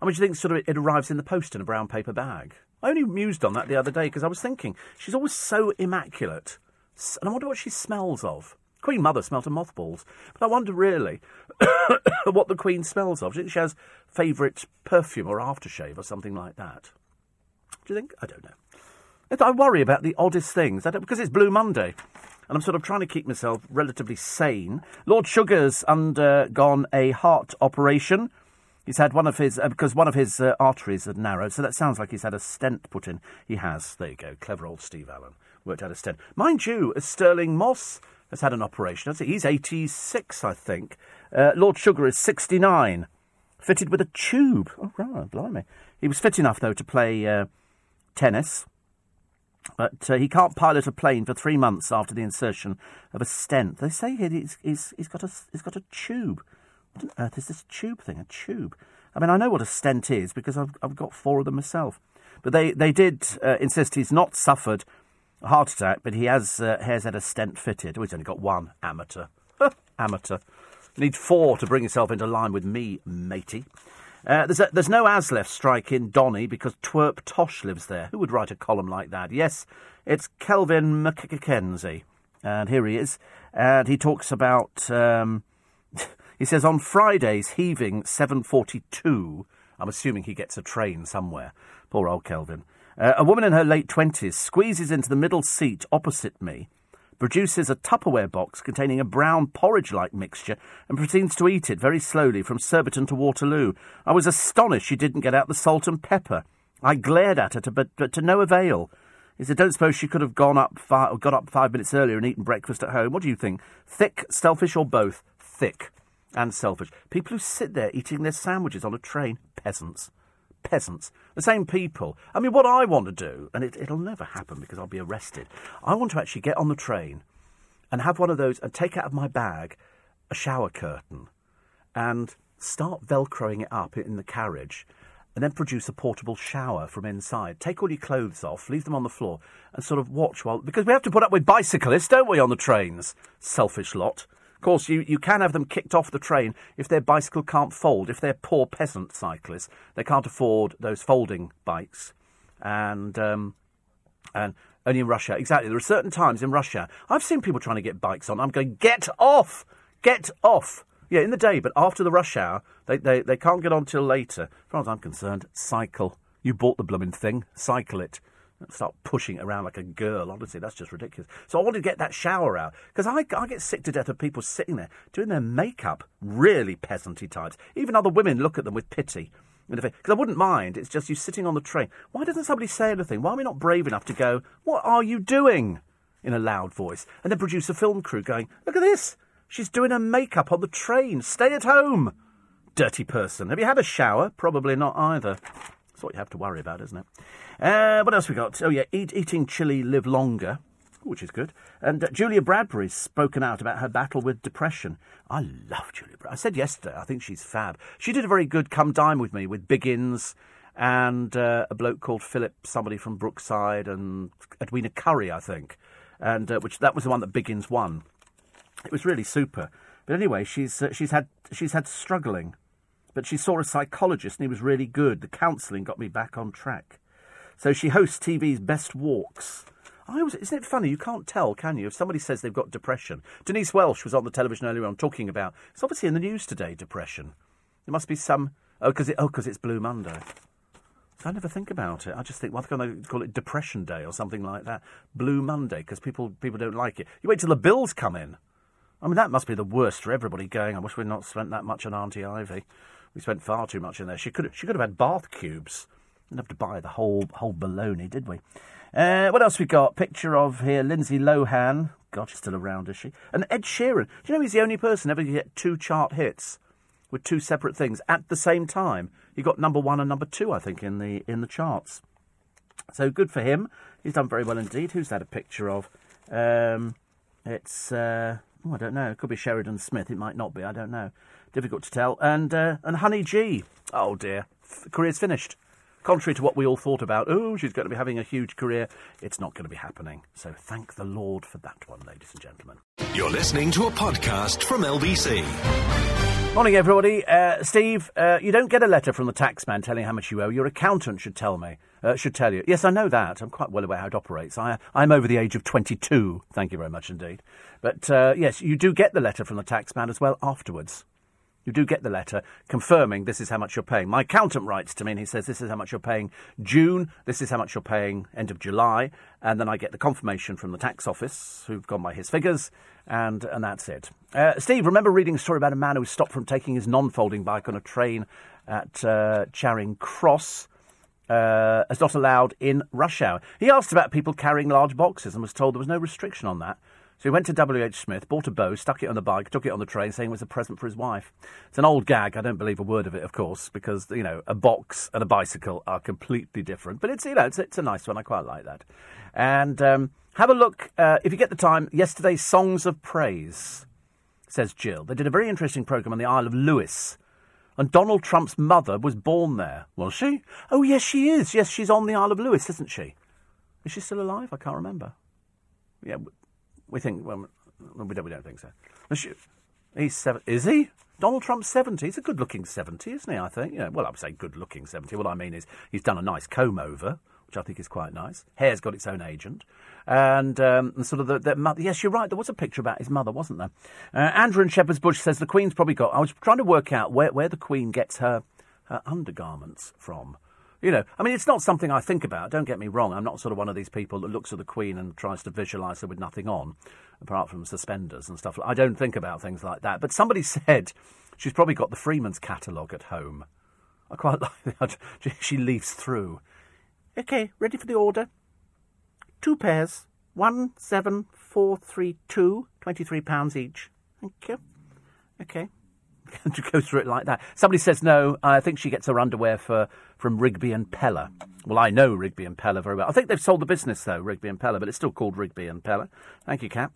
I mean, do you think sort of it, arrives in the post in a brown paper bag? I only mused on that the other day because I was thinking she's always so immaculate, and I wonder what she smells of. Queen Mother smelt of mothballs, but I wonder really [COUGHS] what the Queen smells of. Do you think she has favourite perfume or aftershave or something like that? Do you think? I don't know. I worry about the oddest things because it's Blue Monday and I'm sort of trying to keep myself relatively sane. Lord Sugar's undergone a heart operation. He's had one of his, uh, because one of his uh, arteries had narrowed, so that sounds like he's had a stent put in. He has. There you go. Clever old Steve Allen. Worked out a stent. Mind you, Stirling Moss has had an operation. He's 86, I think. Uh, Lord Sugar is 69. Fitted with a tube. Oh, right, blimey. He was fit enough, though, to play uh, tennis. But uh, he can't pilot a plane for three months after the insertion of a stent. They say he's, he's, he's, got, a, he's got a tube. What on earth is this tube thing? A tube? I mean, I know what a stent is because I've, I've got four of them myself. But they, they did uh, insist he's not suffered a heart attack, but he has, uh, has had a stent fitted. Oh, he's only got one. Amateur. Amateur. Need four to bring yourself into line with me, matey. Uh, there's, a, there's no Aslef strike in Donny because Twerp Tosh lives there. Who would write a column like that? Yes, it's Kelvin MacKenzie. And here he is. And he talks about. Um, [LAUGHS] he says on Fridays, heaving 742. I'm assuming he gets a train somewhere. Poor old Kelvin. Uh, a woman in her late 20s squeezes into the middle seat opposite me produces a Tupperware box containing a brown porridge like mixture and proceeds to eat it very slowly from Surbiton to Waterloo. I was astonished she didn't get out the salt and pepper. I glared at her, to, but, but to no avail. He said, Don't suppose she could have gone up five, got up five minutes earlier and eaten breakfast at home. What do you think? Thick, selfish, or both? Thick and selfish. People who sit there eating their sandwiches on a train, peasants peasants, the same people. I mean, what I want to do, and it, it'll never happen because I'll be arrested, I want to actually get on the train and have one of those and take out of my bag a shower curtain and start velcroing it up in the carriage and then produce a portable shower from inside. Take all your clothes off, leave them on the floor, and sort of watch while. Because we have to put up with bicyclists, don't we, on the trains? Selfish lot. Of course, you, you can have them kicked off the train if their bicycle can't fold. If they're poor peasant cyclists, they can't afford those folding bikes. And um, and only in Russia, exactly. There are certain times in Russia I've seen people trying to get bikes on. I'm going, get off, get off. Yeah, in the day, but after the rush hour, they, they, they can't get on till later. As far as I'm concerned, cycle. You bought the blooming thing, cycle it start pushing it around like a girl. Honestly, that's just ridiculous. So I wanted to get that shower out because I, I get sick to death of people sitting there doing their makeup, really peasanty types. Even other women look at them with pity. Because I wouldn't mind. It's just you sitting on the train. Why doesn't somebody say anything? Why are we not brave enough to go, What are you doing? in a loud voice. And then produce a film crew going, Look at this. She's doing her makeup on the train. Stay at home. Dirty person. Have you had a shower? Probably not either. That's what you have to worry about, isn't it? Uh, what else we got? Oh, yeah, eat, eating chili, live longer, which is good. And uh, Julia Bradbury's spoken out about her battle with depression. I love Julia Bradbury. I said yesterday, I think she's fab. She did a very good Come Dine With Me with Biggins and uh, a bloke called Philip, somebody from Brookside, and Edwina Currie, I think. And uh, which that was the one that Biggins won. It was really super. But anyway, she's uh, she's had she's had struggling, but she saw a psychologist and he was really good. The counselling got me back on track. So she hosts TV's Best Walks. I was, isn't it funny? You can't tell, can you? If somebody says they've got depression. Denise Welch was on the television earlier on talking about. It's obviously in the news today. Depression. There must be some. Oh, because it, oh, it's Blue Monday. So I never think about it. I just think, why can't they call it Depression Day or something like that? Blue Monday, because people people don't like it. You wait till the bills come in. I mean, that must be the worst for everybody going, I wish we'd not spent that much on Auntie Ivy. We spent far too much in there. She could, she could have had bath cubes. Didn't have to buy the whole, whole baloney, did we? Uh, what else we got? Picture of here, Lindsay Lohan. God, she's still around, is she? And Ed Sheeran. Do you know he's the only person ever to get two chart hits with two separate things at the same time? He got number one and number two, I think, in the in the charts. So good for him. He's done very well indeed. Who's that a picture of? Um, it's uh, Oh, I don't know. It could be Sheridan Smith. It might not be. I don't know. Difficult to tell. And uh, and Honey G. Oh dear, F- career's finished. Contrary to what we all thought about, oh, she's going to be having a huge career, it's not going to be happening. So thank the Lord for that one, ladies and gentlemen. You're listening to a podcast from LBC. Morning, everybody. Uh, Steve, uh, you don't get a letter from the taxman telling how much you owe. Your accountant should tell me. Uh, should tell you. Yes, I know that. I'm quite well aware how it operates. I, I'm over the age of 22. Thank you very much indeed. But uh, yes, you do get the letter from the taxman as well afterwards. You do get the letter confirming this is how much you're paying. My accountant writes to me and he says this is how much you're paying June, this is how much you're paying end of July, and then I get the confirmation from the tax office who've gone by his figures, and, and that's it. Uh, Steve, remember reading a story about a man who was stopped from taking his non folding bike on a train at uh, Charing Cross? Uh, as not allowed in rush hour. He asked about people carrying large boxes and was told there was no restriction on that. So he went to W.H. Smith, bought a bow, stuck it on the bike, took it on the train, saying it was a present for his wife. It's an old gag. I don't believe a word of it, of course, because, you know, a box and a bicycle are completely different. But it's, you know, it's, it's a nice one. I quite like that. And um, have a look, uh, if you get the time, yesterday's Songs of Praise, says Jill. They did a very interesting programme on the Isle of Lewis. And Donald Trump's mother was born there. Was she? Oh, yes, she is. Yes, she's on the Isle of Lewis, isn't she? Is she still alive? I can't remember. Yeah, we think, well, we don't, we don't think so. He's seven. Is he? Donald Trump's 70. He's a good looking 70, isn't he? I think. Yeah, well, I would say good looking 70. What I mean is he's done a nice comb over, which I think is quite nice. Hair's got its own agent. And, um, and sort of the, the, mother. Yes, you're right. There was a picture about his mother, wasn't there? Uh, Andrew in Shepherd's Bush says the Queen's probably got. I was trying to work out where, where the Queen gets her, her undergarments from. You know, I mean, it's not something I think about. Don't get me wrong. I'm not sort of one of these people that looks at the Queen and tries to visualise her with nothing on, apart from suspenders and stuff. I don't think about things like that. But somebody [LAUGHS] said she's probably got the Freeman's catalogue at home. I quite [LAUGHS] like that. She leaves through. Okay, ready for the order. Two pairs. One, seven, four, three, two. Twenty-three pounds each. Thank you. Okay. [LAUGHS] to go through it like that. Somebody says no. I think she gets her underwear for from Rigby and Peller. Well, I know Rigby and Peller very well. I think they've sold the business though, Rigby and Peller, but it's still called Rigby and Peller. Thank you, Cat.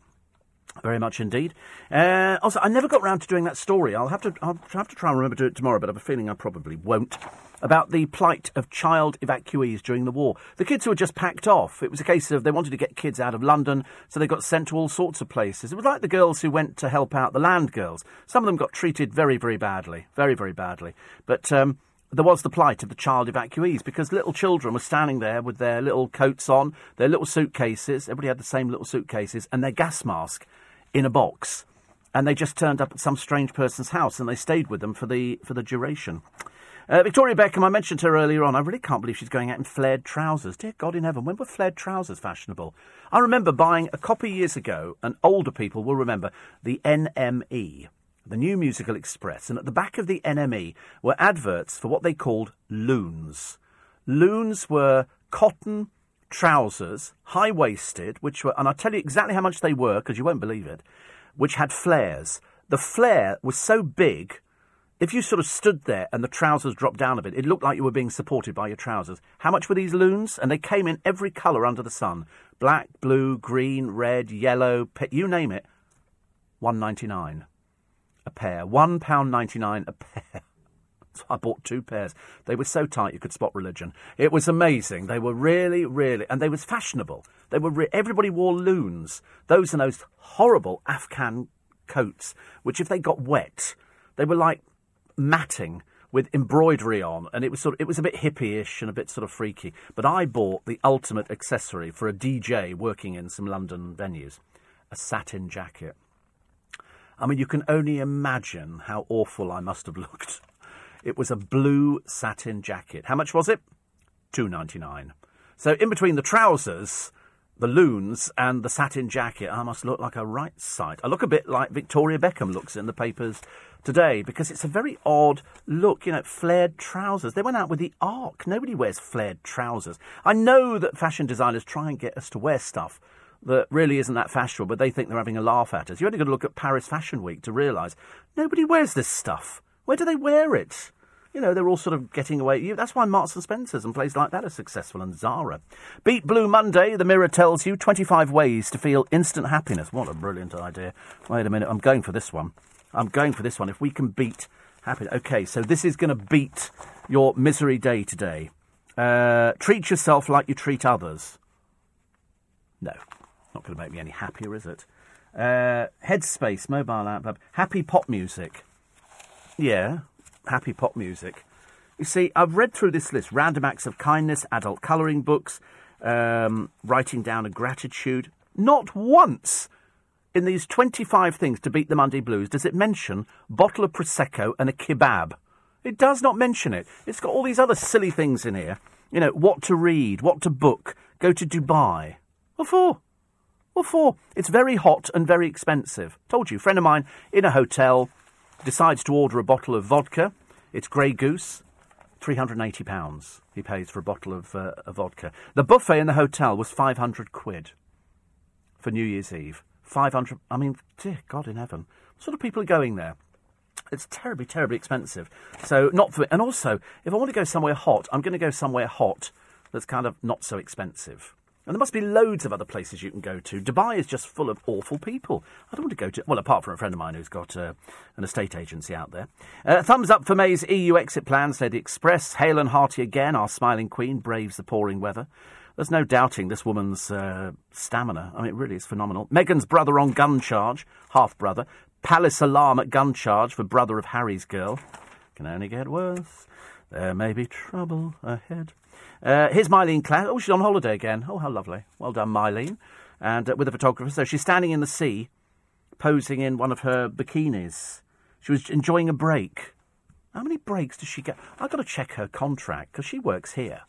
Very much indeed. Uh, also, I never got round to doing that story. I'll have to. I'll have to try and remember to do it tomorrow, but I have a feeling I probably won't. About the plight of child evacuees during the war. The kids who had just packed off. It was a case of they wanted to get kids out of London, so they got sent to all sorts of places. It was like the girls who went to help out the land girls. Some of them got treated very, very badly, very, very badly. But um, there was the plight of the child evacuees because little children were standing there with their little coats on, their little suitcases. Everybody had the same little suitcases and their gas mask in a box. And they just turned up at some strange person's house and they stayed with them for the, for the duration. Uh, Victoria Beckham, I mentioned her earlier on. I really can't believe she's going out in flared trousers. Dear God in heaven, when were flared trousers fashionable? I remember buying a copy years ago, and older people will remember, the NME, the New Musical Express. And at the back of the NME were adverts for what they called loons. Loons were cotton trousers, high waisted, which were, and I'll tell you exactly how much they were because you won't believe it, which had flares. The flare was so big if you sort of stood there and the trousers dropped down a bit, it looked like you were being supported by your trousers. How much were these loons? And they came in every colour under the sun black, blue, green, red, yellow, pe- you name it. One ninety nine a pair. One pound ninety nine a [LAUGHS] pair. [LAUGHS] I bought two pairs. They were so tight you could spot religion. It was amazing. They were really, really, and they was fashionable. They were. Re- everybody wore loons. Those and those horrible Afghan coats, which if they got wet, they were like matting with embroidery on, and it was sort of, it was a bit hippie-ish and a bit sort of freaky. But I bought the ultimate accessory for a DJ working in some London venues, a satin jacket. I mean, you can only imagine how awful I must have [LAUGHS] looked. It was a blue satin jacket. How much was it? Two ninety nine. So in between the trousers, the loons, and the satin jacket, I must look like a right sight. I look a bit like Victoria Beckham looks in the papers today because it's a very odd look. You know, flared trousers. They went out with the Ark. Nobody wears flared trousers. I know that fashion designers try and get us to wear stuff that really isn't that fashionable, but they think they're having a laugh at us. You only got to look at Paris Fashion Week to realise nobody wears this stuff. Where do they wear it? You know, they're all sort of getting away. That's why Marks and Spencers and places like that are successful, and Zara. Beat Blue Monday, the Mirror tells you 25 ways to feel instant happiness. What a brilliant idea. Wait a minute, I'm going for this one. I'm going for this one. If we can beat happiness. Okay, so this is going to beat your misery day today. Uh, treat yourself like you treat others. No, not going to make me any happier, is it? Uh, Headspace, mobile app, happy pop music. Yeah, happy pop music. You see, I've read through this list random acts of kindness, adult colouring books, um, writing down a gratitude. Not once in these 25 things to beat the Monday blues does it mention bottle of Prosecco and a kebab. It does not mention it. It's got all these other silly things in here. You know, what to read, what to book, go to Dubai. What for? What for? It's very hot and very expensive. Told you, friend of mine in a hotel decides to order a bottle of vodka. It's Grey Goose. £380 he pays for a bottle of, uh, of vodka. The buffet in the hotel was 500 quid for New Year's Eve. 500, I mean, dear God in heaven. What sort of people are going there? It's terribly, terribly expensive. So, not for, and also, if I want to go somewhere hot, I'm going to go somewhere hot that's kind of not so expensive. And there must be loads of other places you can go to. Dubai is just full of awful people. I don't want to go to, well, apart from a friend of mine who's got uh, an estate agency out there. Uh, thumbs up for May's EU exit plan, said Express. Hale and hearty again, our smiling queen braves the pouring weather. There's no doubting this woman's uh, stamina. I mean, it really is phenomenal. Meghan's brother on gun charge, half brother. Palace alarm at gun charge for brother of Harry's girl. Can only get worse. There may be trouble ahead. Uh, here's Myleene Klass. Oh, she's on holiday again. Oh, how lovely. Well done, Myleene. And uh, with a photographer. So she's standing in the sea, posing in one of her bikinis. She was enjoying a break. How many breaks does she get? I've got to check her contract because she works here.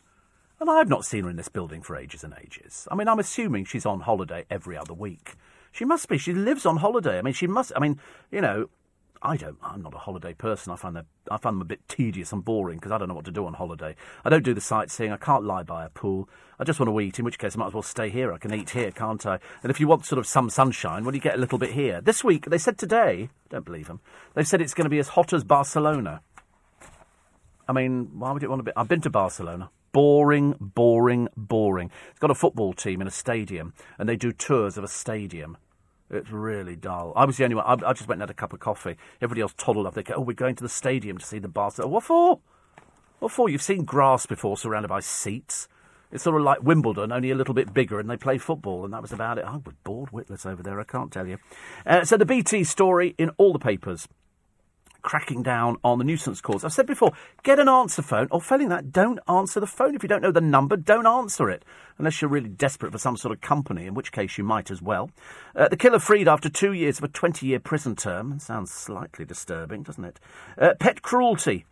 And I've not seen her in this building for ages and ages. I mean, I'm assuming she's on holiday every other week. She must be. She lives on holiday. I mean, she must. I mean, you know, I don't. I'm not a holiday person. I find that I find them a bit tedious and boring because I don't know what to do on holiday. I don't do the sightseeing. I can't lie by a pool. I just want to eat. In which case, I might as well stay here. I can eat here, can't I? And if you want sort of some sunshine, well, you get a little bit here. This week, they said today. Don't believe them. They've said it's going to be as hot as Barcelona. I mean, why would it want to be? I've been to Barcelona. Boring, boring, boring. It's got a football team in a stadium, and they do tours of a stadium. It's really dull. I was the only one. I, I just went and had a cup of coffee. Everybody else toddled off. They go, "Oh, we're going to the stadium to see the Barca." What for? What for? You've seen grass before, surrounded by seats. It's sort of like Wimbledon, only a little bit bigger, and they play football, and that was about it. I was bored witless over there. I can't tell you. Uh, so the BT story in all the papers cracking down on the nuisance calls. I've said before, get an answer phone, or failing that, don't answer the phone. If you don't know the number, don't answer it, unless you're really desperate for some sort of company, in which case you might as well. Uh, the killer freed after two years of a 20 year prison term. Sounds slightly disturbing, doesn't it? Uh, pet cruelty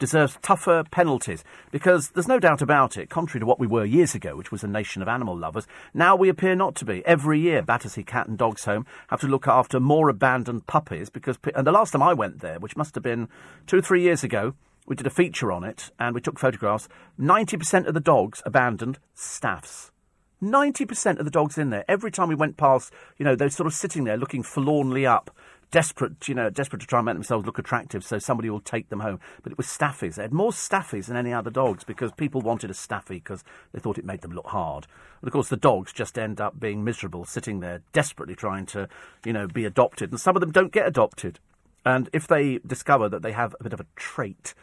deserves tougher penalties because there's no doubt about it, contrary to what we were years ago, which was a nation of animal lovers, now we appear not to be. Every year, Battersea Cat and Dogs Home have to look after more abandoned puppies because, and the last time I went there, which must have been two or three years ago, we did a feature on it and we took photographs. 90% of the dogs abandoned staffs. 90% of the dogs in there, every time we went past, you know, they're sort of sitting there looking forlornly up desperate, you know, desperate to try and make themselves look attractive, so somebody will take them home. But it was staffies. They had more staffies than any other dogs because people wanted a staffy because they thought it made them look hard. But of course, the dogs just end up being miserable, sitting there desperately trying to, you know, be adopted, and some of them don't get adopted. And if they discover that they have a bit of a trait,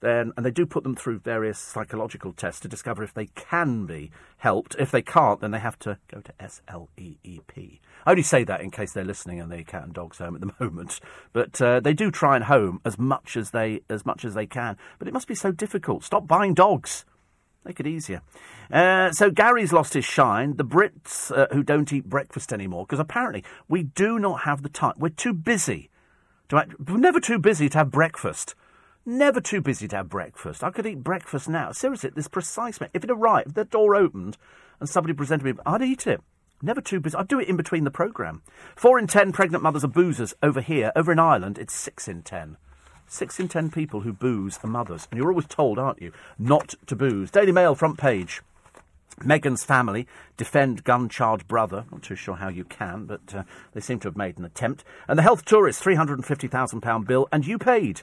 then and they do put them through various psychological tests to discover if they can be helped. If they can't, then they have to go to SLEEP. I only say that in case they're listening and they cat and dogs home at the [LAUGHS] moment. But uh, they do try and home as much as they as much as they can. But it must be so difficult. Stop buying dogs. Make it easier. Uh, so Gary's lost his shine. The Brits uh, who don't eat breakfast anymore because apparently we do not have the time. We're too busy. To act, we're never too busy to have breakfast. Never too busy to have breakfast. I could eat breakfast now. Seriously, at this precise minute. If it arrived, the door opened and somebody presented me, I'd eat it. Never too busy. I'd do it in between the programme. Four in ten pregnant mothers are boozers over here. Over in Ireland, it's six in ten. Six in ten people who booze are mothers. And you're always told, aren't you, not to booze. Daily Mail front page. Meghan's family defend gun charged brother. Not too sure how you can, but uh, they seem to have made an attempt. And the health tourist, £350,000 bill, and you paid.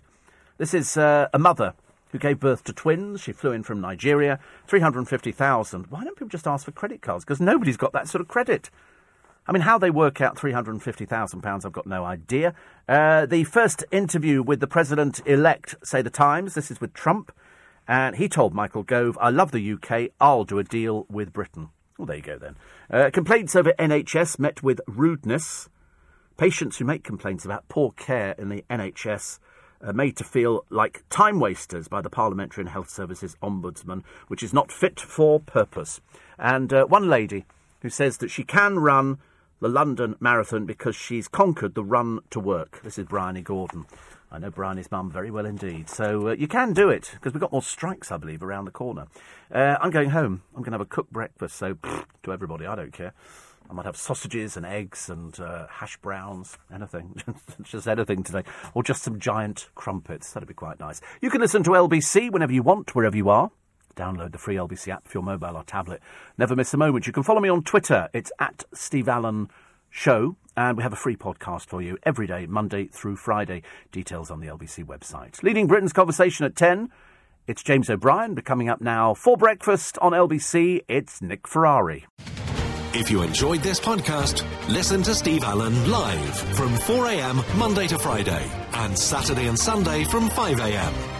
This is uh, a mother who gave birth to twins. She flew in from Nigeria. 350,000. Why don't people just ask for credit cards? Because nobody's got that sort of credit. I mean, how they work out £350,000, I've got no idea. Uh, the first interview with the president elect, say the Times, this is with Trump, and he told Michael Gove, I love the UK, I'll do a deal with Britain. Well, there you go then. Uh, complaints over NHS met with rudeness. Patients who make complaints about poor care in the NHS are made to feel like time wasters by the Parliamentary and Health Services Ombudsman, which is not fit for purpose. And uh, one lady who says that she can run the London Marathon because she's conquered the run to work. This is Bryony Gordon. I know Bryony's mum very well indeed. So uh, you can do it because we've got more strikes, I believe, around the corner. Uh, I'm going home. I'm going to have a cooked breakfast. So pff, to everybody, I don't care. I might have sausages and eggs and uh, hash browns, anything, [LAUGHS] just anything today, or just some giant crumpets. That'd be quite nice. You can listen to LBC whenever you want, wherever you are. Download the free LBC app for your mobile or tablet. Never miss a moment. You can follow me on Twitter. It's at Steve Allen Show, and we have a free podcast for you every day, Monday through Friday. Details on the LBC website. Leading Britain's conversation at 10. It's James O'Brien. Be coming up now for breakfast on LBC. It's Nick Ferrari. If you enjoyed this podcast, listen to Steve Allen live from 4am Monday to Friday and Saturday and Sunday from 5am